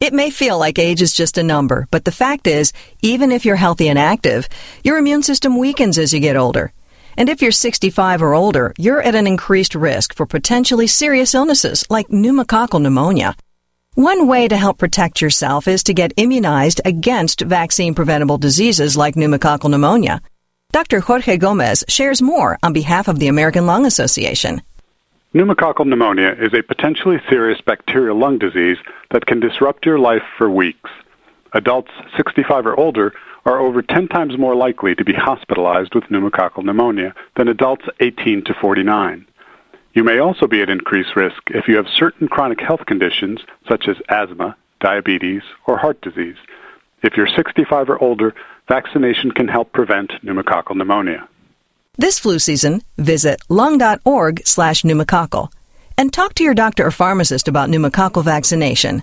It may feel like age is just a number, but the fact is, even if you're healthy and active, your immune system weakens as you get older. And if you're 65 or older, you're at an increased risk for potentially serious illnesses like pneumococcal pneumonia. One way to help protect yourself is to get immunized against vaccine preventable diseases like pneumococcal pneumonia. Dr. Jorge Gomez shares more on behalf of the American Lung Association.
Pneumococcal pneumonia is a potentially serious bacterial lung disease that can disrupt your life for weeks. Adults 65 or older are over 10 times more likely to be hospitalized with pneumococcal pneumonia than adults 18 to 49. You may also be at increased risk if you have certain chronic health conditions such as asthma, diabetes, or heart disease. If you're 65 or older, vaccination can help prevent pneumococcal pneumonia.
This flu season, visit lung.org slash pneumococcal and talk to your doctor or pharmacist about pneumococcal vaccination.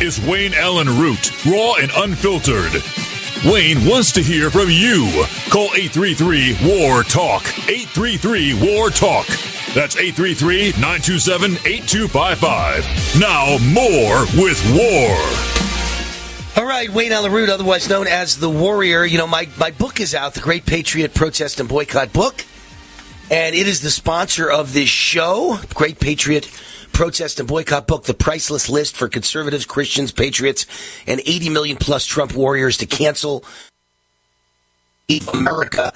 Is Wayne Allyn Root, raw and unfiltered. Wayne wants to hear from you. Call 833 WAR TALK. 833 WAR TALK. That's 833 927 8255. Now, more with War.
All right, Wayne Allyn Root, otherwise known as the Warrior. You know, my, my book is out, the Great Patriot Protest and Boycott book, and it is the sponsor of this show, Great Patriot Protest and Boycott book, the priceless list for conservatives, Christians, patriots, and 80 million plus Trump warriors to cancel America.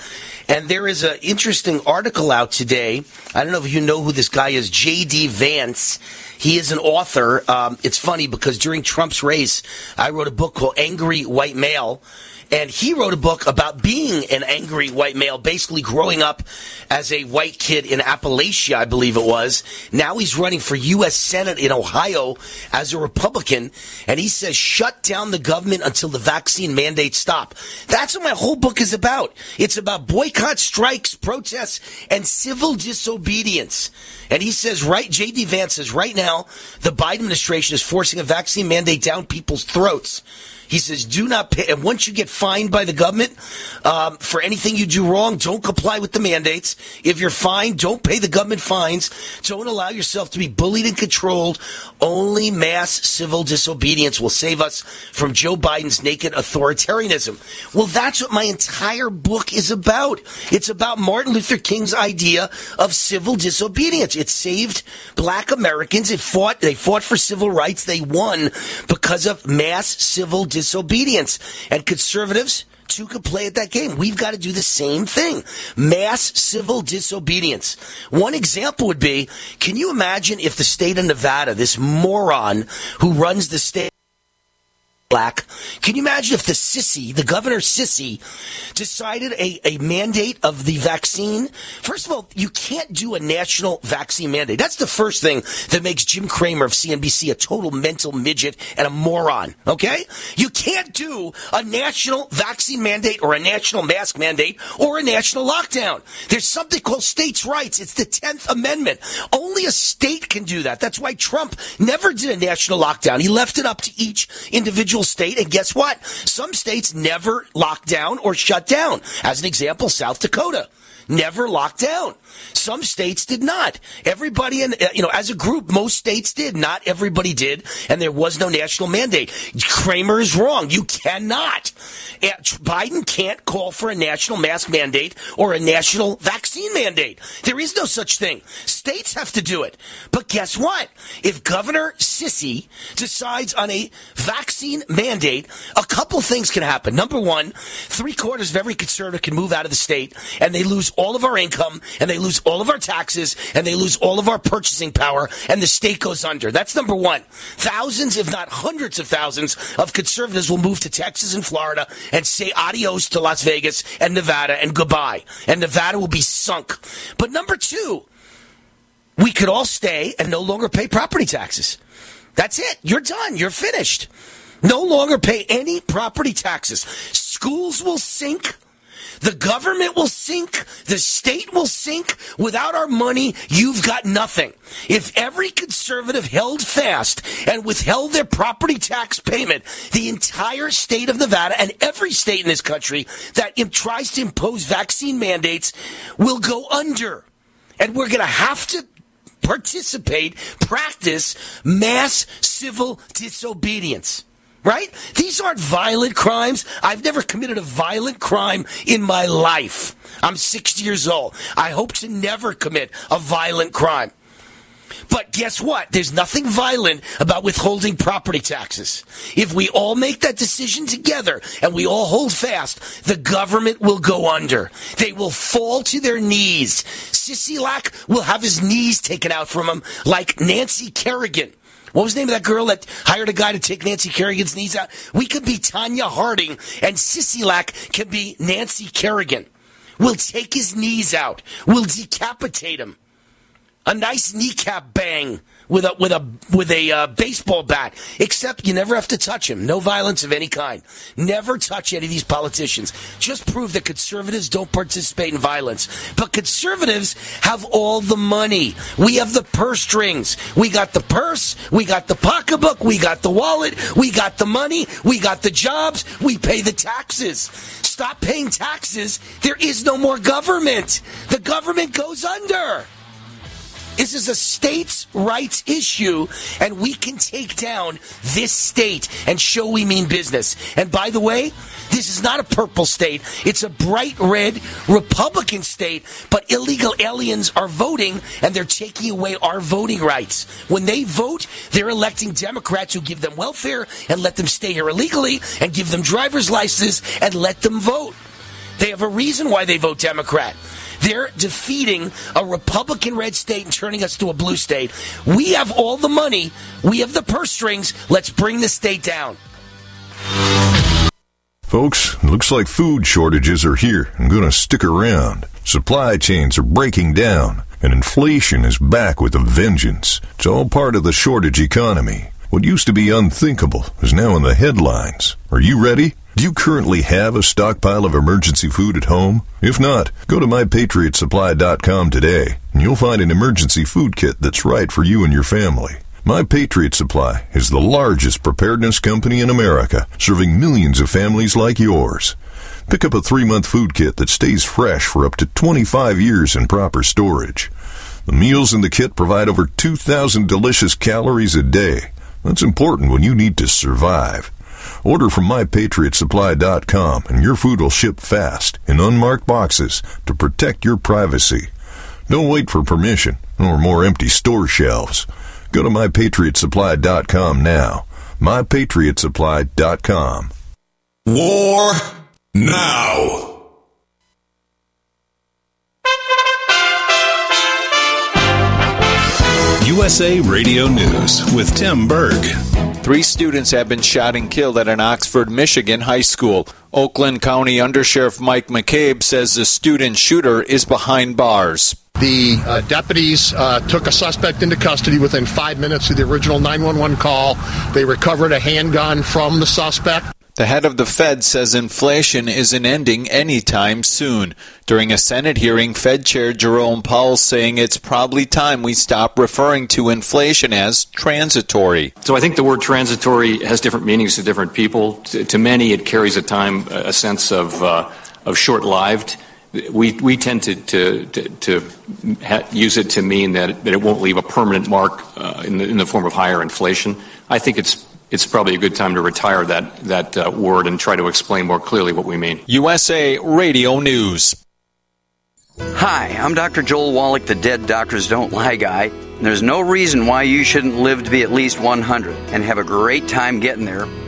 And there is an interesting article out today. I don't know if you know who this guy is, J.D. Vance. He is an author. Um, it's funny because during Trump's race, I wrote a book called Angry White Male. And he wrote a book about being an angry white male, basically growing up as a white kid in Appalachia, I believe it was. Now he's running for U.S. Senate in Ohio as a Republican. And he says, shut down the government until the vaccine mandates stop. That's what my whole book is about. It's about boycott, strikes, protests, and civil disobedience. And he says, right, J.D. Vance says, right now, the Biden administration is forcing a vaccine mandate down people's throats. He says, do not pay. And once you get fined by the government um, for anything you do wrong, don't comply with the mandates. If you're fined, don't pay the government fines. Don't allow yourself to be bullied and controlled. Only mass civil disobedience will save us from Joe Biden's naked authoritarianism. Well, that's what my entire book is about. It's about Martin Luther King's idea of civil disobedience. It saved black Americans. It fought, they fought for civil rights. They won because of mass civil disobedience. And conservatives, too, could play at that game. We've got to do the same thing. Mass civil disobedience. One example would be, can you imagine if the state of Nevada, this moron who runs the state, black. Can you imagine if the sissy, the governor sissy, decided a, a mandate of the vaccine? First of all, you can't do a national vaccine mandate. That's the first thing that makes Jim Cramer of CNBC a total mental midget and a moron. Okay? You can't do a national vaccine mandate or a national mask mandate or a national lockdown. There's something called states' rights. It's the 10th Amendment. Only a state can do that. That's why Trump never did a national lockdown. He left it up to each individual state. And guess what? Some states never locked down or shut down. As an example, South Dakota never locked down. Some states did not. Everybody in, uh, you know, as a group, most states did. Not everybody did. And there was no national mandate. Cramer is wrong. You cannot. Eh, Biden can't call for a national mask mandate or a national vaccine mandate. There is no such thing. States have to do it. But guess what? If Governor Sissy decides on a vaccine mandate, a couple things can happen. Number one, three quarters of every conservative can move out of the state and they lose all of our income and they lose all of our taxes and they lose all of our purchasing power and the state goes under. That's number one. Thousands, if not hundreds of thousands of conservatives will move to Texas and Florida and say adios to Las Vegas and Nevada and goodbye. And Nevada will be sunk. But number two, we could all stay and no longer pay property taxes. That's it. You're done. You're finished. No longer pay any property taxes. Schools will sink. The government will sink. The state will sink. Without our money, you've got nothing. If every conservative held fast and withheld their property tax payment, the entire state of Nevada and every state in this country that tries to impose vaccine mandates will go under. And we're going to have to participate, practice mass civil disobedience. Right? These aren't violent crimes. I've never committed a violent crime in my life. I'm 60 years old. I hope to never commit a violent crime. But guess what? There's nothing violent about withholding property taxes. If we all make that decision together and we all hold fast, the government will go under. They will fall to their knees. Sisolak will have his knees taken out from him like Nancy Kerrigan. What was the name of that girl that hired a guy to take Nancy Kerrigan's knees out? We could be Tonya Harding, and Sisolak can be Nancy Kerrigan. We'll take his knees out. We'll decapitate him. A nice kneecap bang with a with a with a uh, baseball bat. Except you never have to touch him. No violence of any kind. Never touch any of these politicians. Just prove that conservatives don't participate in violence. But conservatives have all the money. We have the purse strings. We got the purse. We got the pocketbook. We got the wallet. We got the money. We got the jobs. We pay the taxes. Stop paying taxes. There is no more government. The government goes under. This is a states' rights issue, and we can take down this state and show we mean business. And by the way, this is not a purple state. It's a bright red Republican state, but illegal aliens are voting and they're taking away our voting rights. When they vote, they're electing Democrats who give them welfare and let them stay here illegally and give them driver's licenses and let them vote. They have a reason why they vote Democrat. They're defeating a Republican red state and turning us to a blue state. We have all the money. We have the purse strings. Let's bring the state down.
Folks, looks like food shortages are here and gonna stick around. Supply chains are breaking down, and inflation is back with a vengeance. It's all part of the shortage economy. What used to be unthinkable is now in the headlines. Are you ready? Do you currently have a stockpile of emergency food at home? If not, go to mypatriotsupply.com today and you'll find an emergency food kit that's right for you and your family. My Patriot Supply is the largest preparedness company in America, serving millions of families like yours. Pick up a three month food kit that stays fresh for up to 25 years in proper storage. The meals in the kit provide over 2,000 delicious calories a day. That's important when you need to survive. Order from mypatriotsupply.com and your food will ship fast in unmarked boxes to protect your privacy. Don't wait for permission or more empty store shelves. Go to mypatriotsupply.com now. mypatriotsupply.com.
War now.
USA Radio News with Tim Berg.
Three students have been shot and killed at an Oxford, Michigan high school. Oakland County Undersheriff Mike McCabe says the student shooter is behind bars.
The uh, deputies uh, took a suspect into custody within five minutes of the original 911 call. They recovered a handgun from the suspect.
The head of the Fed says inflation isn't ending anytime soon. During a Senate hearing, Fed Chair Jerome Powell saying it's probably time we stop referring to inflation as transitory.
So I think the word transitory has different meanings to different people. To, many, it carries a time a sense of uh, of short-lived. We, we tend to, to, to, to ha- use it to mean that, that it won't leave a permanent mark uh, in, the, in the form of higher inflation. I think it's it's probably a good time to retire that that uh, word and try to explain more clearly what we mean.
USA Radio News.
Hi, I'm Dr. Joel Wallach, the Dead Doctors Don't Lie guy. There's no reason why you shouldn't live to be at least 100 and have a great time getting there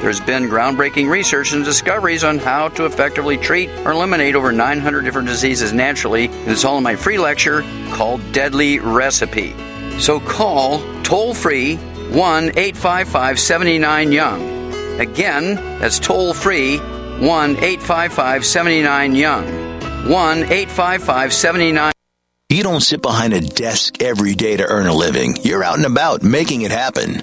There's been groundbreaking research and discoveries on how to effectively treat or eliminate over 900 different diseases naturally. It's all in my free lecture called Deadly Recipe. So call toll free 1 855 79 Young. Again, that's toll free 1 855 79 Young. 1 855 79
You don't sit behind a desk every day to earn a living. You're out and about making it happen.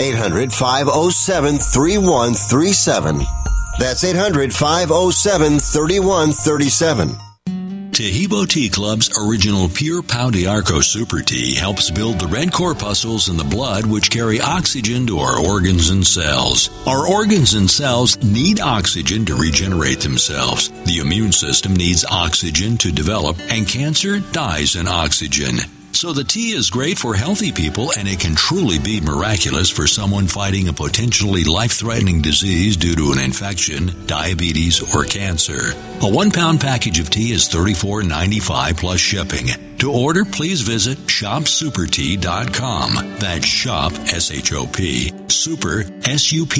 800 507 3137. That's 800 507 3137.
Taheebo Tea Club's original Pure Pau d'Arco Super Tea helps build the red corpuscles in the blood which carry oxygen to our organs and cells. Our organs and cells need oxygen to regenerate themselves. The immune system needs oxygen to develop, and cancer dies in oxygen. So the tea is great for healthy people and it can truly be miraculous for someone fighting a potentially life-threatening disease due to an infection, diabetes, or cancer. A one pound package of tea is $34.95 plus shipping. To order, please visit shopsupertea.com. That's shop, S-H-O-P, super, S-U-P-E-R-T-T-E-A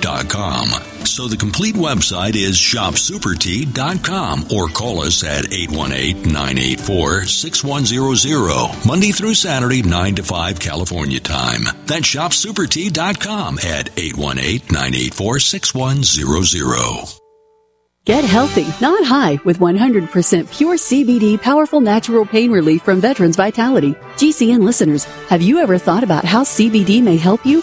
dot com. So the complete website is shopsupertea.com or call us at 818-984-6100, Monday through Saturday, 9 to 5 California time. That's shopsupertea.com at 818-984-6100.
Get healthy, not high, with 100% pure CBD powerful natural pain relief from Veterans Vitality. GCN listeners, have you ever thought about how CBD may help you?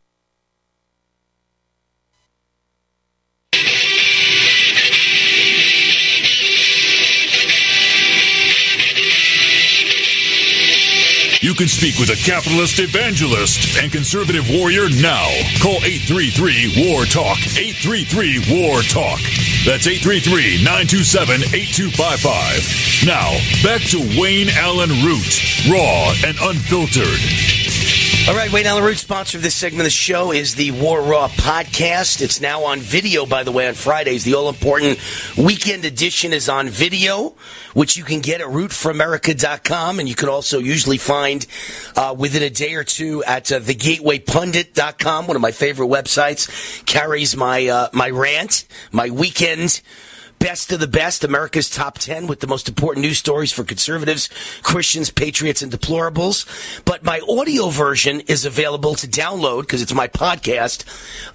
Can speak with a capitalist evangelist and conservative warrior now. Call 833 War Talk. 833 War Talk. That's 833 927 8255. Now, back to Wayne Allyn Root, raw and unfiltered.
All right, Wayne Allyn Root, sponsor of this segment of the show, is the War Raw podcast. It's now on video, by the way, on Fridays. The all important weekend edition is on video, which you can get at rootforamerica.com. And you can also usually find uh, within a day or two at uh, thegatewaypundit.com, one of my favorite websites, carries my, uh, my rant, my weekend best of the best, America's top 10 with the most important news stories for conservatives, Christians, patriots, and deplorables. But my audio version is available to download because it's my podcast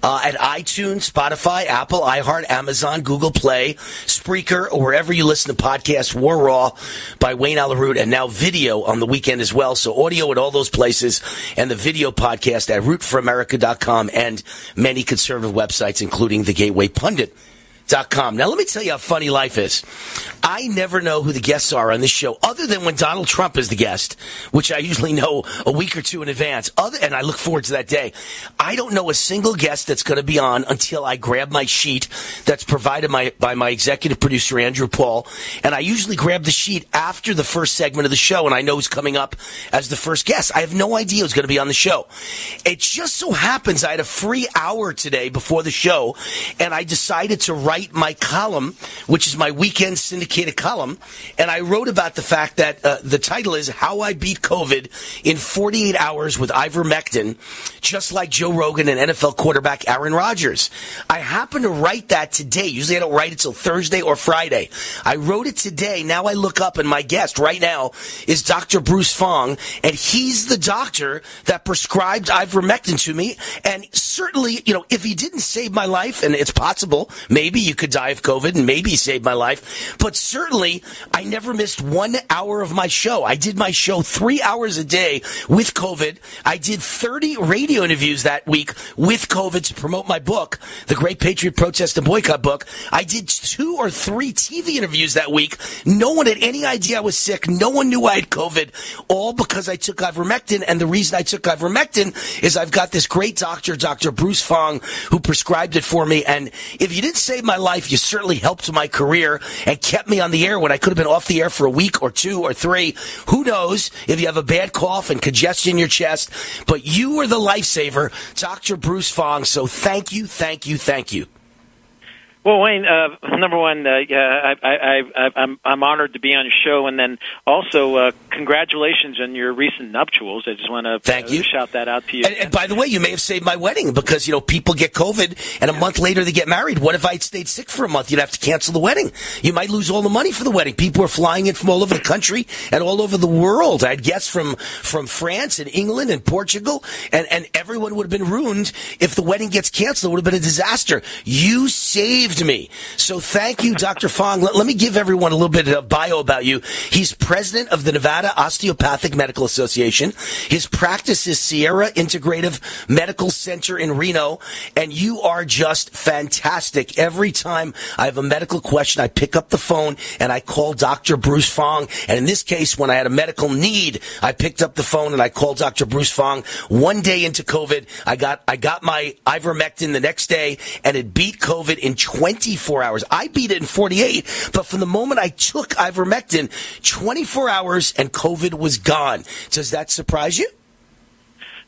uh, at iTunes, Spotify, Apple, iHeart, Amazon, Google Play, Spreaker, or wherever you listen to podcasts, War Raw by Wayne Allyn Root, and now video on the weekend as well. So audio at all those places and the video podcast at rootforamerica.com and many conservative websites, including the Gateway Pundit. Com. Now, let me tell you how funny life is. I never know who the guests are on this show, other than when Donald Trump is the guest, which I usually know a week or two in advance. Other, and I look forward to that day. I don't know a single guest that's going to be on until I grab my sheet that's provided my, by my executive producer Andrew Paul, and I usually grab the sheet after the first segment of the show, and I know who's coming up as the first guest. I have no idea who's going to be on the show. It just so happens I had a free hour today before the show, and I decided to write my column, which is my weekend syndicated column, and I wrote about the fact that uh, the title is "How I Beat COVID in 48 Hours with Ivermectin," just like Joe Rogan and NFL quarterback Aaron Rodgers. I happen to write that today. Usually, I don't write it till Thursday or Friday. I wrote it today. Now I look up, and my guest right now is Dr. Bruce Fong, and he's the doctor that prescribed ivermectin to me. And certainly, you know, if he didn't save my life, and it's possible, maybe you could die of COVID and maybe save my life. But certainly, I never missed one hour of my show. I did my show three hours a day with COVID. I did 30 radio interviews that week with COVID to promote my book, The Great Patriot Protest and Boycott book. I did two or three TV interviews that week. No one had any idea I was sick. No one knew I had COVID, all because I took ivermectin. And the reason I took ivermectin is I've got this great doctor, Dr. Bruce Fong, who prescribed it for me. And if you didn't save my life, you certainly helped my career and kept me on the air when I could have been off the air for a week or two or three. Who knows if you have a bad cough and congestion in your chest, but you were the lifesaver, Dr. Bruce Fong. So thank you, thank you, thank you.
Well, Wayne, uh, number one, uh, yeah, I, I, I, I'm I'm honored to be on your show, and then also uh, congratulations on your recent nuptials. I just want to
Thank you.
shout that out to you.
And, and by the way, you may have saved my wedding because you know people get COVID and a month later they get married. What if I had stayed sick for a month? You'd have to cancel the wedding. You might lose all the money for the wedding. People are flying in from all over the country and all over the world. I had guests from from France and England and Portugal, and and everyone would have been ruined if the wedding gets canceled. It would have been a disaster. You saved me. So thank you, Dr. Fong. Let, let me give everyone a little bit of bio about you. He's president of the Nevada Osteopathic Medical Association. His practice is Sierra Integrative Medical Center in Reno, and you are just fantastic. Every time I have a medical question, I pick up the phone and I call Dr. Bruce Fong. And in this case, when I had a medical need, I picked up the phone and I called Dr. Bruce Fong. One day into COVID, I got I got my ivermectin the next day, and it beat COVID in 24 hours. I beat it in 48, but from the moment I took ivermectin, 24 hours and COVID was gone. Does that surprise you?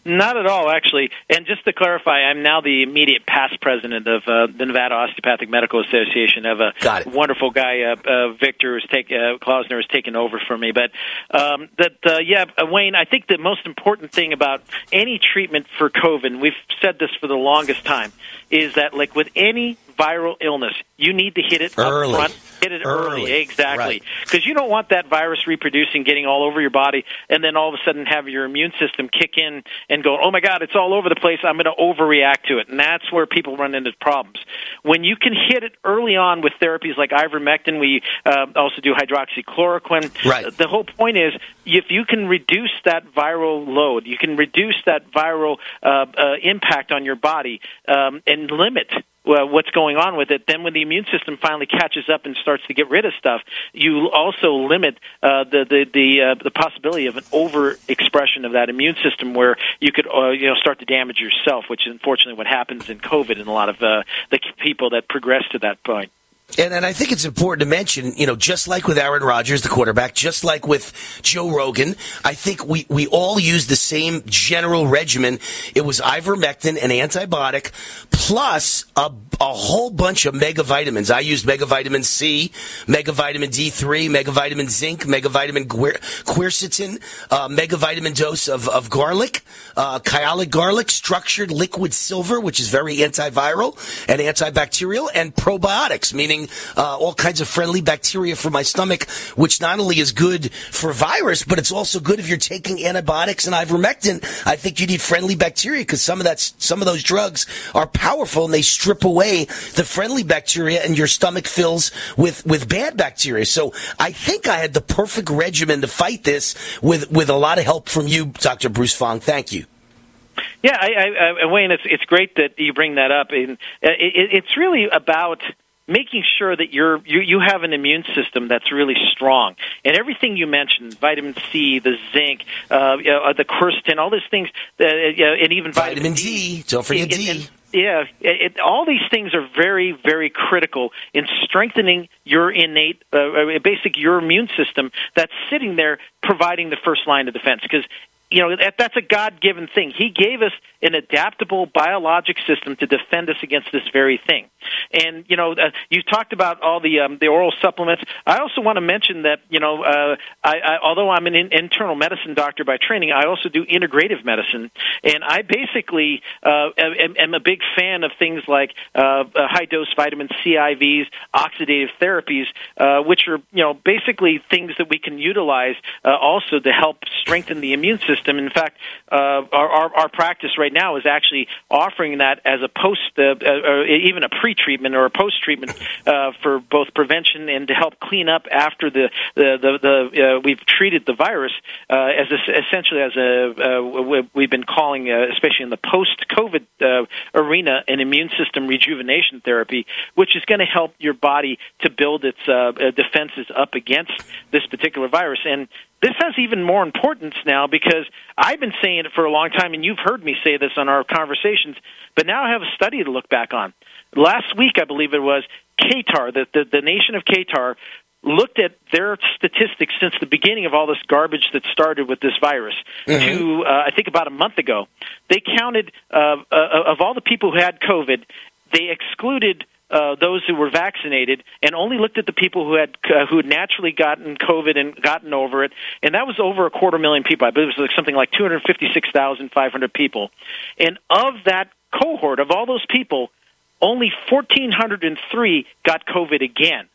Not at all, actually. And just to clarify, I'm now the immediate past president of uh, the Nevada Osteopathic Medical Association. I have a wonderful guy, uh, uh, Victor, who's take, uh, Klausner, has taken over for me. But um, that, uh, yeah, uh, Wayne, I think the most important thing about any treatment for COVID, and we've said this for the longest time, is that like with any viral illness, you need to hit it
Early.
up front. Hit it early,
Early.
exactly.
Right.
Because you don't want that virus reproducing, getting all over your body, and then all of a sudden have your immune system kick in and go, oh my God, it's all over the place. I'm going to overreact to it. And that's where people run into problems. When you can hit it early on with therapies like ivermectin, we uh, also do hydroxychloroquine.
Right.
The whole point is if you can reduce that viral load, you can reduce that viral uh, uh, impact on your body um, and limit uh, what's going on with it. Then, when the immune system finally catches up and starts to get rid of stuff, you also limit uh, the the the, uh, the possibility of an overexpression of that immune system, where you could uh, you know start to damage yourself, which is unfortunately what happens in COVID in a lot of uh, the people that progress to that point.
And, and I think it's important to mention, you know, just like with Aaron Rodgers, the quarterback, just like with Joe Rogan, I think we, we all use the same general regimen. It was ivermectin, an antibiotic, plus a, a whole bunch of megavitamins. I used megavitamin C, megavitamin D3, megavitamin zinc, megavitamin guer- quercetin, uh, megavitamin dose of, of garlic, uh, kyolic garlic, structured liquid silver, which is very antiviral and antibacterial, and probiotics, meaning uh, all kinds of friendly bacteria for my stomach, which not only is good for virus, but it's also good if you're taking antibiotics and ivermectin. I think you need friendly bacteria because some of that, some of those drugs are powerful and they strip away the friendly bacteria, and your stomach fills with with bad bacteria. So I think I had the perfect regimen to fight this with with a lot of help from you, Dr. Bruce Fong. Thank you.
Yeah, I, I, I, Wayne, it's it's great that you bring that up, and uh, it, it's really about making sure that you're you, you have an immune system that's really strong. And everything you mentioned, vitamin C, the zinc, uh, you know, the quercetin, all these things, uh, and even
vitamin, D. Don't forget
and,
D.
and, yeah, it, it, all these things are very, very critical in strengthening your innate, uh, basic your immune system that's sitting there providing the first line of defense. Because you know that, that's a god-given thing. He gave us an adaptable biologic system to defend us against this very thing. And you know, uh, you talked about all the um, the oral supplements. I also want to mention that you know, uh, I, I, although I'm an in, internal medicine doctor by training, I also do integrative medicine, and I basically uh, am, am a big fan of things like uh, uh, high dose vitamin C IVs, oxidative therapies, uh, which are you know basically things that we can utilize uh, also to help strengthen the immune system. In fact, uh, our, our our practice right now is actually offering that as a post, uh, uh, even a pre-treatment or a post-treatment uh, for both prevention and to help clean up after the the the, the uh, we've treated the virus uh, as a, essentially as a uh, we've been calling, uh, especially in the post-COVID uh, arena, an immune system rejuvenation therapy, which is going to help your body to build its uh, uh, defenses up against this particular virus. And this has even more importance now because I've been saying it for a long time, and you've heard me say this on our conversations, but now I have a study to look back on. Last week, I believe it was, Qatar, the, the, the nation of Qatar, looked at their statistics since the beginning of all this garbage that started with this virus
Mm-hmm.
to, uh, I think, about a month ago. They counted, uh, uh, of all the people who had COVID, they excluded uh, those who were vaccinated and only looked at the people who had uh, who had naturally gotten COVID and gotten over it, and that was over a quarter million people. I believe it was like something like 256,500 people. And of that cohort of all those people, only 1,403 got COVID again.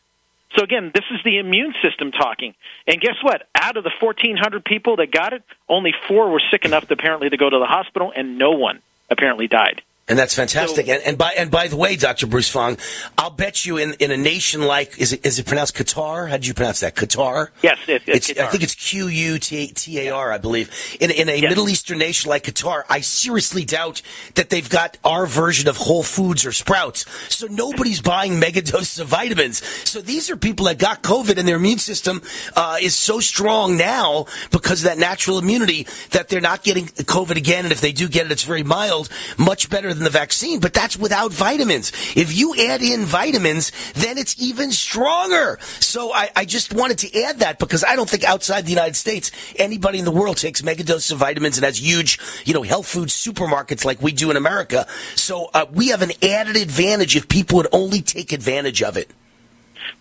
So again, this is the immune system talking. And guess what? Out of the 1,400 people that got it, only four were sick enough to apparently to go to the hospital, and no one apparently died.
And that's fantastic. So, and, and by and by the way, Dr. Bruce Fong, I'll bet you in, in a nation like is it is it pronounced Qatar? How do you pronounce that? Qatar?
Yes, it, it's,
it's I think it's Q U T A R, I believe. In in a yes. Middle Eastern nation like Qatar, I seriously doubt that they've got our version of Whole Foods or Sprouts. So nobody's buying mega doses of vitamins. So these are people that got COVID and their immune system uh, is so strong now because of that natural immunity that they're not getting COVID again. And if they do get it, it's very mild, much better than the vaccine, but that's without vitamins. If you add in vitamins, then it's even stronger. So I, I just wanted to add that because I don't think outside the United States anybody in the world takes mega doses of vitamins and has huge, you know, health food supermarkets like we do in America. So uh, we have an added advantage if people would only take advantage of it.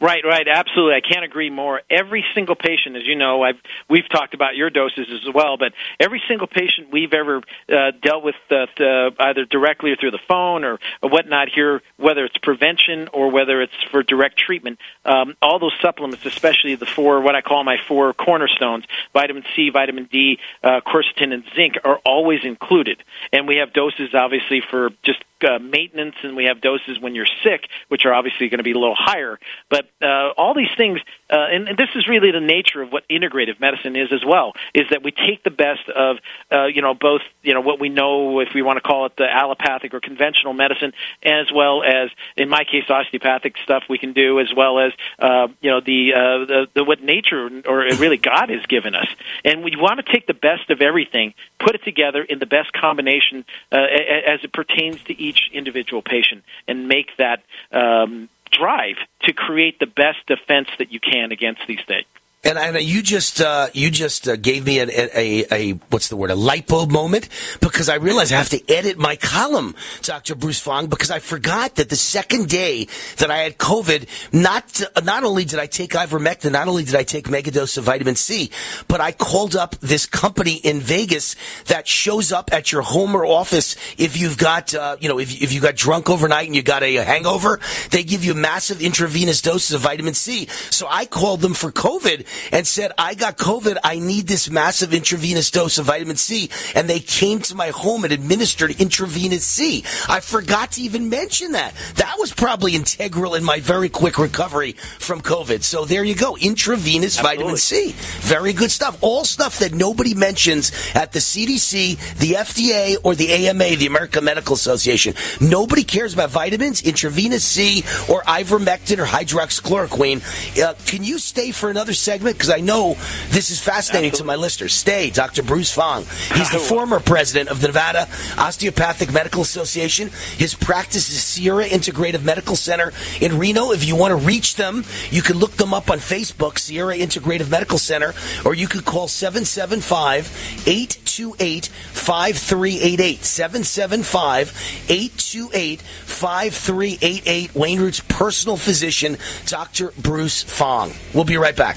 Right, right, absolutely. I can't agree more. Every single patient, as you know, I've we've talked about your doses as well, but every single patient we've ever uh, dealt with, uh, uh, either directly or through the phone or, or whatnot here, whether it's prevention or whether it's for direct treatment, um, all those supplements, especially the four what I call my four cornerstones: vitamin C, vitamin D, uh, quercetin, and zinc, are always included. And we have doses, obviously, for just uh, maintenance, and we have doses when you're sick, which are obviously going to be a little higher. But uh, all these things, uh, and, and this is really the nature of what integrative medicine is as well, is that we take the best of, uh, you know, both, you know, what we know, if we want to call it the allopathic or conventional medicine, as well as, in my case, osteopathic stuff we can do, as well as, uh, you know, the, uh, the, the what nature or really God has given us. And we want to take the best of everything, put it together in the best combination uh, as it pertains to each individual patient, and make that um, drive to create the best defense that you can against these things.
And, and you just uh, you just uh, gave me a, a, a, what's the word a light bulb moment because I realized I have to edit my column, Dr. Bruce Fong, because I forgot that the second day that I had COVID, not not only did I take ivermectin, not only did I take megadose of vitamin C, but I called up this company in Vegas that shows up at your home or office if you've got uh, you know if if you got drunk overnight and you got a, a hangover, they give you massive intravenous doses of vitamin C. So I called them for COVID and said, I got COVID. I need this massive intravenous dose of vitamin C. And they came to my home and administered intravenous C. I forgot to even mention that. That was probably integral in my very quick recovery from COVID. So there you go. Intravenous Absolutely. vitamin C. Very good stuff. All stuff that nobody mentions at the CDC, the FDA, or the AMA, the American Medical Association. Nobody cares about vitamins, intravenous C, or ivermectin or hydroxychloroquine. Uh, can you stay for another segment? Segment? Because I know this is fascinating Absolutely. to my listeners. Stay, Dr. Bruce Fong. He's the former president of the Nevada Osteopathic Medical Association. His practice is Sierra Integrative Medical Center in Reno. If you want to reach them, you can look them up on Facebook, Sierra Integrative Medical Center, or you could call 775 828 5388. 775 828 5388. Wayne Root's personal physician, Dr. Bruce Fong. We'll be right back.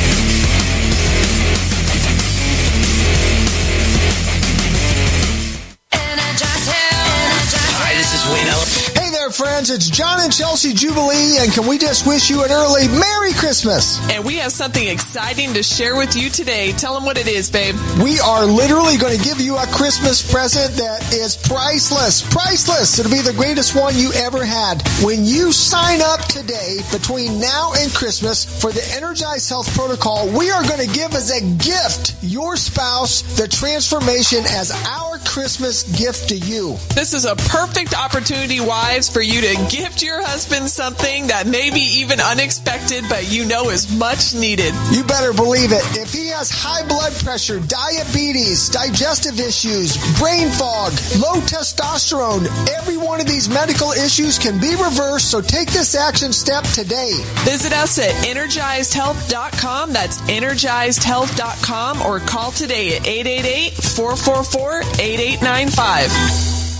friends. It's John and Chelsea Jubilee, and can we just wish you an early Merry Christmas?
And we have something exciting to share with you today. Tell them what it is, babe.
We are literally going to give you a Christmas present that is priceless. Priceless. It'll be the greatest one you ever had. When you sign up today between now and Christmas for the Energized Health Protocol, we are going to give as a gift your spouse the transformation as our Christmas gift to you.
This is a perfect opportunity, wives, for you to gift your husband something that may be even unexpected, but you know is much needed.
You better believe it. If he has high blood pressure, diabetes, digestive issues, brain fog, low testosterone, every one of these medical issues can be reversed, so take this action step today.
Visit us at energizedhealth.com. That's energizedhealth.com or call today at 888 444 8895.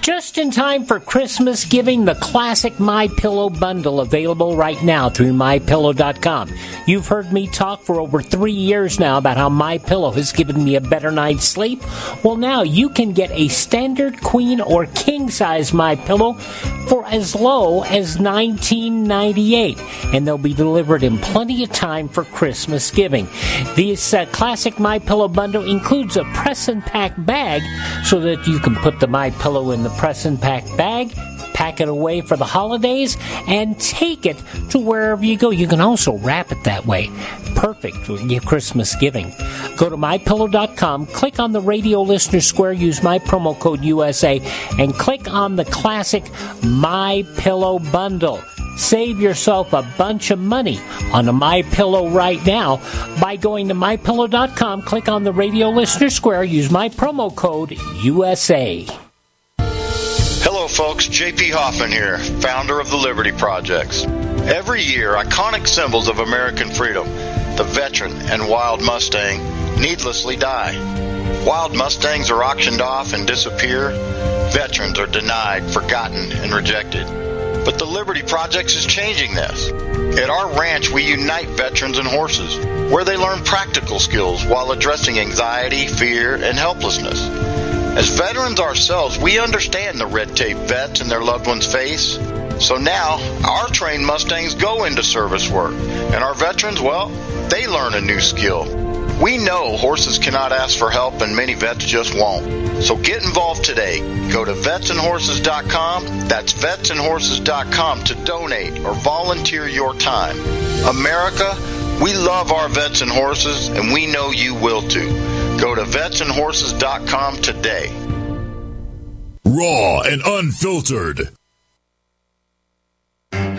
Just in time for Christmas giving, the classic My Pillow bundle available right now through mypillow.com. You've heard me talk for over 3 years now about how My Pillow has given me a better night's sleep. Well, now you can get a standard queen or king size My Pillow for as low as $19.98 and they'll be delivered in plenty of time for Christmas giving. This uh, classic My Pillow bundle includes a press and pack bag so that you can put the My Pillow in the press and pack bag pack it away for the holidays and take it to wherever you go. You can also wrap it that way. Perfect for your Christmas giving. Go to mypillow.com, click on the radio listener square, use my promo code USA, and click on the classic My Pillow bundle. Save yourself a bunch of money on a My Pillow right now by going to mypillow.com, click on the radio listener square, use my promo code USA.
Folks. JP Hoffman here, founder of the Liberty Projects. Every year, iconic symbols of American freedom, the veteran and wild Mustang, needlessly die. Wild Mustangs are auctioned off and disappear. Veterans are denied, forgotten, and rejected. But the Liberty Projects is changing this. At our ranch, we unite veterans and horses, where they learn practical skills while addressing anxiety, fear, and helplessness. As veterans ourselves, we understand the red tape vets and their loved ones face. So now, our trained Mustangs go into service work, and our veterans, well, they learn a new skill. We know horses cannot ask for help, and many vets just won't. So get involved today. Go to vetsandhorses.com. That's vetsandhorses.com to donate or volunteer your time. America, we love our vets and horses, and we know you will too. Go to vetsandhorses.com today.
Raw and unfiltered.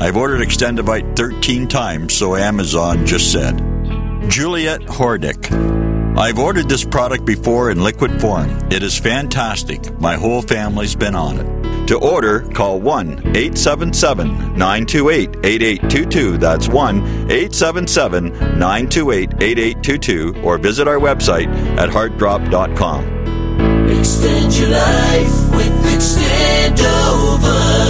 I've ordered Extendovite 13 times, so Amazon just said. Juliet Hordick. I've ordered this product before in liquid form. It is fantastic. My whole family's been on it. To order, call 1 877 928 8822. That's 1 877 928 8822. Or visit our website at heartdrop.com.
Extend your life with Extendovite.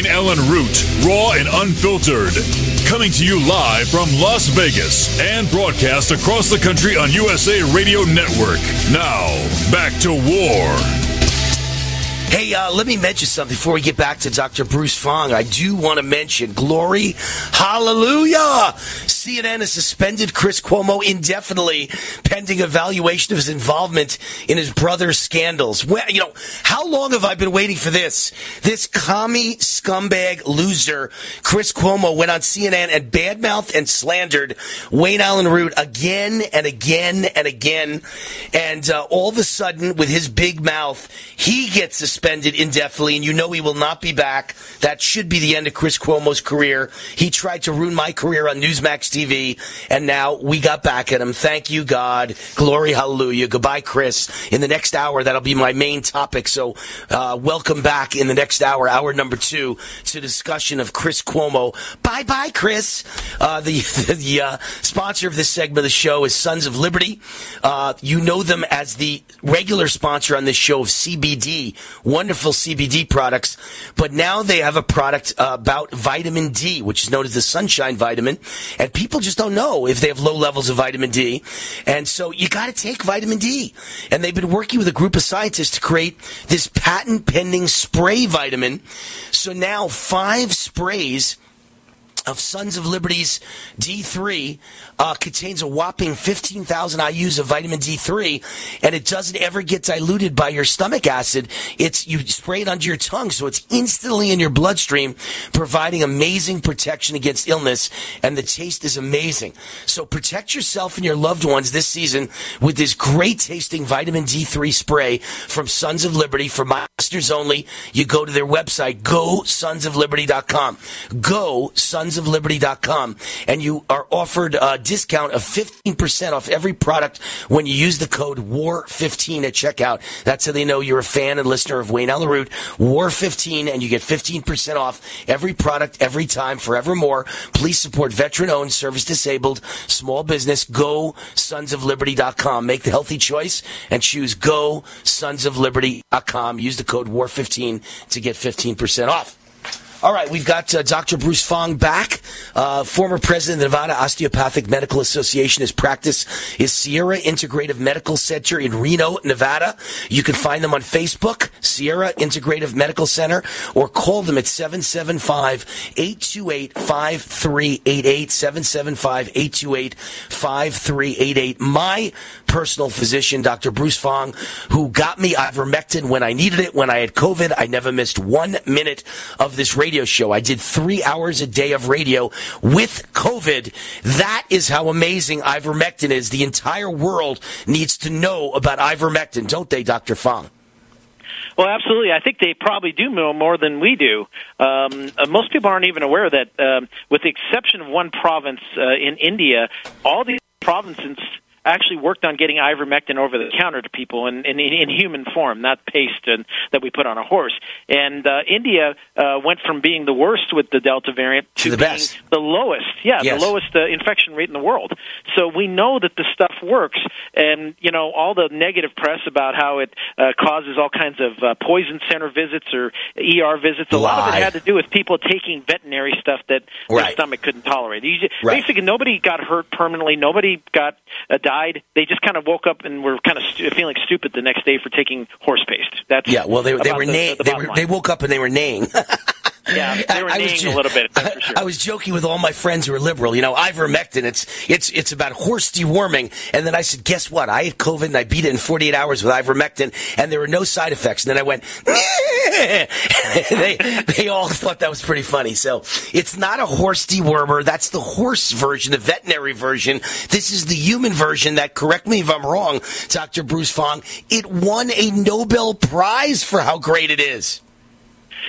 Wayne Allyn Root, raw and unfiltered, coming to you live from Las Vegas and broadcast across the country on USA Radio Network. Now, back to war.
Hey, uh, let me mention something before we get back to Dr. Bruce Fong. I do want to mention Glory Hallelujah CNN has suspended Chris Cuomo indefinitely pending evaluation of his involvement in his brother's scandals. You know, how long have I been waiting for this? This commie scumbag loser, Chris Cuomo, went on CNN and badmouthed and slandered Wayne Allyn Root again and again and again. And uh, all of a sudden, with his big mouth, he gets suspended indefinitely, and you know he will not be back. That should be the end of Chris Cuomo's career. He tried to ruin my career on Newsmax TV, and now we got back at him. Thank you, God. Glory, hallelujah. Goodbye, Chris. In the next hour, that'll be my main topic. So, uh, welcome back in the next hour, hour number two, to discussion of Chris Cuomo. Bye bye, Chris. Uh, the the uh, sponsor of this segment of the show is Sons of Liberty. Uh, you know them as the regular sponsor on this show of CBD, wonderful CBD products. But now they have a product about vitamin D, which is known as the sunshine vitamin. And people just don't know if they have low levels of vitamin D. And so you got to take vitamin D. And they've been working with a group of scientists to create this patent pending spray vitamin. So now five sprays of Sons of Liberty's D3 uh, contains a whopping 15,000 IUs of vitamin D3, and it doesn't ever get diluted by your stomach acid. It's you spray it under your tongue, so it's instantly in your bloodstream, providing amazing protection against illness, and the taste is amazing. So protect yourself and your loved ones this season with this great tasting vitamin D3 spray from Sons of Liberty for my listeners only. You go to their website, go sonsofliberty.com. Go sonsofliberty.com, and you are offered a discount of 15% off every product when you use the code WAR15 at checkout. That's how they know you're a fan and listener of Wayne Allyn WAR15, and you get 15% off every product every time forevermore. Please support veteran owned, service disabled, small business. Go sonsofliberty.com. Make the healthy choice and choose go sonsofliberty.com. Use the code WAR15 to get 15% off. All right, we've got uh, Dr. Bruce Fong back, uh, former president of the Nevada Osteopathic Medical Association. His practice is Sierra Integrative Medical Center in Reno, Nevada. You can find them on Facebook, Sierra Integrative Medical Center, or call them at 775-828-5388, 775-828-5388. My personal physician, Dr. Bruce Fong, who got me ivermectin when I needed it, when I had COVID. I never missed one minute of this radio show. I did three hours a day of radio with COVID. That is how amazing ivermectin is. The entire world needs to know about ivermectin, don't they, Dr. Fong?
Well, absolutely. I think they probably do know more than we do. Um, uh, most people aren't even aware that, um, with the exception of one province uh, in India, all these provinces actually worked on getting ivermectin over the counter to people in, in, in human form, not paste and, that we put on a horse. And uh, India uh, went from being the worst with the Delta variant to,
To the
being
best.
the lowest. Yeah,
Yes.
the lowest uh, infection rate in the world. So we know that the stuff works. And, you know, all the negative press about how it uh, causes all kinds of uh, poison center visits or ER visits, a lot of it had to do with people taking veterinary stuff that their stomach couldn't tolerate. Just,
Right.
Basically, nobody got hurt permanently. Nobody got uh, died. They just kind of woke up and were kind of stu- feeling stupid the next day for taking horse paste. That's
Yeah, well, they, they were
the-
neighing.
the
They were.
line.
They woke up and they were neighing.
Yeah, they were
I was
neighing
ju-
a little bit. For sure.
I was joking with all my friends who are liberal. You know, ivermectin. It's it's it's about horse deworming. And then I said, guess what? I had COVID and I beat it in 48 hours with ivermectin, and there were no side effects. And then I went. they they all thought that was pretty funny. So it's not a horse dewormer. That's the horse version, the veterinary version. This is the human version. That correct me if I'm wrong, Dr. Bruce Fong. It won a Nobel Prize for how great it is.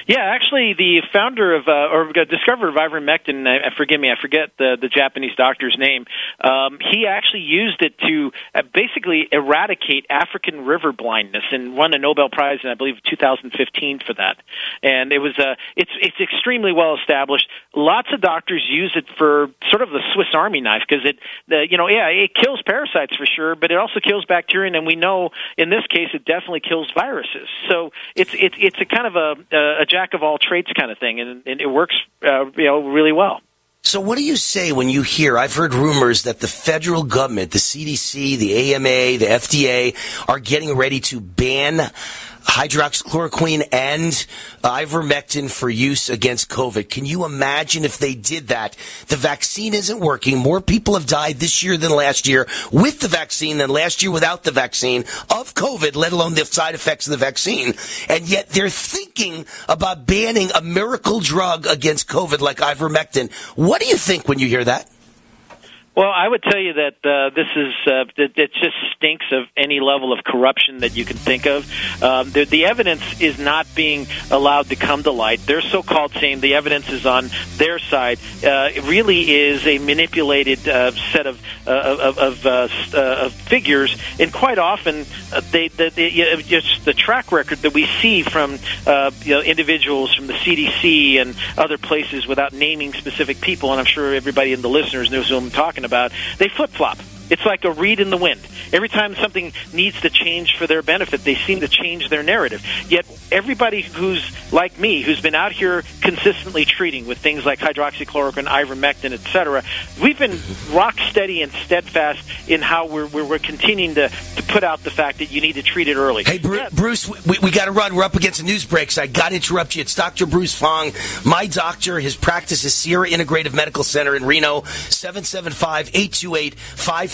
Yeah, actually, the founder of uh, or uh, discoverer of ivermectin, I, I forgive me, I forget the the Japanese doctor's name. Um, he actually used it to uh, basically eradicate African river blindness and won a Nobel Prize in I believe 2015 for that. And it was uh, it's it's extremely well established. Lots of doctors use it for sort of the Swiss Army knife because it the you know yeah it kills parasites for sure, but it also kills bacteria, and we know in this case it definitely kills viruses. So it's it's it's a kind of a a jack of all trades kind of thing, and, and it works uh, you know really well.
So, what do you say when you hear? I've heard rumors that the federal government, the CDC, the AMA, the FDA, are getting ready to ban hydroxychloroquine and ivermectin for use against COVID. Can you imagine if they did that? The vaccine isn't working. More people have died this year than last year with the vaccine than last year without the vaccine of COVID, let alone the side effects of the vaccine. And yet they're thinking about banning a miracle drug against COVID like ivermectin. What do you think when you hear that?
Well, I would tell you that uh, this is uh, it, it just stinks of any level of corruption that you can think of. Um, the, the evidence is not being allowed to come to light. They're so-called saying the evidence is on their side. Uh, it really is a manipulated uh, set of uh, of, of, uh, uh, of figures, and quite often uh, they, they, the track record that we see from uh, you know, individuals from the CDC and other places without naming specific people, and I'm sure everybody in the listeners knows who I'm talking about. They flip flop. It's like a reed in the wind. Every time something needs to change for their benefit, they seem to change their narrative. Yet everybody who's like me, who's been out here consistently treating with things like hydroxychloroquine, ivermectin, etc., we've been rock steady and steadfast in how we're, we're, we're continuing to, to put out the fact that you need to treat it early.
Hey, Bru- Bruce, we, we got to run. We're up against a news break, so I got to interrupt you. It's Dr. Bruce Fong, my doctor. His practice is Sierra Integrative Medical Center in Reno, 775 828